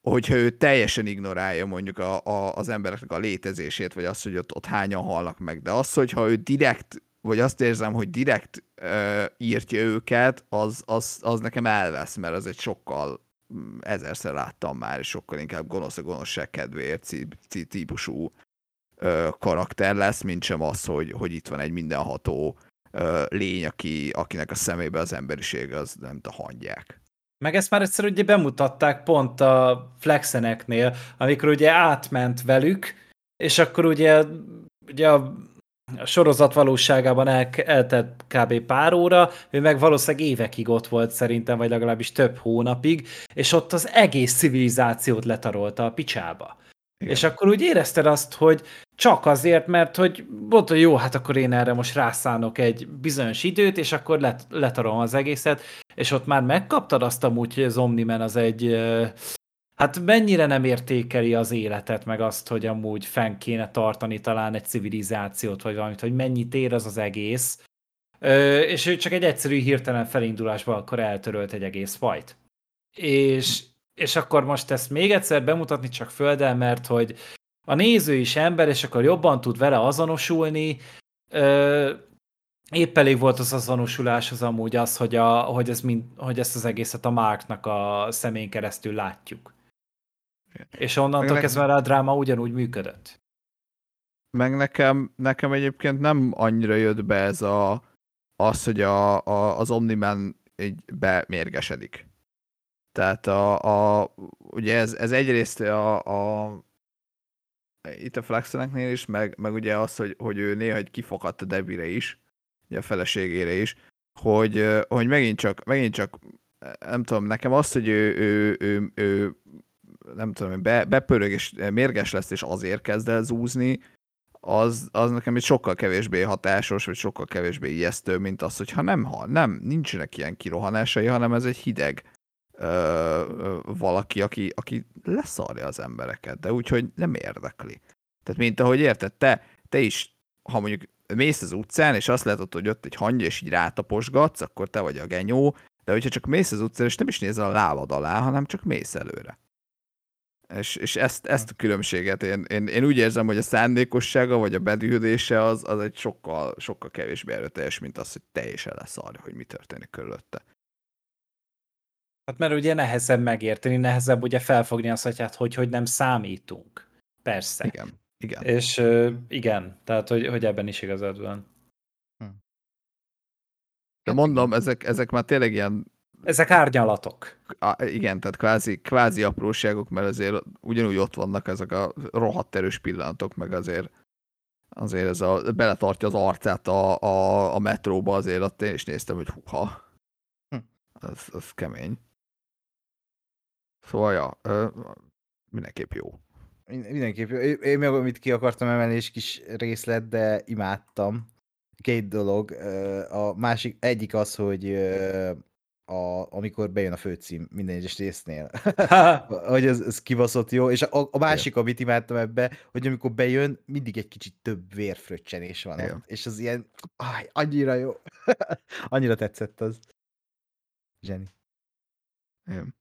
hogyha ő teljesen ignorálja mondjuk a, a, az embereknek a létezését, vagy azt, hogy ott, ott hányan halnak meg. De az, hogyha ő direkt, vagy azt érzem, hogy direkt ö, írtja őket, az, az, az nekem elvesz, mert az egy sokkal mm, ezerszer láttam már, és sokkal inkább gonosz a gonoszság kedvéért típusú ö, karakter lesz, mint sem az, hogy, hogy itt van egy mindenható ö, lény, aki, akinek a szemébe az emberiség az nem a hangyák. Meg ezt már egyszer ugye bemutatták pont a Flexeneknél, amikor ugye átment velük, és akkor ugye, ugye a, a sorozat valóságában el, eltett kb. pár óra, ő meg valószínűleg évekig ott volt szerintem, vagy legalábbis több hónapig, és ott az egész civilizációt letarolta a picsába. Igen. És akkor úgy érezted azt, hogy csak azért, mert hogy mondta, jó, hát akkor én erre most rászánok egy bizonyos időt, és akkor let, letarolom az egészet, és ott már megkaptad azt amúgy, hogy az Omniman az egy, hát mennyire nem értékeli az életet, meg azt, hogy amúgy fenn kéne tartani talán egy civilizációt, vagy valamit, hogy mennyit ér az az egész, és ő csak egy egyszerű hirtelen felindulásban akkor eltörölt egy egész fajt. És, és akkor most ezt még egyszer bemutatni csak földel, mert hogy a néző is ember, és akkor jobban tud vele azonosulni. Ö, épp elég volt az azonosulás az amúgy az, hogy, a, hogy, ez mind, hogy ezt az egészet a Marknak a szemén keresztül látjuk. És onnantól Meg- kezdve a dráma ugyanúgy működött. Meg nekem, nekem egyébként nem annyira jött be ez a, az, hogy a, a, az Omniman így bemérgesedik. Tehát a, a, ugye ez, ez egyrészt a, a itt a Flexeneknél is, meg, meg ugye az, hogy, hogy ő néha egy kifakadt a Debire is, ugye a feleségére is, hogy, hogy megint csak, megint csak nem tudom, nekem az, hogy ő, ő, ő, ő nem tudom, be, bepörög és mérges lesz, és azért kezd el zúzni, az, az nekem egy sokkal kevésbé hatásos, vagy sokkal kevésbé ijesztő, mint az, hogyha nem hal, nem, nincsenek ilyen kirohanásai, hanem ez egy hideg ö, ö, valaki, aki, aki leszarja az embereket, de úgyhogy nem érdekli. Tehát mint ahogy érted, te, te is, ha mondjuk mész az utcán, és azt látod, hogy ott egy hangya, és így rátaposgatsz, akkor te vagy a genyó, de hogyha csak mész az utcán, és nem is nézel a lábad alá, hanem csak mész előre. És, és ezt, ezt a különbséget én, én, én úgy érzem, hogy a szándékossága, vagy a bedühödése az, az egy sokkal, sokkal kevésbé erőteljes, mint az, hogy teljesen leszarja, hogy mi történik körülötte. Hát mert ugye nehezebb megérteni, nehezebb ugye felfogni azt, hogy hát hogy, hogy nem számítunk. Persze. Igen. Igen. És ö, igen, tehát hogy, hogy ebben is igazad van. De mondom, ezek, ezek már tényleg ilyen, Ezek árnyalatok. á, igen, tehát kvázi, kvázi apróságok, mert azért ugyanúgy ott vannak ezek a rohadt erős pillanatok, meg azért azért ez a, beletartja az arcát a, a, a metróba, azért ott én is néztem, hogy huha. Hm. Az, az kemény. Szóval, ja, mindenképp jó. Min- Mindenképp. jó. Én meg amit ki akartam emelni, és kis részlet, de imádtam. Két dolog. A másik, egyik az, hogy a, amikor bejön a főcím minden egyes résznél. hogy ez, ez kibaszott jó, és a, a másik, amit imádtam ebbe, hogy amikor bejön, mindig egy kicsit több vérfröccsenés van Igen. ott, és az ilyen, áj, annyira jó. annyira tetszett az. Zseni. Igen.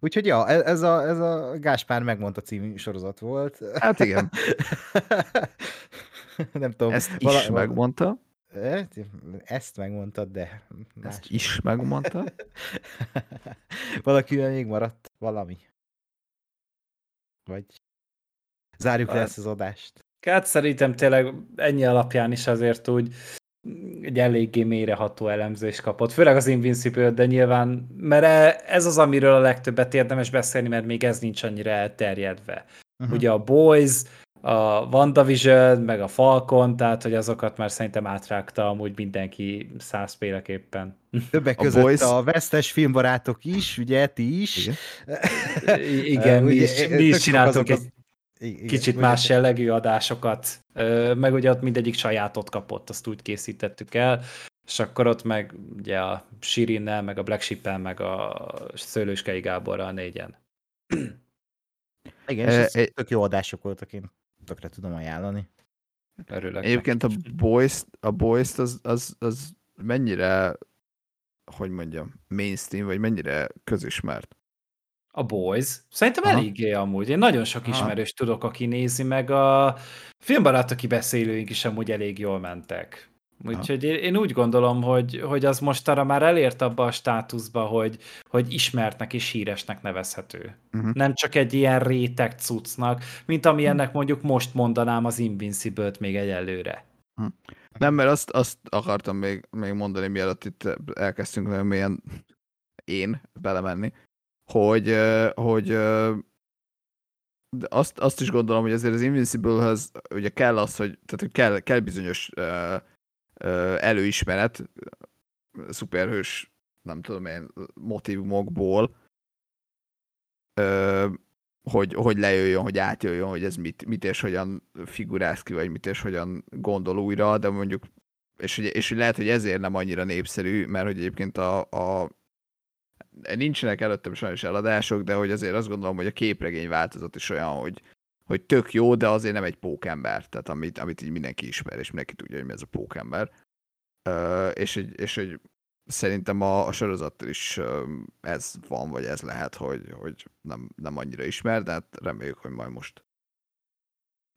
Úgyhogy ja, ez ez a, ez a Gáspár megmondta című sorozat volt. Hát igen, Nem tudom. ezt is megmondta, Eh, Ezt megmondtad, de ezt más. is megmondta. Valaki még maradt valami. Vagy zárjuk le Hát- ezt az adást. Hát szerintem tényleg ennyi alapján is azért úgy egy eléggé mélyreható elemzést kapott, főleg az Invincible, de nyilván, mert e- ez az, amiről a legtöbbet érdemes beszélni, mert még ez nincs annyira elterjedve. Uh-huh. Ugye a Boys, a WandaVision, meg a Falcon, tehát hogy azokat már szerintem átrágta amúgy mindenki százféleképpen. Többek a között Boys- a vesztes filmbarátok is, ugye, ti is. Igen. Igen, mi Ugye, is, mi is csináltunk egy... Igen, kicsit vagy- más jellegű adásokat, meg ugye ott mindegyik sajátot kapott, azt úgy készítettük el, és akkor ott meg ugye a Sirinnel, meg a Black Sheep-el, meg a Szőlőskei Gáborral négyen. Igen, és ez egy- tök jó adások voltak, én tökre tudom ajánlani. Örülök. Egyébként a boys a boys az, az, az mennyire, hogy mondjam, mainstream, vagy mennyire közismert? A Boys. Szerintem Aha. eléggé amúgy. Én nagyon sok ismerős tudok, aki nézi, meg a filmbarátoki beszélőink is amúgy elég jól mentek. Úgyhogy én, én úgy gondolom, hogy, hogy az mostanra már elért abba a státuszba, hogy, hogy ismertnek és híresnek nevezhető. Mhm. Nem csak egy ilyen réteg cuccnak, mint amilyennek mondjuk most mondanám az Invincible-t még egyelőre. Nem, mert azt, azt akartam még, még mondani, mielőtt itt elkezdtünk nagyon mélyen én belemenni, hogy, hogy de azt, azt is gondolom, hogy azért az Invincible-höz ugye kell az, hogy, tehát hogy kell, kell bizonyos ö, előismeret, szuperhős, nem tudom én, motivumokból, hogy, hogy lejöjjön, hogy átjöjjön, hogy ez mit, mit és hogyan figuráz ki, vagy mit és hogyan gondol újra, de mondjuk, és, és lehet, hogy ezért nem annyira népszerű, mert hogy egyébként a, a nincsenek előttem sajnos eladások, de hogy azért azt gondolom, hogy a képregény változat is olyan, hogy, hogy tök jó, de azért nem egy pókember, tehát amit, amit így mindenki ismer, és mindenki tudja, hogy mi ez a pókember. És, hogy, és hogy szerintem a, a sorozattal is ez van, vagy ez lehet, hogy, hogy nem, nem annyira ismer, de hát reméljük, hogy majd most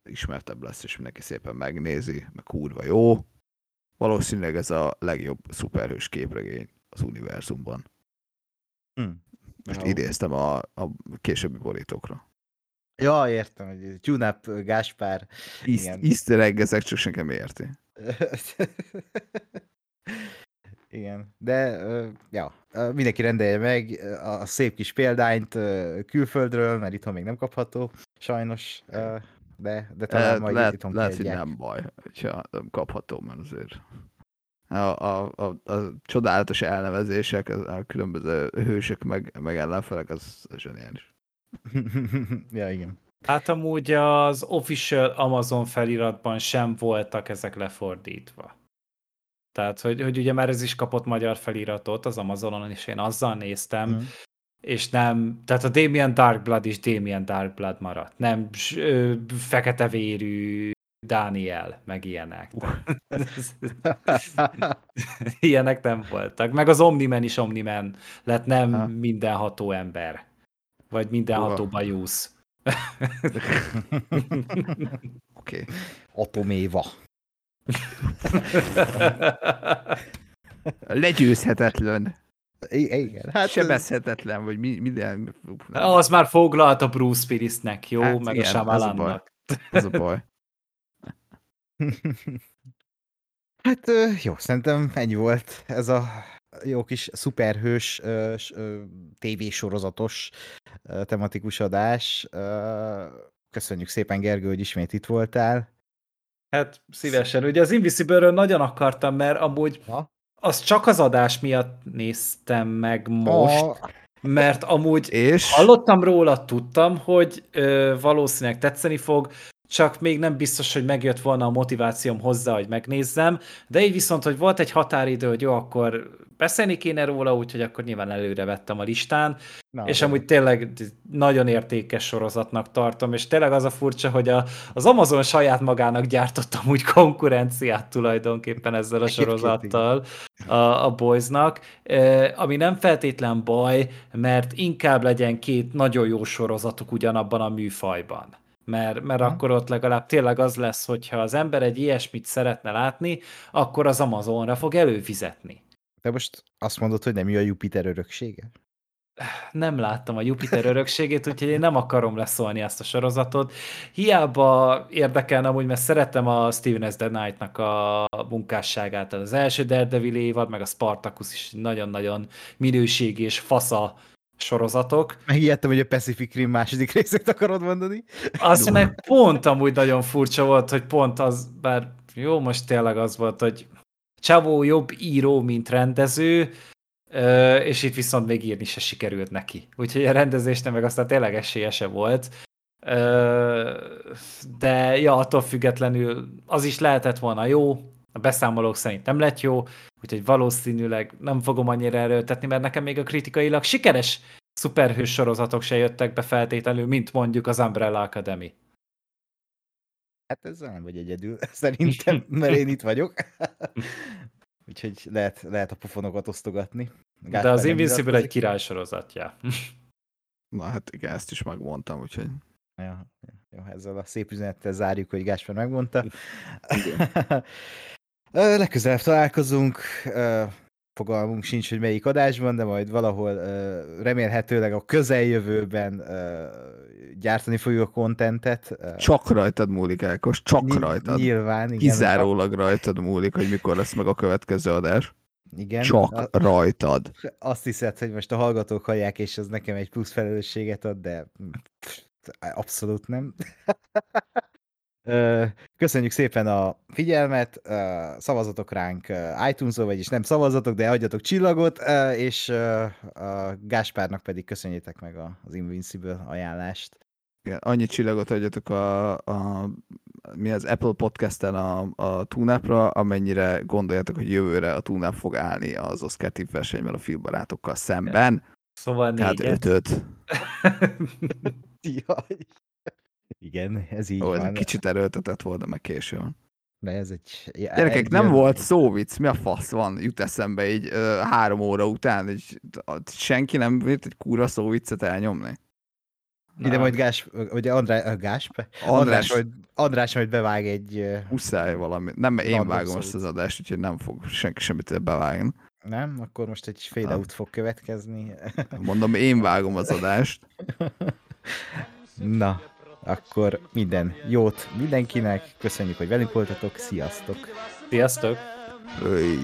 ismertebb lesz, és mindenki szépen megnézi, meg kurva jó. Valószínűleg ez a legjobb szuperhős képregény az univerzumban. Hm. Most idéztem a, a későbbi borítókra. Ja, értem, hogy Tune-up Gáspár. Easter egg, csak senki nem érti. Igen, de ja, mindenki rendelje meg a szép kis példányt külföldről, mert itthon még nem kapható, sajnos, de, de talán majd lehet, itthon lehet hogy nem baj, hogyha nem kapható, mert azért a, a, a, a csodálatos elnevezések, a, különböző hősök meg, meg ellenfelek, az, az zseniális. Ja, igen. Hát amúgy az official Amazon feliratban sem voltak ezek lefordítva. Tehát, hogy, hogy ugye már ez is kapott magyar feliratot az Amazonon, és én azzal néztem, Mhm. és nem, tehát a Damien Darkblood is Damien Darkblood maradt, nem ö, fekete vérű Daniel, meg ilyenek. ilyenek nem voltak. Meg az Omniman is Omniman lett, nem Ha. mindenható ember. Vagy mindenható Uha. bajusz. Oké. Okay. Atoméva. Legyőzhetetlen, I- igen, hát sebezhetetlen, vagy mi, minden. Nem. Az már foglalt a Bruce Willisnek, jó? Hát meg igen, a. Shyamalannak. Ez a baj. Hát jó, szerintem ennyi volt ez a jó kis szuperhős tévésorozatos tematikus adás. Köszönjük szépen, Gergő, hogy ismét itt voltál. Hát szívesen. Ugye az Invisible-ről nagyon akartam, mert amúgy Ha? az csak az adás miatt néztem meg most, A- mert amúgy És hallottam róla, tudtam, hogy ö, valószínűleg tetszeni fog, csak még nem biztos, hogy megjött volna a motivációm hozzá, hogy megnézzem, de így viszont, hogy volt egy határidő, hogy jó, akkor beszélni kéne róla, úgyhogy akkor nyilván előre vettem a listán, Na, és de- amúgy tényleg nagyon értékes sorozatnak tartom, és tényleg az a furcsa, hogy a, az Amazon saját magának gyártottam úgy konkurenciát tulajdonképpen ezzel a sorozattal a, a Boysnak, ami nem feltétlen baj, mert inkább legyen két nagyon jó sorozatuk ugyanabban a műfajban. Mert, mert Aha. akkor ott legalább tényleg az lesz, hogyha az ember egy ilyesmit szeretne látni, akkor az Amazonra fog előfizetni. De most azt mondod, hogy nem jó a Jupiter öröksége? nem láttam a Jupiter örökségét, úgyhogy én nem akarom leszólni ezt a sorozatot. Hiába érdekelne amúgy, mert szeretem a Steven S. The Knight-nak a munkásságát, az első Daredevil évad, meg a Spartacus is nagyon-nagyon minőségi és fasza sorozatok. Megijedtem, hogy a Pacific Rim második részét akarod mondani. Az meg pont amúgy nagyon furcsa volt, hogy pont az, bár jó, most tényleg az volt, hogy Csavó jobb író, mint rendező, és itt viszont még írni se sikerült neki. Úgyhogy a rendezésnek meg aztán tényleg esélye se volt. De ja, attól függetlenül az is lehetett volna jó, a beszámolók szerint nem lett jó, úgyhogy valószínűleg nem fogom annyira erőltetni, mert nekem még a kritikailag sikeres szuperhős sorozatok se jöttek be feltétlenül, mint mondjuk az Umbrella Academy. Hát ezzel nem vagy egyedül, szerintem, mert én itt vagyok. Úgyhogy lehet, lehet a pofonokat osztogatni. De az Invincible egy király sorozatja. Na hát igen, ezt is megmondtam, úgyhogy... Ja, jó, ezzel a szép üzenettel zárjuk, hogy Gáspár megmondta. Legközelebb találkozunk. Fogalmunk sincs, hogy melyik adásban, de majd valahol remélhetőleg a közeljövőben gyártani fogjuk a kontentet. Csak rajtad múlik, Ákos, csak Ny- rajtad. Nyilván, igen. Kizárólag rajtad múlik, hogy mikor lesz meg a következő adás. Igen. Csak A- rajtad. azt hiszed, hogy most a hallgatók hallják, és ez nekem egy plusz felelősséget ad, de abszolút nem. Köszönjük szépen a figyelmet, szavazatok ránk iTunes-on, vagyis nem szavazatok, de adjatok csillagot, és a Gáspárnak pedig köszönjétek meg az Invincible ajánlást. Igen, annyi csillagot adjatok a, a mi az Apple Podcast-en a, a TuneUp-ra, amennyire gondoljátok, hogy jövőre a TuneUp fog állni az Oscar Tip versenyben a filmbarátokkal szemben. Szóval Tehát négyet. ötöt. Jaj. Igen, ez így Ó, ez van. kicsit erőltetett volt, de meg késő van. De ez egy... Gyerekek, egy nem ilyen- volt szóvic, mi a fasz van, jut eszembe így ö, három óra után, hogy senki nem bírt egy kúra szóviccet elnyomni. Ide majd Gás, vagy Andrá, Gás, András, András, majd, András majd bevág egy, ö, muszáj valami. Nem, én vágom ezt az szóvic. adást, úgyhogy nem fog senki semmit bevágni. nem? Akkor most egy fade out fog következni. Mondom, én vágom az adást. Na, akkor minden jót mindenkinek, köszönjük, hogy velünk voltatok, sziasztok! Sziasztok! Öy.